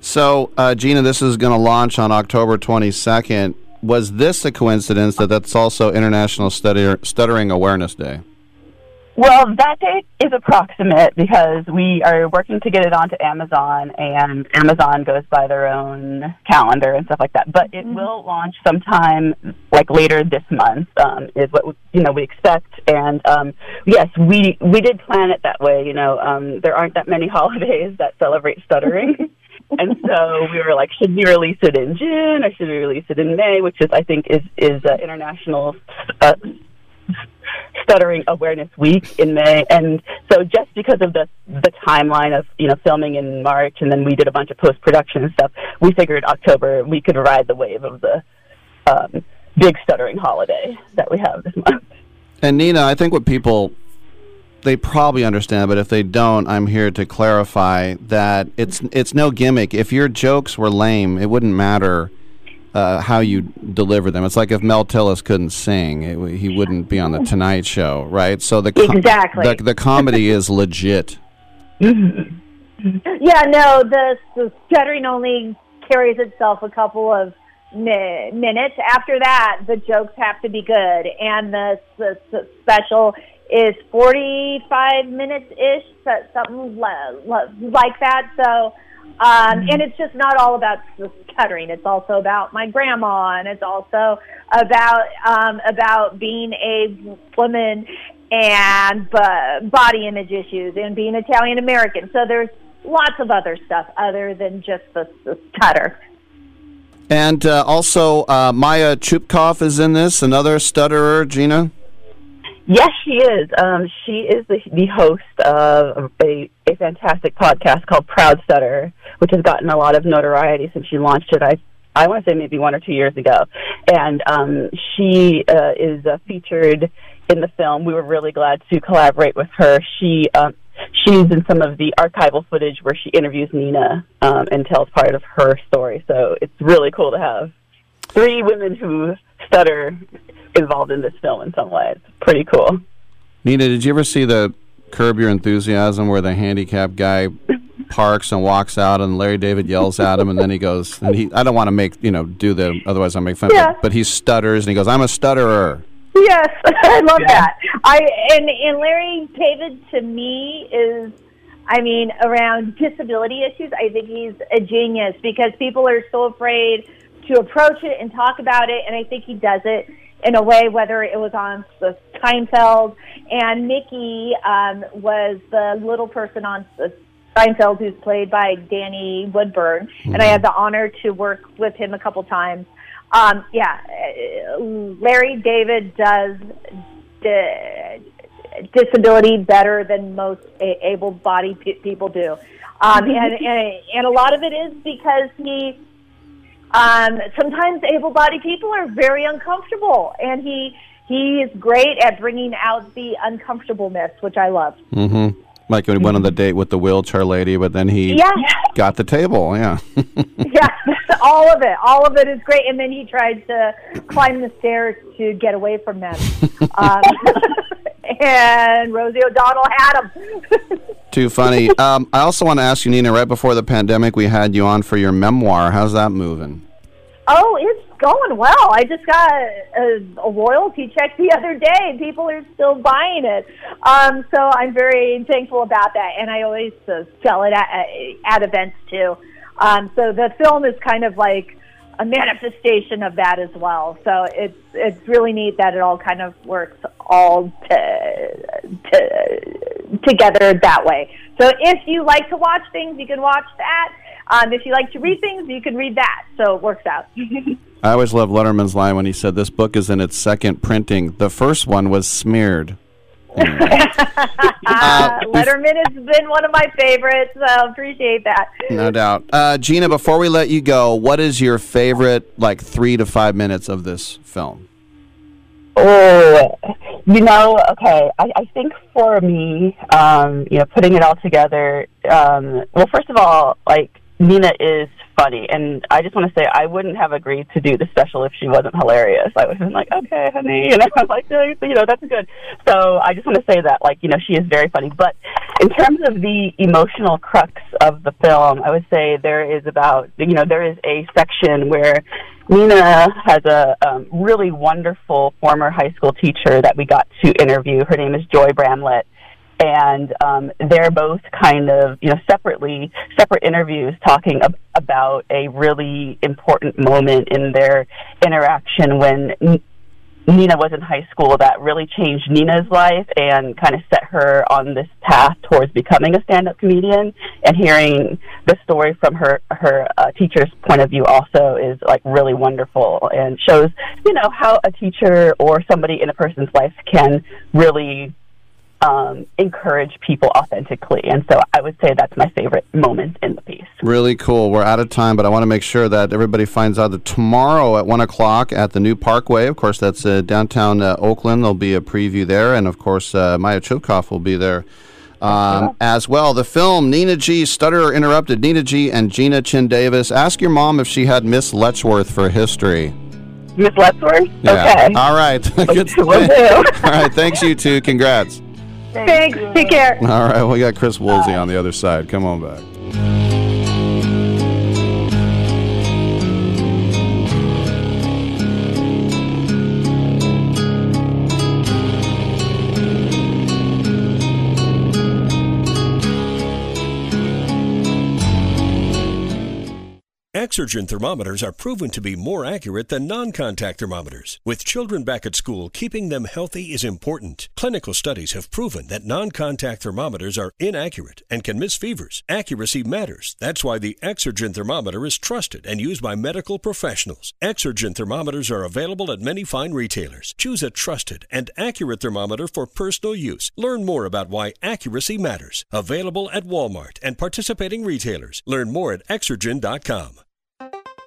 So, uh, Gina, this is going to launch on October 22nd. Was this a coincidence that that's also International Stutter- Stuttering Awareness Day? Well, that date is approximate because we are working to get it onto Amazon, and Amazon goes by their own calendar and stuff like that. But it will launch sometime like later this month. Um, is what you know we expect, and um, yes, we we did plan it that way. You know, um, there aren't that many holidays that celebrate stuttering. and so we were like, should we release it in June or should we release it in May? Which is, I think, is is uh, International uh, Stuttering Awareness Week in May. And so, just because of the the timeline of you know filming in March, and then we did a bunch of post production and stuff, we figured October we could ride the wave of the um, big stuttering holiday that we have this month. And Nina, I think what people they probably understand, but if they don't, I'm here to clarify that it's it's no gimmick. If your jokes were lame, it wouldn't matter uh, how you deliver them. It's like if Mel Tillis couldn't sing, it, he wouldn't be on the Tonight Show, right? So the com- Exactly. the, the comedy is legit. Yeah, no, the, the stuttering only carries itself a couple of mi- minutes. After that, the jokes have to be good, and the, the, the special is forty-five minutes ish, something like that. So, um, and it's just not all about the stuttering. It's also about my grandma, and it's also about um, about being a woman and b- body image issues and being Italian American. So there's lots of other stuff other than just the, the stutter. And uh, also, uh, Maya Chupkov is in this, another stutterer, Gina. Yes, she is. Um, she is the, the host of a, a fantastic podcast called Proud Stutter, which has gotten a lot of notoriety since she launched it. I I want to say maybe one or two years ago, and um, she uh, is uh, featured in the film. We were really glad to collaborate with her. She um, she's in some of the archival footage where she interviews Nina um, and tells part of her story. So it's really cool to have three women who stutter involved in this film in some way. It's pretty cool. Nina, did you ever see the Curb Your Enthusiasm where the handicapped guy parks and walks out and Larry David yells at him and then he goes and he I don't want to make you know do the otherwise I'll make fun Yeah. of him, but he stutters and he goes, I'm a stutterer. Yes, I love that. I and and Larry David to me is, I mean, around disability issues. I think he's a genius because people are so afraid to approach it and talk about it, and I think he does it in a way. Whether it was on the Seinfeld and Mickey um, was the little person on the Seinfeld who's played by Danny Woodburn, and I had the honor to work with him a couple times. Um, yeah, Larry David does di- disability better than most a- able-bodied pe- people do, um, and, and and a lot of it is because he um, sometimes able-bodied people are very uncomfortable, and he he is great at bringing out the uncomfortableness, which I love. Mm-hmm. Like when he went on the date with the wheelchair lady, but then he Yeah. got the table. Yeah. yeah, all of it, all of it is great. And then he tried to climb the stairs to get away from them, um, and Rosie O'Donnell had him. Too funny. Um, I also want to ask you, Nina. Right before the pandemic, we had you on for your memoir. How's that moving? Oh, it's going well. I just got a, a royalty check the other day. People are still buying it. Um, so I'm very thankful about that. And I always uh, sell it at, at events too. Um, so the film is kind of like a manifestation of that as well. So it's it's really neat that it all kind of works all to, to, together that way. So if you like to watch things, you can watch that. Um, if you like to read things, you can read that. So it works out. I always love Letterman's line when he said this book is in its second printing. The first one was smeared. uh, Letterman has been one of my favorites. So appreciate that. No doubt. Uh, Gina, before we let you go, what is your favorite, like, three to five minutes of this film? Oh, you know, okay. I, I think for me, um, you know, putting it all together. Um, well, first of all, like Nina is funny, and I just want to say I wouldn't have agreed to do the special if she wasn't hilarious. I would have been like, okay, honey, you know, I'm like, "Yeah, you know, that's good. So I just want to say that, like, you know, she is very funny. But in terms of the emotional crux of the film, I would say there is about, you know, there is a section where Nina has a um, really wonderful former high school teacher that we got to interview. Her name is Joy Bramlett. And um, they're both kind of, you know, separately, separate interviews talking ab- about a really important moment in their interaction when N- Nina was in high school that really changed Nina's life and kind of set her on this path towards becoming a stand-up comedian. And hearing the story from her her uh, teacher's point of view also is like really wonderful and shows you know how a teacher or somebody in a person's life can really um, encourage people authentically. And so I would say that's my favorite moment in the piece. Really cool. We're out of time, but I want to make sure that everybody finds out that tomorrow at 1 o'clock at the new Parkway, of course, that's uh, downtown uh, Oakland, there'll be a preview there. And of course, uh, Maya Chupkoff will be there. Um, as well, the film Nina G. Stutter Interrupted, Nina G. and Gina Chin Davis. Ask your mom if she had Miss Letchworth for history. Miss Letchworth? Yeah. Okay. All right. Good. All right. Thanks, you two. Congrats. Thanks. Take care. All right. We got Chris Woolsey on the other side. Come on back. Exergen thermometers are proven to be more accurate than non contact thermometers. With children back at school, keeping them healthy is important. Clinical studies have proven that non contact thermometers are inaccurate and can miss fevers. Accuracy matters. That's why the Exergen thermometer is trusted and used by medical professionals. Exergen thermometers are available at many fine retailers. Choose a trusted and accurate thermometer for personal use. Learn more about why accuracy matters. Available at Walmart and participating retailers. Learn more at exergen.com.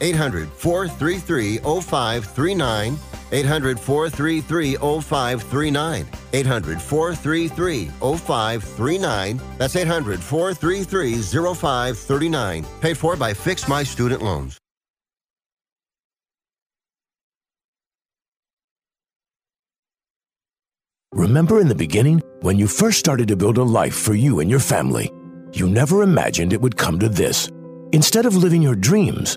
800 433 0539. 800 433 0539. 800 433 0539. That's 800 433 0539. Paid for by Fix My Student Loans. Remember in the beginning, when you first started to build a life for you and your family, you never imagined it would come to this. Instead of living your dreams,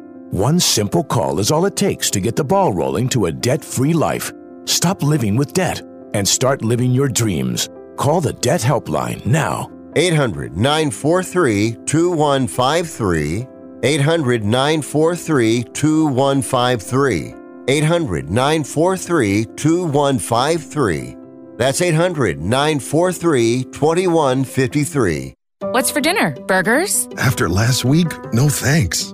One simple call is all it takes to get the ball rolling to a debt free life. Stop living with debt and start living your dreams. Call the Debt Helpline now. 800 943 2153. 800 943 2153. 800 943 2153. That's 800 943 2153. What's for dinner? Burgers? After last week, no thanks.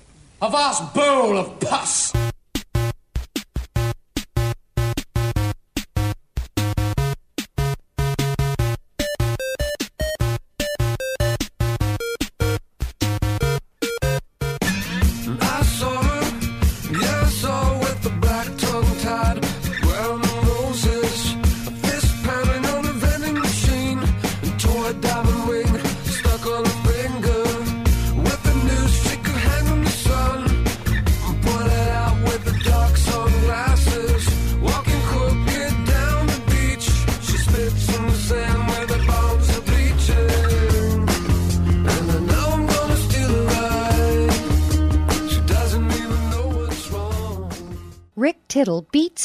a vast bowl of pus.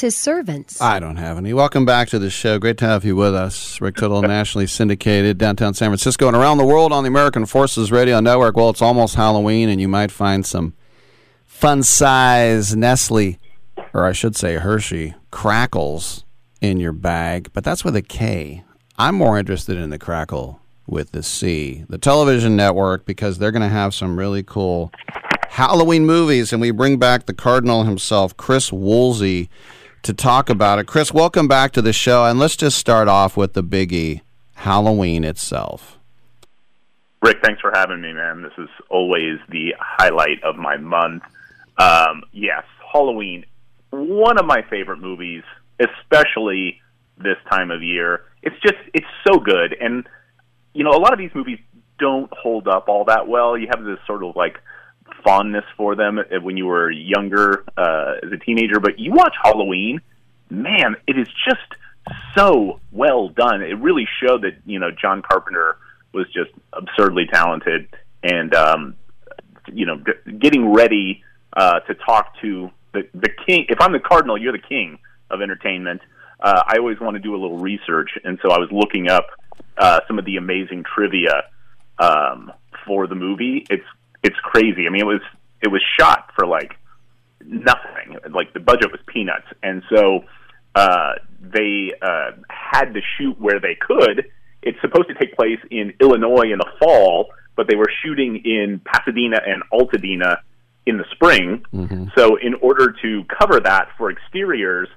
His servants. I don't have any. Welcome back to the show. Great to have you with us. Rick Tittle, nationally syndicated, downtown San Francisco, and around the world on the American Forces Radio Network. Well, it's almost Halloween, and you might find some fun size Nestle, or I should say Hershey, crackles in your bag, but that's with a K. I'm more interested in the crackle with the C, the television network, because they're going to have some really cool Halloween movies, and we bring back the Cardinal himself, Chris Woolsey, to talk about it. Chris, welcome back to the show, and let's just start off with the biggie Halloween itself. Rick, thanks for having me, man. This is always the highlight of my month. Um, yes, Halloween, one of my favorite movies, especially this time of year. It's just, it's so good. And, you know, a lot of these movies don't hold up all that well. You have this sort of like fondness for them when you were younger uh, as a teenager, but you watch Halloween, man, it is just so well done. It really showed that, you know, John Carpenter was just absurdly talented and um you know getting ready uh to talk to the the king. If I'm the cardinal you're the king of entertainment. Uh I always want to do a little research and so I was looking up uh some of the amazing trivia um for the movie. It's it's crazy. I mean it was it was shot for like nothing. Like the budget was peanuts. And so uh they uh had to shoot where they could. It's supposed to take place in Illinois in the fall, but they were shooting in Pasadena and Altadena in the spring. So, in order to cover that for exteriors,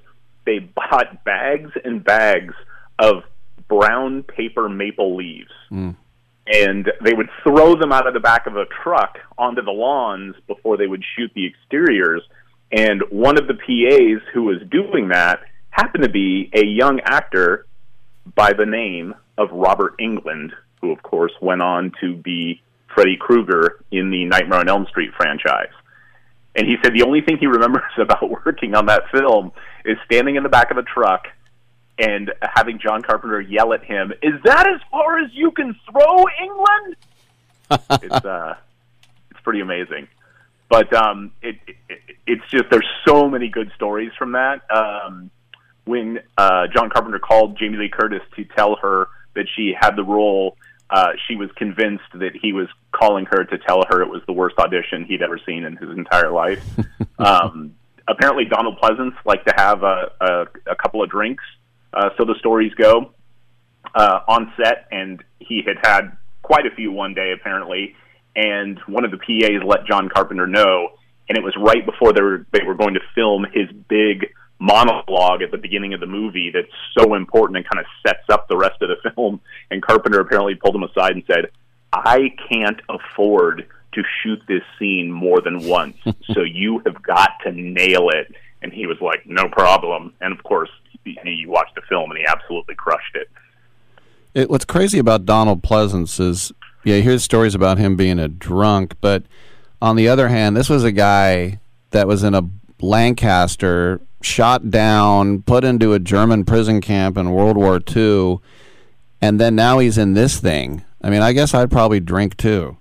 they bought bags and bags of brown paper maple leaves. And they would throw them out of the back of a truck onto the lawns before they would shoot the exteriors. And one of the PAs who was doing that happened to be a young actor by the name of Robert Englund, who, of course, went on to be Freddy Krueger in the Nightmare on Elm Street franchise. And he said the only thing he remembers about working on that film is standing in the back of a truck and having John Carpenter yell at him, "Is that as far as you can throw, Englund?" it's uh, it's pretty amazing. But um, it, it it's just there's so many good stories from that. Um, when uh, John Carpenter called Jamie Lee Curtis to tell her that she had the role, uh, she was convinced that he was calling her to tell her it was the worst audition he'd ever seen in his entire life. um, apparently, Donald Pleasence liked to have a, a, a couple of drinks uh, so the stories go, uh, on set, and he had had quite a few one day apparently. And one of the PAs let John Carpenter know, and it was right before they were they were going to film his big monologue at the beginning of the movie that's so important and kind of sets up the rest of the film. And Carpenter apparently pulled him aside and said, "I can't afford to shoot this scene more than once, so you have got to nail it." And he was like, "No problem." And of course, you watch the film, and he absolutely crushed it. It, what's crazy about Donald Pleasence is, yeah, you hear stories about him being a drunk, but on the other hand, this was a guy that was in a Lancaster, shot down, put into a German prison camp in World War II, and then now he's in this thing. I mean, I guess I'd probably drink too.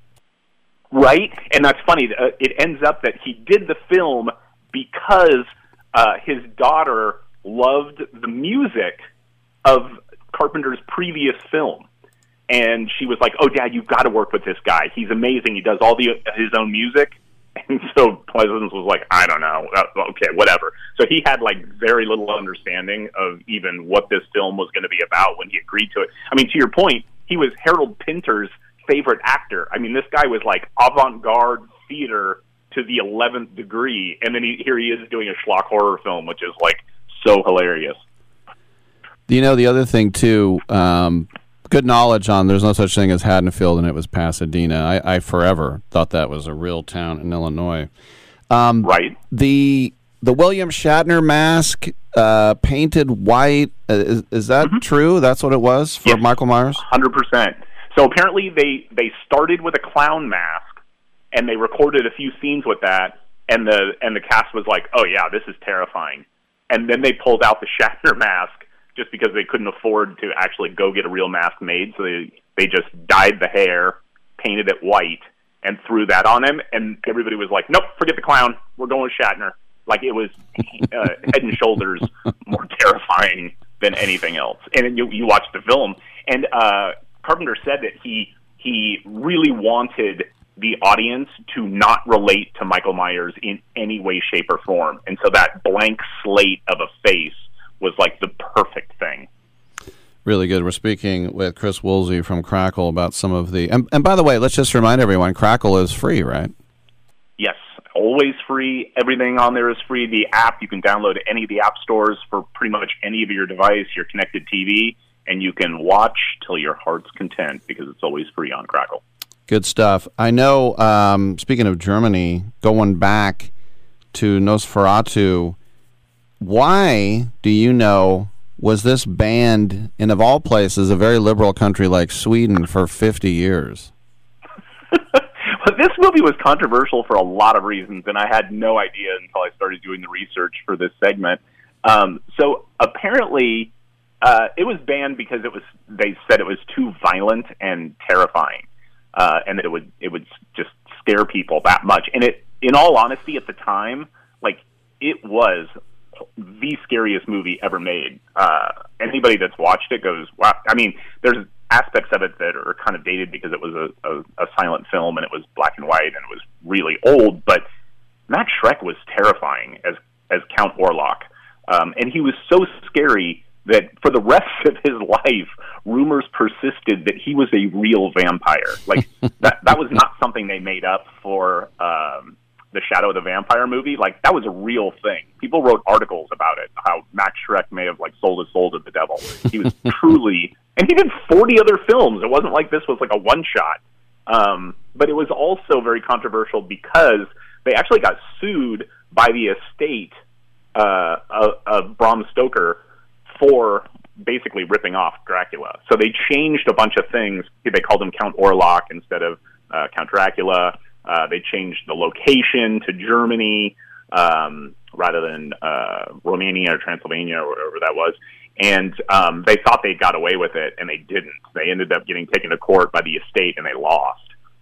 Right? And that's funny. Uh, it ends up that he did the film because uh, his daughter loved the music of Carpenter's previous film. And she was like, "Oh, Dad, you've got to work with this guy. He's amazing. He does all the his own music." And so Pleasence was like, "I don't know. Uh, okay, whatever." So he had like very little understanding of even what this film was going to be about when he agreed to it. I mean, to your point, he was Harold Pinter's favorite actor. I mean, this guy was like avant-garde theater to the eleventh degree, and then he, here he is doing a schlock horror film, which is like so hilarious. You know, the other thing too, um, good knowledge on there's no such thing as Haddonfield and it was Pasadena. I, I forever thought that was a real town in Illinois. Um, right. The the William Shatner mask uh, painted white uh, is, is that Mm-hmm. true? That's what it was for Michael Myers. Hundred percent. So apparently they they started with a clown mask, and they recorded a few scenes with that, and the and the cast was like, "Oh yeah, this is terrifying," and then they pulled out the Shatner mask just because they couldn't afford to actually go get a real mask made, so they they just dyed the hair, painted it white, and threw that on him, and everybody was like, "Nope, forget the clown. We're going with Shatner." Like it was uh, head and shoulders more terrifying than anything else. And you you watch the film, and uh, Carpenter said that he he really wanted the audience to not relate to Michael Myers in any way, shape, or form, and so that blank slate of a face was like the perfect thing. Really good. We're speaking with Chris Woolsey from Crackle about some of the. And, and by the way, let's just remind everyone Crackle is free, right? Yes, always free. Everything on there is free. The app you can download any of the app stores for pretty much any of your device, your connected TV, and you can watch till your heart's content because it's always free on Crackle. Good stuff. I know, um, speaking of Germany, going back to Nosferatu, why do you know was this banned in, of all places, a very liberal country like Sweden for 50 years? But this movie was controversial for a lot of reasons, and I had no idea until I started doing the research for this segment. Um, so apparently, uh, it was banned because it was. They said it was too violent and terrifying, uh, and that it would it would just scare people that much. And it, in all honesty, at the time, like it was the scariest movie ever made. Uh, anybody that's watched it goes, "Wow!" I mean, there's aspects of it that are kind of dated because it was a, a, a silent film and it was black and white and it was really old. But Max Schreck was terrifying as as Count Orlok, um, and he was so scary that for the rest of his life, rumors persisted that he was a real vampire. Like that that was not something they made up for. Um, the Shadow of the Vampire movie, like that was a real thing. People wrote articles about it, how Max Schreck may have like sold his soul to the devil. He was truly, and he did 40 other films. It wasn't like this was like a one shot. Um, but it was also very controversial because they actually got sued by the estate uh, of, of Bram Stoker for basically ripping off Dracula. So they changed a bunch of things. They called him Count Orlok instead of uh, Count Dracula. Uh, they changed the location to Germany um, rather than uh, Romania or Transylvania or whatever that was. And um, they thought they got away with it, and they didn't. They ended up getting taken to court by the estate, and they lost.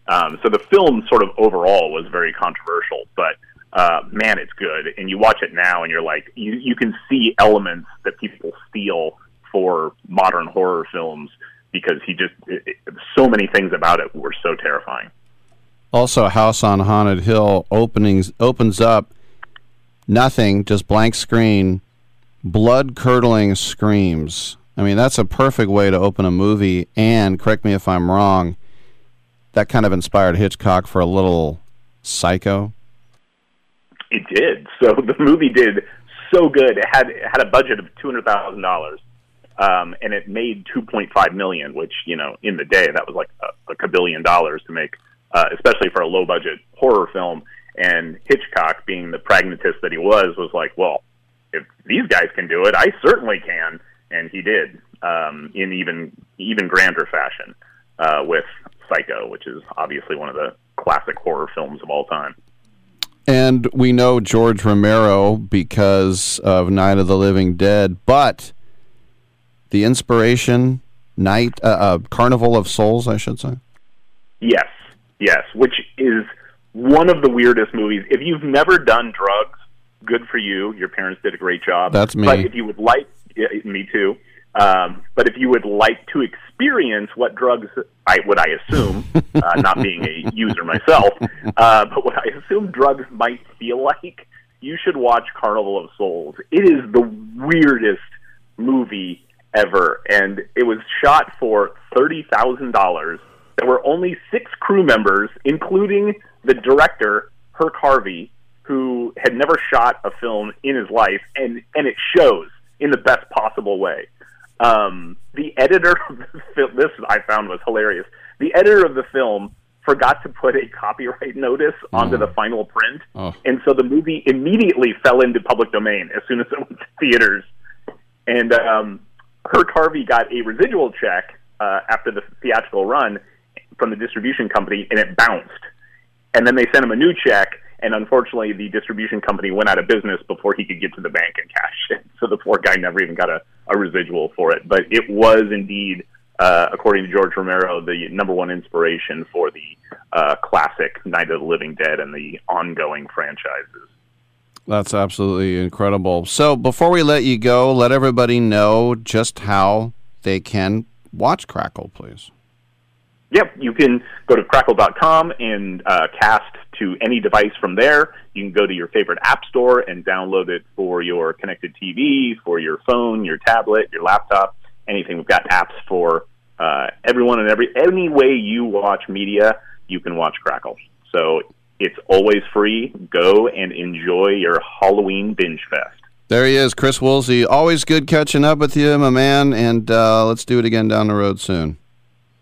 Um, so the film, sort of overall, was very controversial. But uh, man, it's good. And you watch it now, and you're like, you you can see elements that people steal for modern horror films because he just it, it, so many things about it were so terrifying. Also, House on Haunted Hill openings opens up nothing, just blank screen, blood curdling screams. I mean, that's a perfect way to open a movie. And correct me if I'm wrong, that kind of inspired Hitchcock for a little psycho. It did. So the movie did so good. It had it had a budget of two hundred thousand dollars, um, and it made two point five million. Which you know, in the day, that was like a, a kabillion dollars to make, uh, especially for a low budget horror film. And Hitchcock, being the pragmatist that he was, was like, well, if these guys can do it, I certainly can, and he did um, in even even grander fashion uh, with Psycho, which is obviously one of the classic horror films of all time. And we know George Romero because of Night of the Living Dead, but the inspiration, Night, uh, uh, Carnival of Souls, I should say. Yes, yes, which is one of the weirdest movies. If you've never done drugs, good for you. Your parents did a great job. That's me. But if you would like, yeah, me too. Um, but if you would like to experience what drugs, I would I assume, uh, not being a user myself, uh, but what I assume drugs might feel like, you should watch Carnival of Souls. It is the weirdest movie ever, and it was shot for thirty thousand dollars. There were only six crew members, including the director Herk Harvey, who had never shot a film in his life, and and it shows in the best possible way. Um, the editor of the film, this I found was hilarious. The editor of the film forgot to put a copyright notice onto the final print, Oh. and so the movie immediately fell into public domain as soon as it went to theaters. And um, Herk Harvey got a residual check uh, after the theatrical run from the distribution company, and it bounced. And then they sent him a new check, and unfortunately, the distribution company went out of business before he could get to the bank and cash it. So the poor guy never even got a, a residual for it. But it was indeed, uh, according to George Romero, the number one inspiration for the uh, classic Night of the Living Dead and the ongoing franchises. That's absolutely incredible. So before we let you go, let everybody know just how they can watch Crackle, please. Yep, you can go to crackle.com and uh, cast to any device from there. You can go to your favorite app store and download it for your connected TV, for your phone, your tablet, your laptop, anything. We've got apps for uh, everyone and every any way you watch media, you can watch Crackle. So it's always free. Go and enjoy your Halloween binge fest. There he is, Chris Woolsey. Always good catching up with you, my man, and uh, let's do it again down the road soon.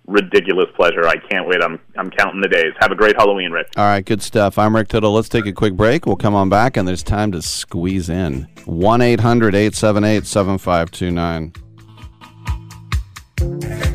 Ridiculous pleasure. I can't wait. I'm I'm counting the days. Have a great Halloween, Rick. All right, good stuff. I'm Rick Tittle. Let's take a quick break. We'll come on back, and there's time to squeeze in. 1 800 878 7529.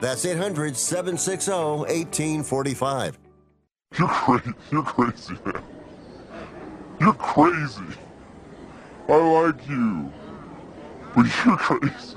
That's 800 760 1845. You're crazy. You're crazy, man. You're crazy. I like you. But you're crazy.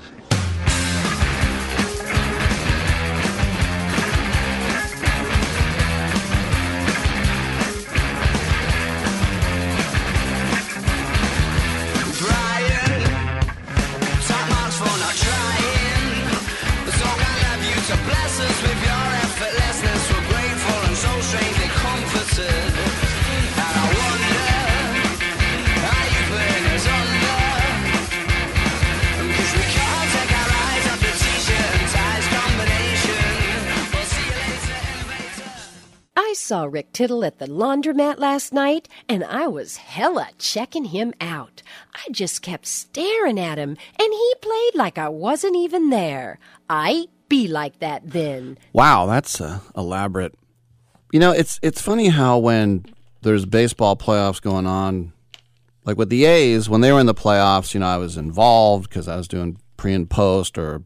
Saw Rick Tittle at the laundromat last night, and I was hella checking him out. I just kept staring at him, and he played like I wasn't even there. I be like that then. Wow, that's uh, elaborate. You know, it's it's funny how when there's baseball playoffs going on, like with the A's, when they were in the playoffs, you know, I was involved because I was doing pre and post, or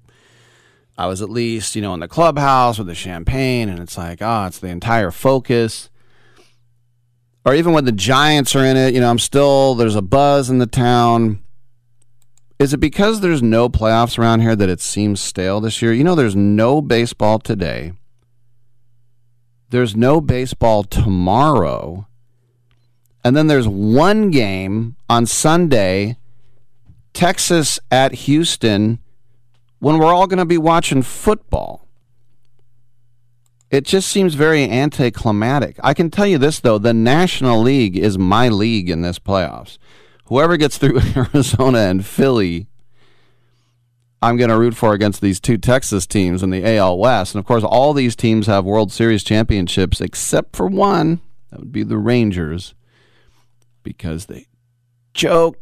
I was at least, you know, in the clubhouse with the champagne, and it's like, oh, it's the entire focus. Or even when the Giants are in it, you know, I'm still there's a buzz in the town. Is it because there's no playoffs around here that it seems stale this year? You know, there's no baseball today. There's no baseball tomorrow. And then there's one game on Sunday, Texas at Houston, when we're all going to be watching football. It just seems very anticlimactic. I can tell you this, though the National League is my league in this playoffs. Whoever gets through Arizona and Philly, I'm going to root for against these two Texas teams in the AL West. And of course, all these teams have World Series championships except for one. That would be the Rangers because they choke.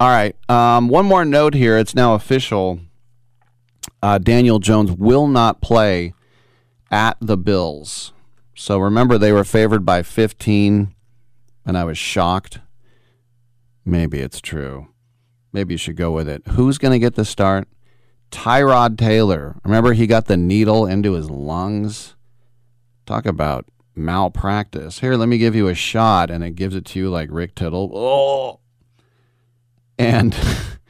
All right. Um, one more note here. It's now official. Uh, Daniel Jones will not play at the Bills. So remember, they were favored by 15, and I was shocked. Maybe it's true. Maybe you should go with it. Who's going to get the start? Tyrod Taylor. Remember, he got the needle into his lungs? Talk about malpractice. Here, let me give you a shot, and it gives it to you like Rick Tittle. Oh. And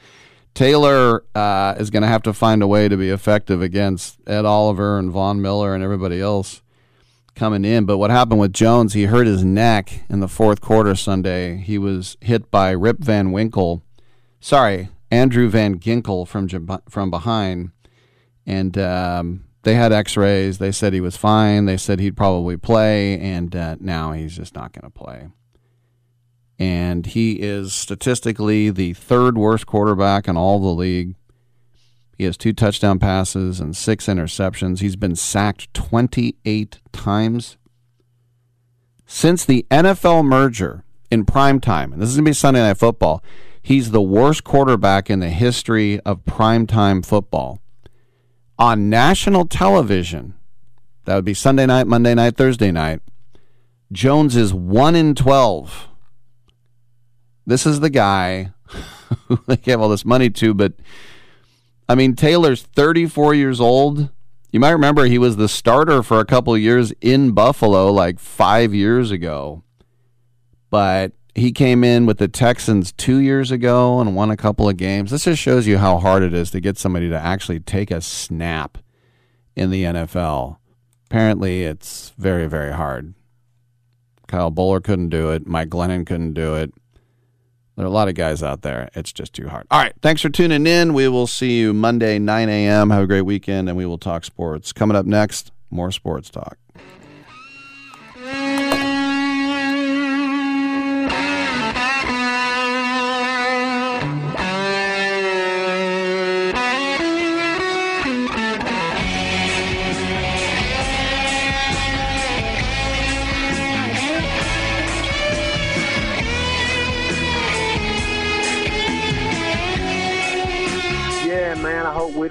Taylor uh, is going to have to find a way to be effective against Ed Oliver and Von Miller and everybody else coming in. But what happened with Jones, he hurt his neck in the fourth quarter Sunday. He was hit by Rip Van Winkle. Sorry, Andrew Van Ginkel from from behind. And um, They had X-rays. They said he was fine. They said he'd probably play, and uh, now he's just not going to play. And he is statistically the third worst quarterback in all the league. He has two touchdown passes and six interceptions. He's been sacked 28 times. Since the NFL merger in prime time, and this is going to be Sunday Night Football, he's the worst quarterback in the history of primetime football. On national television, that would be Sunday night, Monday night, Thursday night, Jones is 1 in 12. This is the guy who they gave all this money to, but I mean, Taylor's 34 years old. You might remember he was the starter for a couple years in Buffalo like five years ago. But he came in with the Texans two years ago and won a couple of games. This just shows you how hard it is to get somebody to actually take a snap in the NFL. Apparently, it's very, very hard. Kyle Boller couldn't do it. Mike Glennon couldn't do it. There are a lot of guys out there. It's just too hard. All right. Thanks for tuning in. We will see you Monday, 9 a.m. Have a great weekend, and we will talk sports. Coming up next, more sports talk.